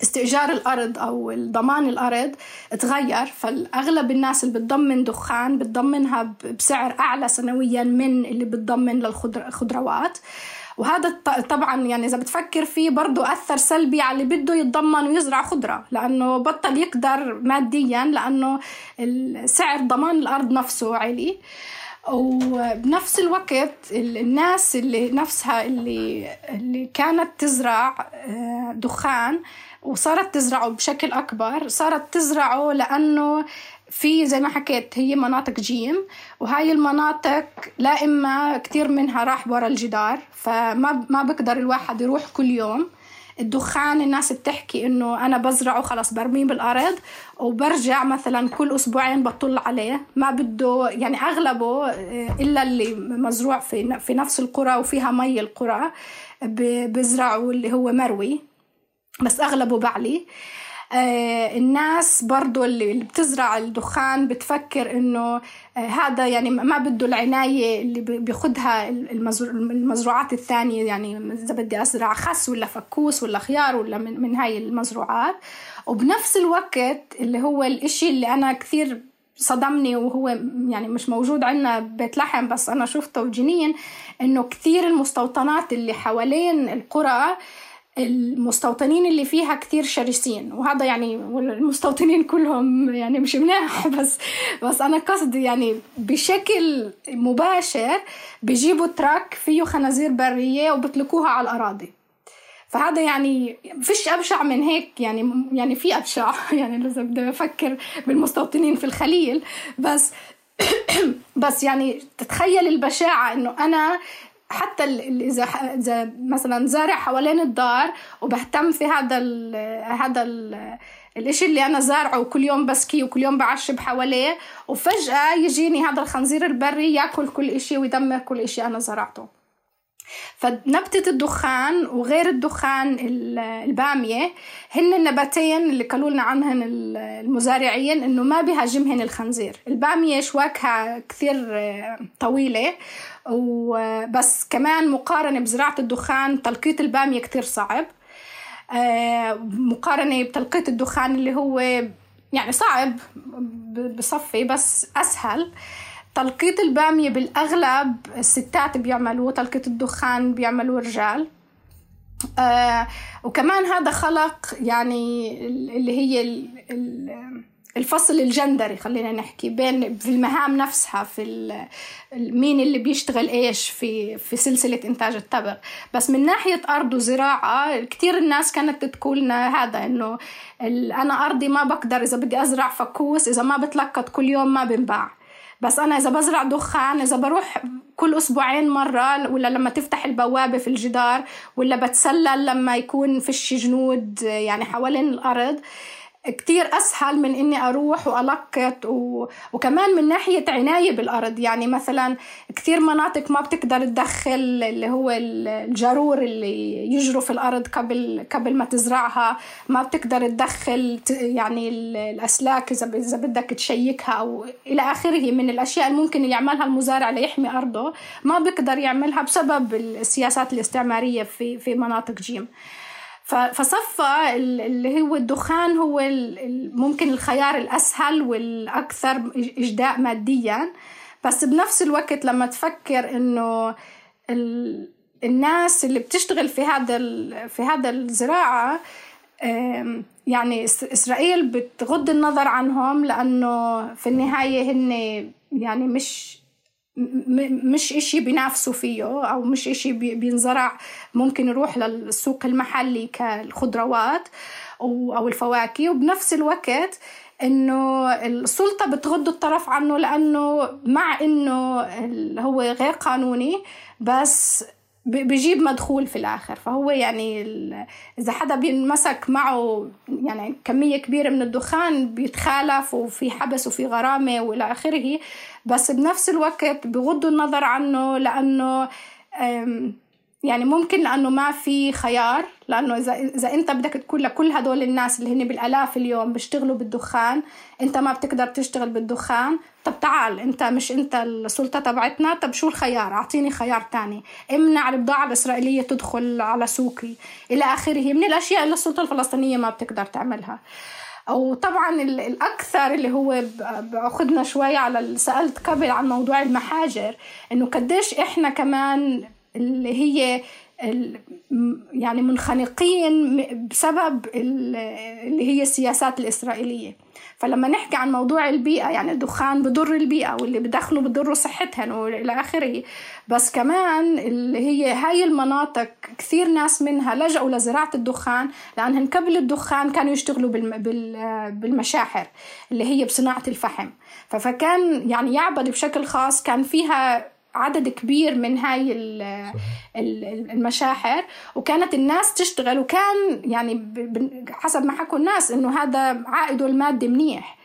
استئجار الأرض أو ضمان الأرض تغير فالأغلب الناس اللي بتضمن دخان بتضمنها بسعر أعلى سنويا من اللي بتضمن للخضروات وهذا طبعا يعني إذا بتفكر فيه برضه أثر سلبي على اللي بده يتضمن ويزرع خضرة لأنه بطل يقدر ماديا لأنه سعر ضمان الأرض نفسه عالي وبنفس الوقت الناس اللي نفسها اللي اللي كانت تزرع آه، دخان وصارت تزرعه بشكل أكبر. صارت تزرعه لأنه في زي ما حكيت هي مناطق جيم وهاي المناطق لا إما كتير منها راح ورا الجدار فما ما بقدر الواحد يروح كل يوم. الدخان الناس بتحكي إنه أنا بزرعه خلص برميه بالأرض وبرجع مثلا كل أسبوعين بطل عليه. ما بده يعني أغلبه آه، إلا اللي مزروع في في نفس القرى وفيها مي القرى بزرعوا اللي هو مروي. بس أغلبه بعلي. آه الناس برضو اللي بتزرع الدخان بتفكر إنه آه هذا يعني ما بده العناية اللي بياخدها المزروعات الثانية. يعني إذا بدي أزرع خس ولا فكوس ولا خيار ولا من, من هاي المزروعات. وبنفس الوقت اللي هو الإشي اللي أنا كثير صدمني وهو يعني مش موجود عندنا بيت لحم بس أنا شفته جنين إنه كثير المستوطنات اللي حوالين القرى المستوطنين اللي فيها كثير شرسين وهذا يعني المستوطنين كلهم يعني مش مناح بس بس أنا قصدي يعني بشكل مباشر بيجيبوا تراك فيه خنازير برية وبطلقوها على الأراضي. فهذا يعني فيش أبشع من هيك يعني يعني في أبشع يعني اذا بدي أفكر بالمستوطنين في الخليل. بس بس يعني تتخيل البشاعة إنه أنا حتى إذا إذا مثلا زارع حوالين الدار وبهتم في هذا ال هذا ال الإشي اللي أنا زارعه وكل يوم بسكيه وكل يوم بعشب حواليه وفجأة يجيني هذا الخنزير البري ياكل كل إشي ويدمر كل إشي أنا زرعته. فنبتة الدخان وغير الدخان البامية هن النباتين اللي قالوا لنا عنهن المزارعين إنه ما بيهاجمهن الخنزير. البامية شواكها كثير طويلة وبس كمان مقارنة بزراعة الدخان تلقيط البامية كتير صعب. آه، مقارنة بتلقيط الدخان اللي هو يعني صعب بصفي بس أسهل. تلقيط البامية بالأغلب الستات بيعملوه تلقيط الدخان بيعملوه الرجال. آه وكمان هذا خلق يعني اللي هي ال ال الفصل الجندري خلينا نحكي بين في المهام نفسها في مين اللي بيشتغل إيش في في سلسلة إنتاج التبغ بس من ناحية أرض وزراعة كثير الناس كانت تقول لنا هذا إنه أنا أرضي ما بقدر إذا بدي أزرع فكوس إذا ما بتلقط كل يوم ما بنباع. بس أنا إذا بزرع دخان إذا بروح كل أسبوعين مرة ولا لما تفتح البوابة في الجدار ولا بتسلل لما يكون فيش جنود يعني حوالين الأرض كتير أسهل من إني أروح وألقط و... وكمان من ناحية عناية بالأرض. يعني مثلا كتير مناطق ما بتقدر تدخل اللي هو الجارور اللي يجروا في الأرض قبل قبل ما تزرعها. ما بتقدر تدخل يعني الأسلاك إذا إذا بدك تشيكها أو إلى آخره. من الأشياء الممكن اللي يعملها المزارع ليحمي أرضه ما بيقدر يعملها بسبب السياسات الاستعمارية في في مناطق جيم. فصفى اللي هو الدخان هو ممكن الخيار الأسهل والأكثر إجداء ماديا. بس بنفس الوقت لما تفكر إنه الناس اللي بتشتغل في هذا في هذا الزراعة يعني إسرائيل بتغض النظر عنهم لأنه في النهاية هن يعني مش مش إشي بينافسوا فيه أو مش إشي بينزرع ممكن يروح للسوق المحلي كالخضروات أو الفواكه. وبنفس الوقت إنه السلطة بتغض الطرف عنه لأنه مع إنه هو غير قانوني بس بيجيب مدخول في الآخر. فهو يعني إذا حدا بينمسك معه يعني كمية كبيرة من الدخان بيتخالف وفي حبس وفي غرامة وإلى آخره. بس بنفس الوقت بغضوا النظر عنه لأنه يعني ممكن لأنه ما في خيار لأنه إذا إذا أنت بدك تقول لكل هدول الناس اللي هن بالآلاف اليوم بيشتغلوا بالدخان أنت ما بتقدر تشتغل بالدخان. طب تعال أنت مش أنت السلطة تبعتنا؟ طب شو الخيار؟ أعطيني خيار تاني. امنع البضاعة الإسرائيلية تدخل على سوقي. إلى آخره. من الأشياء اللي السلطة الفلسطينية ما بتقدر تعملها. وطبعا الأكثر اللي هو بأخذنا شوي على سألت قبل عن موضوع المحاجر إنه قديش إحنا كمان اللي هي يعني منخنقين بسبب اللي هي السياسات الإسرائيلية. فلما نحكي عن موضوع البيئة يعني الدخان بضر البيئة واللي بدخنوا بضروا صحتهم وإلى آخره. بس كمان اللي هي هاي المناطق كثير ناس منها لجأوا لزراعة الدخان لأنهم قبل الدخان كانوا يشتغلوا بالمشاحر اللي هي بصناعة الفحم. فكان يعني يعبد بشكل خاص كان فيها عدد كبير من هاي المشاحر وكانت الناس تشتغل وكان يعني حسب ما حكوا الناس إنه هذا عائده المادي منيح.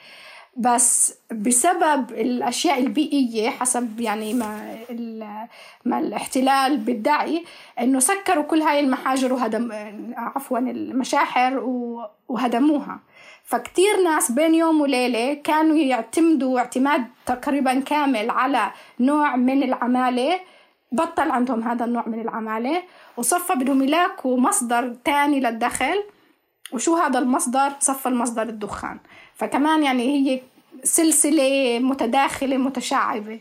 بس بسبب الأشياء البيئية حسب يعني ما ما الاحتلال بيدعي إنه سكروا كل هاي المحاجر وهدم عفوا المشاحر وهدموها. فكتير ناس بين يوم وليلة كانوا يعتمدوا اعتماد تقريبا كامل على نوع من العمالة بطل عندهم هذا النوع من العمالة وصفى بدهم يلاقوا مصدر تاني للدخل. وشو هذا المصدر؟ صفى المصدر الدخان. فكمان يعني هي سلسلة متداخلة متشعبة.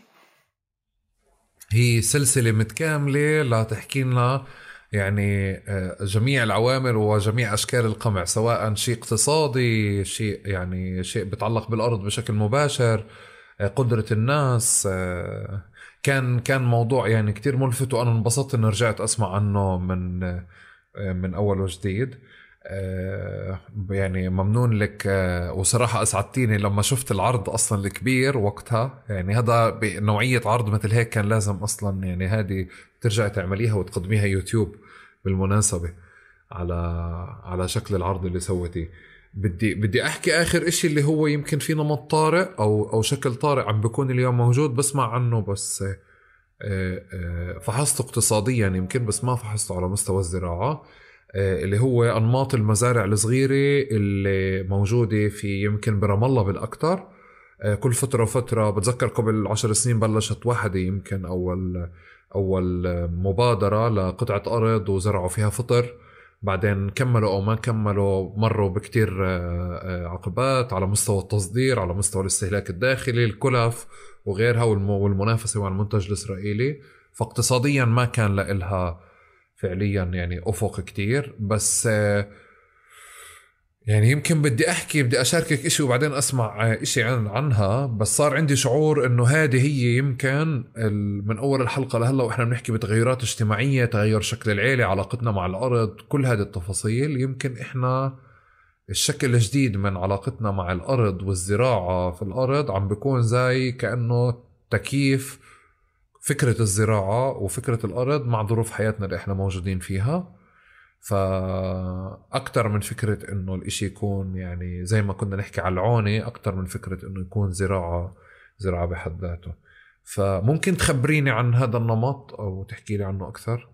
هي سلسلة متكاملة لتحكي لنا يعني آه، جميع العوامل وجميع أشكال القمع سواء شيء اقتصادي شيء يعني شيء بيتعلق بالأرض بشكل مباشر آه، قدرة الناس آه، كان كان موضوع يعني كتير ملفت وأنا انبسطت إني رجعت أسمع عنه من من أول وجديد. يعني ممنون لك وصراحة أسعدتيني لما شفت العرض أصلا الكبير وقتها. يعني هذا بنوعية عرض مثل هيك كان لازم أصلا يعني هذه ترجعي تعمليها وتقدميها يوتيوب بالمناسبة على على شكل العرض اللي سويتيه. بدي بدي أحكي آخر إشي اللي هو يمكن في نمط طارئ أو أو شكل طارئ عم بيكون اليوم موجود بسمع عنه بس آه، آه، فحصته اقتصاديا يمكن بس ما فحصته على مستوى الزراعة. آه، اللي هو أنماط المزارع الصغيرة اللي موجودة في يمكن برام الله بالأكثر. كل فترة وفترة بتذكر قبل عشر سنين بلشت واحدة يمكن أول أول مبادرة لقطعة أرض وزرعوا فيها فطر. بعدين كملوا أو ما كملوا مروا بكتير آه، آه، عقبات على مستوى التصدير على مستوى الاستهلاك الداخلي الكلف وغيرها والمنافسة مع المنتج الإسرائيلي. فاقتصاديا ما كان لها فعليا يعني أفق كتير بس آه، يعني يمكن بدي أحكي بدي أشاركك إشي وبعدين أسمع إشي عن عنها بس صار عندي شعور إنه هذه هي يمكن من أول الحلقة لهلأ وإحنا بنحكي بتغيرات اجتماعية تغير شكل العيلة علاقتنا مع الأرض كل هذه التفاصيل. يمكن إحنا الشكل الجديد من علاقتنا مع الأرض والزراعة في الأرض عم بيكون زي كأنه تكييف فكرة الزراعة وفكرة الأرض مع ظروف حياتنا اللي إحنا موجودين فيها. فأكثر من فكرة إنه الإشي يكون يعني زي ما كنا نحكي على العونة أكثر من فكرة إنه يكون زراعة زراعة بحد ذاته. فممكن تخبريني عن هذا النمط أو تحكي لي عنه أكثر؟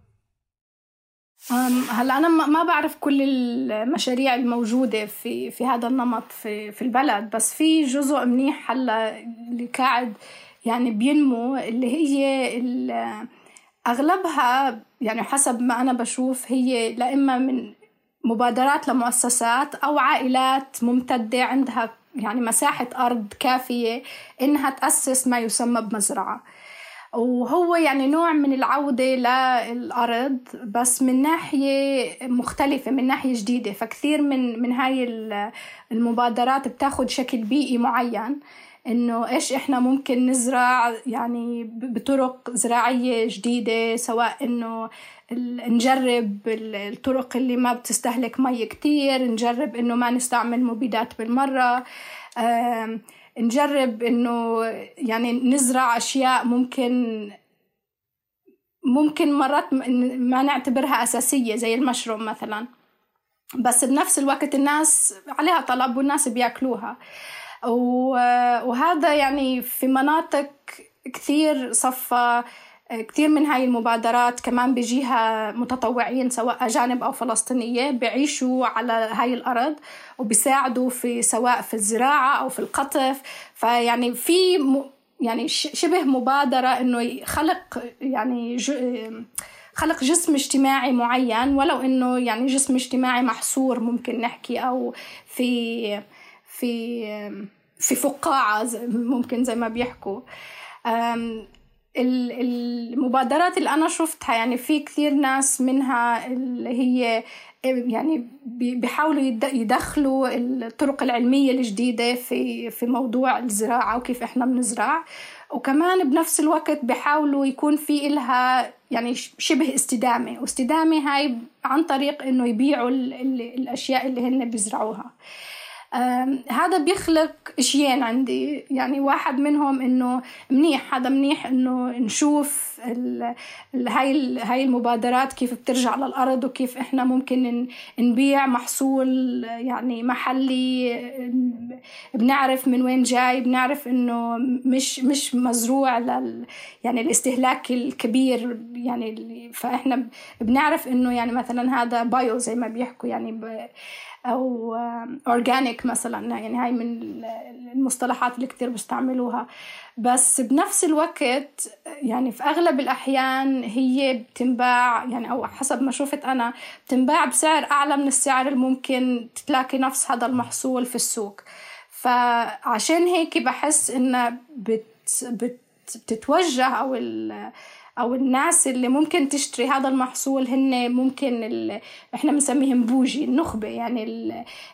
هلا أنا ما بعرف كل المشاريع الموجودة في في هذا النمط في في البلد بس في جزء منيح هلا اللي قاعد يعني بينمو اللي هي أغلبها يعني حسب ما أنا بشوف هي لا إما من مبادرات لمؤسسات أو عائلات ممتدة عندها يعني مساحة أرض كافية إنها تأسس ما يسمى بمزرعة. وهو يعني نوع من العودة للأرض بس من ناحية مختلفة من ناحية جديدة. فكثير من من هاي المبادرات بتاخد شكل بيئي معين. إنه إيش إحنا ممكن نزرع يعني بطرق زراعية جديدة سواء إنه نجرب الطرق اللي ما بتستهلك مي كتير نجرب إنه ما نستعمل مبيدات بالمرة نجرب إنه يعني نزرع أشياء ممكن ممكن مرات ما نعتبرها أساسية زي المشروم مثلا. بس بنفس الوقت الناس عليها طلب والناس بياكلوها. وهذا يعني في مناطق كثير صفى كثير من هاي المبادرات كمان بيجيها متطوعين سواء أجانب أو فلسطينية بيعيشوا على هاي الأرض وبيساعدوا في سواء في الزراعة أو في القطف. فيعني في يعني شبه مبادرة إنه خلق يعني خلق جسم اجتماعي معين ولو إنه يعني جسم اجتماعي محصور ممكن نحكي أو في في في فقاعة ممكن زي ما بيحكوا. المبادرات اللي أنا شفتها يعني في كثير ناس منها اللي هي يعني بيحاولوا يدخلوا الطرق العلمية الجديدة في في موضوع الزراعة وكيف إحنا بنزرع. وكمان بنفس الوقت بيحاولوا يكون في إلها يعني شبه استدامة. واستدامة هاي عن طريق إنه يبيعوا الأشياء اللي هن بيزرعوها. هذا بيخلق شيئين عندي. يعني واحد منهم إنه منيح هذا منيح إنه نشوف هاي هاي المبادرات كيف بترجع للأرض وكيف إحنا ممكن نبيع محصول يعني محلي. بنعرف من وين جاي بنعرف إنه مش مش مزروع لل يعني الاستهلاك الكبير. يعني فإحنا بنعرف إنه يعني مثلا هذا bio زي ما بيحكوا يعني أو organic مثلا يعني هاي من المصطلحات اللي كتير بيستعملوها بس بنفس الوقت يعني في أغلب الأحيان هي بتنباع يعني أو حسب ما شفت أنا بتنباع بسعر أعلى من السعر الممكن تلاقي نفس هذا المحصول في السوق. فعشان هيك بحس إنه بت بت بتتوجه أو أو الناس اللي ممكن تشتري هذا المحصول هن ممكن اللي إحنا بنسميهم بوجي النخبة يعني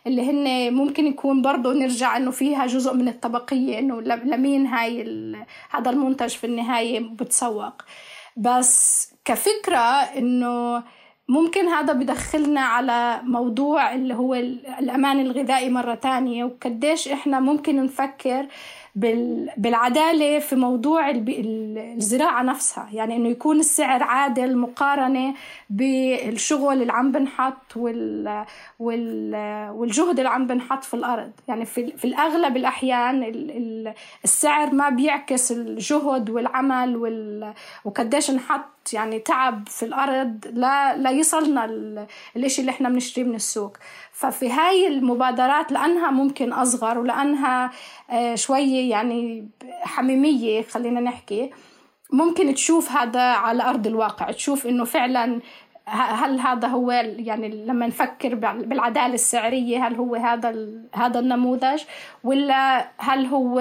اللي هن ممكن يكون برضه نرجع إنه فيها جزء من الطبقية إنه لمين هاي هذا المنتج في النهاية بتسوق. بس كفكرة إنه ممكن هذا بدخلنا على موضوع اللي هو الأمان الغذائي مرة تانية وقديش إحنا ممكن نفكر بالعدالة في موضوع الزراعة نفسها. يعني إنه يكون السعر عادل مقارنة بالشغل اللي عم بنحط وال والجهد اللي عم بنحط في الأرض. يعني في, في الأغلب الأحيان السعر ما بيعكس الجهد والعمل وقديش نحط يعني تعب في الأرض لا, لا يصلنا الإشي اللي إحنا بنشتريه من السوق. ففي هاي المبادرات لأنها ممكن أصغر ولأنها آه، شوية يعني حميمية خلينا نحكي ممكن تشوف هذا على أرض الواقع تشوف إنه فعلا هل هذا هو يعني لما نفكر بالعدالة السعرية هل هو هذا هذا النموذج؟ ولا هل هو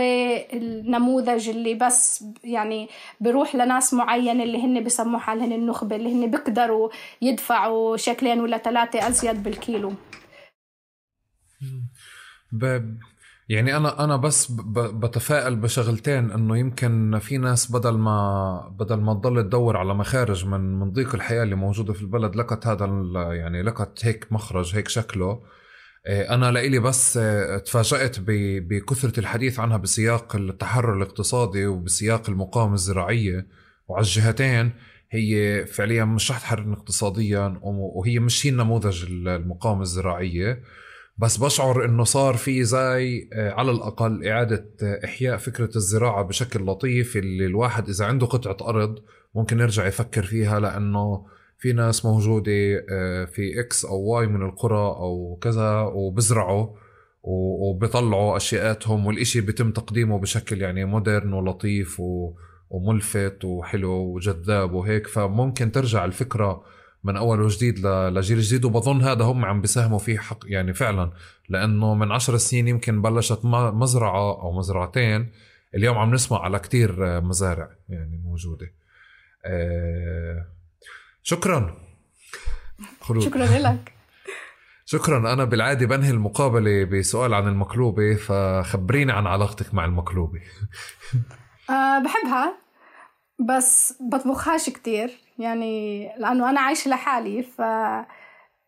النموذج اللي بس يعني بروح لناس معينة اللي هن بسموا حالهم النخبة اللي هن بيقدروا يدفعوا شكلين ولا ثلاثة أزيد بالكيلو؟ ب... يعني أنا أنا بس ب... بتفائل بشغلتين إنه يمكن في ناس بدل ما بدل ما تضل تدور على مخارج من من ضيق الحياة اللي موجودة في البلد لقت هذا يعني لقت هيك مخرج هيك شكله. إيه، أنا لإلي بس إيه، تفاجأت بكثرة الحديث عنها بسياق التحرر الاقتصادي وبسياق المقاومة الزراعية. وعلى الجهتين هي فعليا مش رح تحررنا اقتصاديا وهي مش هي النموذج المقاومة الزراعية. بس بشعر إنه صار في زي آه، على الأقل إعادة آه، إحياء فكرة الزراعة بشكل لطيف اللي الواحد إذا عنده قطعة أرض ممكن يرجع يفكر فيها لأنه في ناس موجودة آه، في X أو Y من القرى أو كذا وبزرعوا وبيطلعوا أشياءاتهم والإشي بيتم تقديمه بشكل يعني modern ولطيف وملفت وحلو وجذاب وهيك. فممكن ترجع الفكرة من أول وجديد لجيل جديد وبظن هذا هم عم بيساهموا فيه حق يعني فعلا. لأنه من عشر سنين يمكن بلشت مزرعة أو مزرعتين اليوم عم نسمع على كتير مزارع يعني موجودة. آه، شكرا. خلود. شكرا لك. شكرا. أنا بالعادة بنهي المقابلة بسؤال عن المقلوبة فخبريني عن علاقتك مع المقلوبة. أه بحبها بس بطبخهاش كتير. يعني لأنه أنا عايشة لحالي ف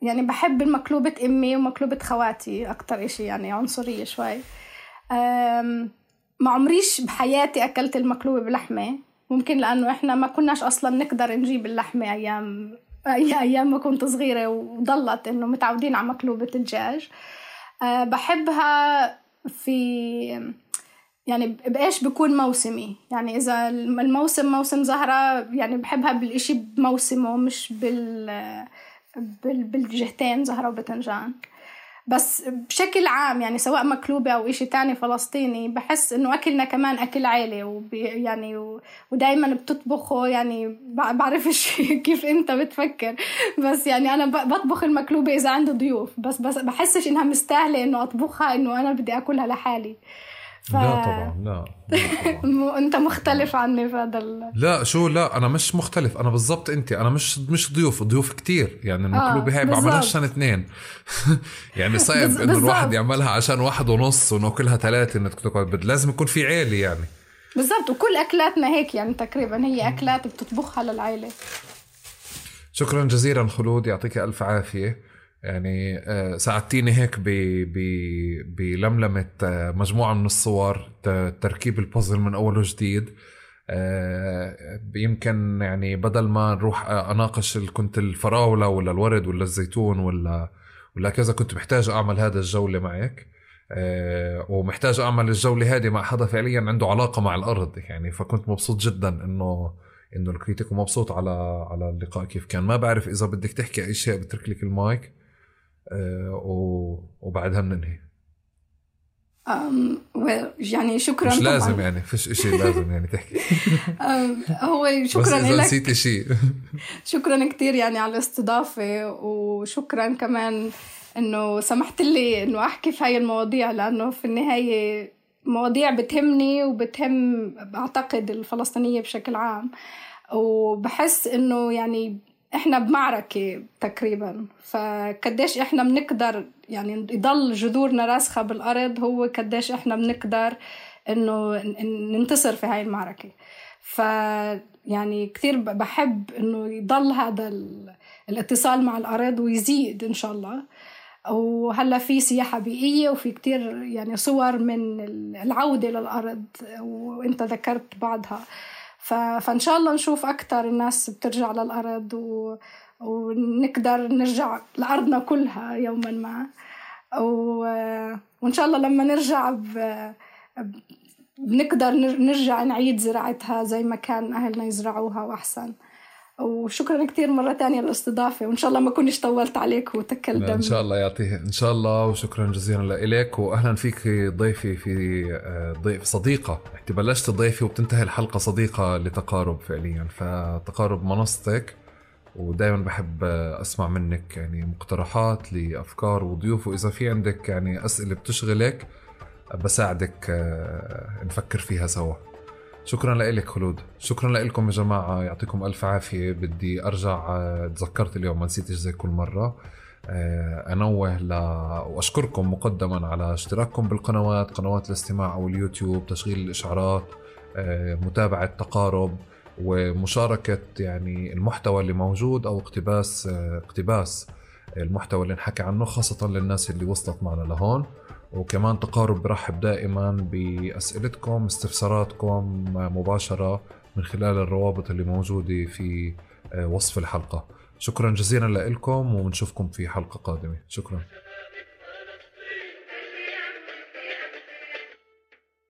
يعني بحب المقلوبة أمي ومقلوبة خواتي أكتر إشي يعني عنصرية شوي. ما عمريش بحياتي أكلت المقلوبة بلحمة. ممكن لأنه إحنا ما كناش أصلا نقدر نجيب اللحمة أيام أيام ما كنت صغيرة وضلت إنه متعودين على مقلوبة الدجاج. أه بحبها في يعني بإيش بكون موسمي؟ يعني إذا الموسم موسم زهرة يعني بحبها بالإشي بموسمه مش بال بالجهتين زهرة وبتنجان. بس بشكل عام يعني سواء مقلوبة أو إشي تاني فلسطيني بحس إنه أكلنا كمان أكل وبي يعني. ودايما بتطبخه يعني بعرفش كيف أنت بتفكر. بس يعني أنا بطبخ المقلوبة إذا عندي ضيوف. بس بس بحسش إنها مستاهلة إنه أطبخها إنه أنا بدي أكلها لحالي. ف... لا طبعا لا, لا انت مختلف عني في هذا ال... لا شو لا أنا مش مختلف أنا بالضبط أنت أنا مش مش ضيوف ضيوف كتير يعني المقلوبه آه هاي بعملها عشان اثنين. يعني صعب إنه الواحد يعملها عشان واحد ونص وناكلها ثلاثة إنك تقعد لازم يكون في عيلة يعني. بالضبط وكل أكلاتنا هيك يعني تقريبا هي أكلات بتطبخها للعائله شكرا جزيلا خلود يعطيك ألف عافية. يعني آه، ساعدتيني هيك بلملمة آه، مجموعة من الصور تركيب البازل من أول وجديد. آه، يمكن يعني بدل ما نروح أناقش كنت الفراولة ولا الورد ولا الزيتون ولا ولا كذا كنت محتاج أعمل هذا الجولة معك. ومحتاج أعمل الجولة هذه مع حدا فعليا عنده علاقة مع الأرض يعني. فكنت مبسوط جدا إنه إنه لقيتك ومبسوط على على اللقاء كيف كان. ما بعرف إذا بدك تحكي أي شيء بترك لك المايك. وبعدها بننهي. يعني شكرا مش لازم طبعاً. يعني فيش شيء لازم يعني تحكي. هو شكرا بس اذا نسيتي شيء شكرا كثير يعني على الاستضافة وشكرا كمان إنه سمحت لي إنه أحكي في هاي المواضيع لأنه في النهاية مواضيع بتهمني وبتهم بعتقد الفلسطينية بشكل عام. وبحس إنه يعني إحنا بمعركة تقريبا. فقديش إحنا بنقدر يعني يضل جذورنا راسخة بالأرض هو قديش إحنا بنقدر إنه ننتصر في هاي المعركة. ف يعني كثير بحب إنه يضل هذا الاتصال مع الأرض ويزيد إن شاء الله. وهلأ في سياحة بيئية وفي كتير يعني صور من العودة للأرض وإنت ذكرت بعضها. ف... فإن شاء الله نشوف أكثر الناس بترجع للأرض و... ونقدر نرجع لأرضنا كلها يوما ما. و... وإن شاء الله لما نرجع ب... بنقدر نرجع نعيد زراعتها زي ما كان أهلنا يزرعوها وأحسن. وشكرا كثير مرة تانية للاستضافة وإن شاء الله ما كنتش طولت عليك وتكلت إن شاء الله يعطيه إن شاء الله وشكرا جزيلا لك وأهلا فيك ضيفي في آه، ضيف صديقة. أنت بلشت ضيفي وبتنتهي الحلقة صديقة لتقارب فعليا فتقارب منصتك ودائما بحب أسمع منك يعني مقترحات لأفكار وضيوف وإذا في عندك يعني أسئلة بتشغلك بساعدك آه، نفكر فيها سوا. شكرا لك خلود. شكرا لكم يا جماعة. يعطيكم ألف عافية. بدي أرجع آه، تذكرت اليوم ما نسيتش زي كل مرة. آه، أنوه ل... وأشكركم مقدما على اشتراككم بالقنوات قنوات الاستماع أو اليوتيوب تشغيل الإشعارات آه، متابعة تقارب ومشاركة يعني المحتوى اللي موجود أو اقتباس اقتباس المحتوى اللي نحكي عنه خاصة للناس اللي وصلت معنا لهون. وكمان تقارب برحب دائما بأسئلتكم استفساراتكم مباشرة من خلال الروابط اللي موجودة في آه، وصف الحلقة. شكرا جزيلا لكم ونشوفكم في حلقة قادمة. شكرا.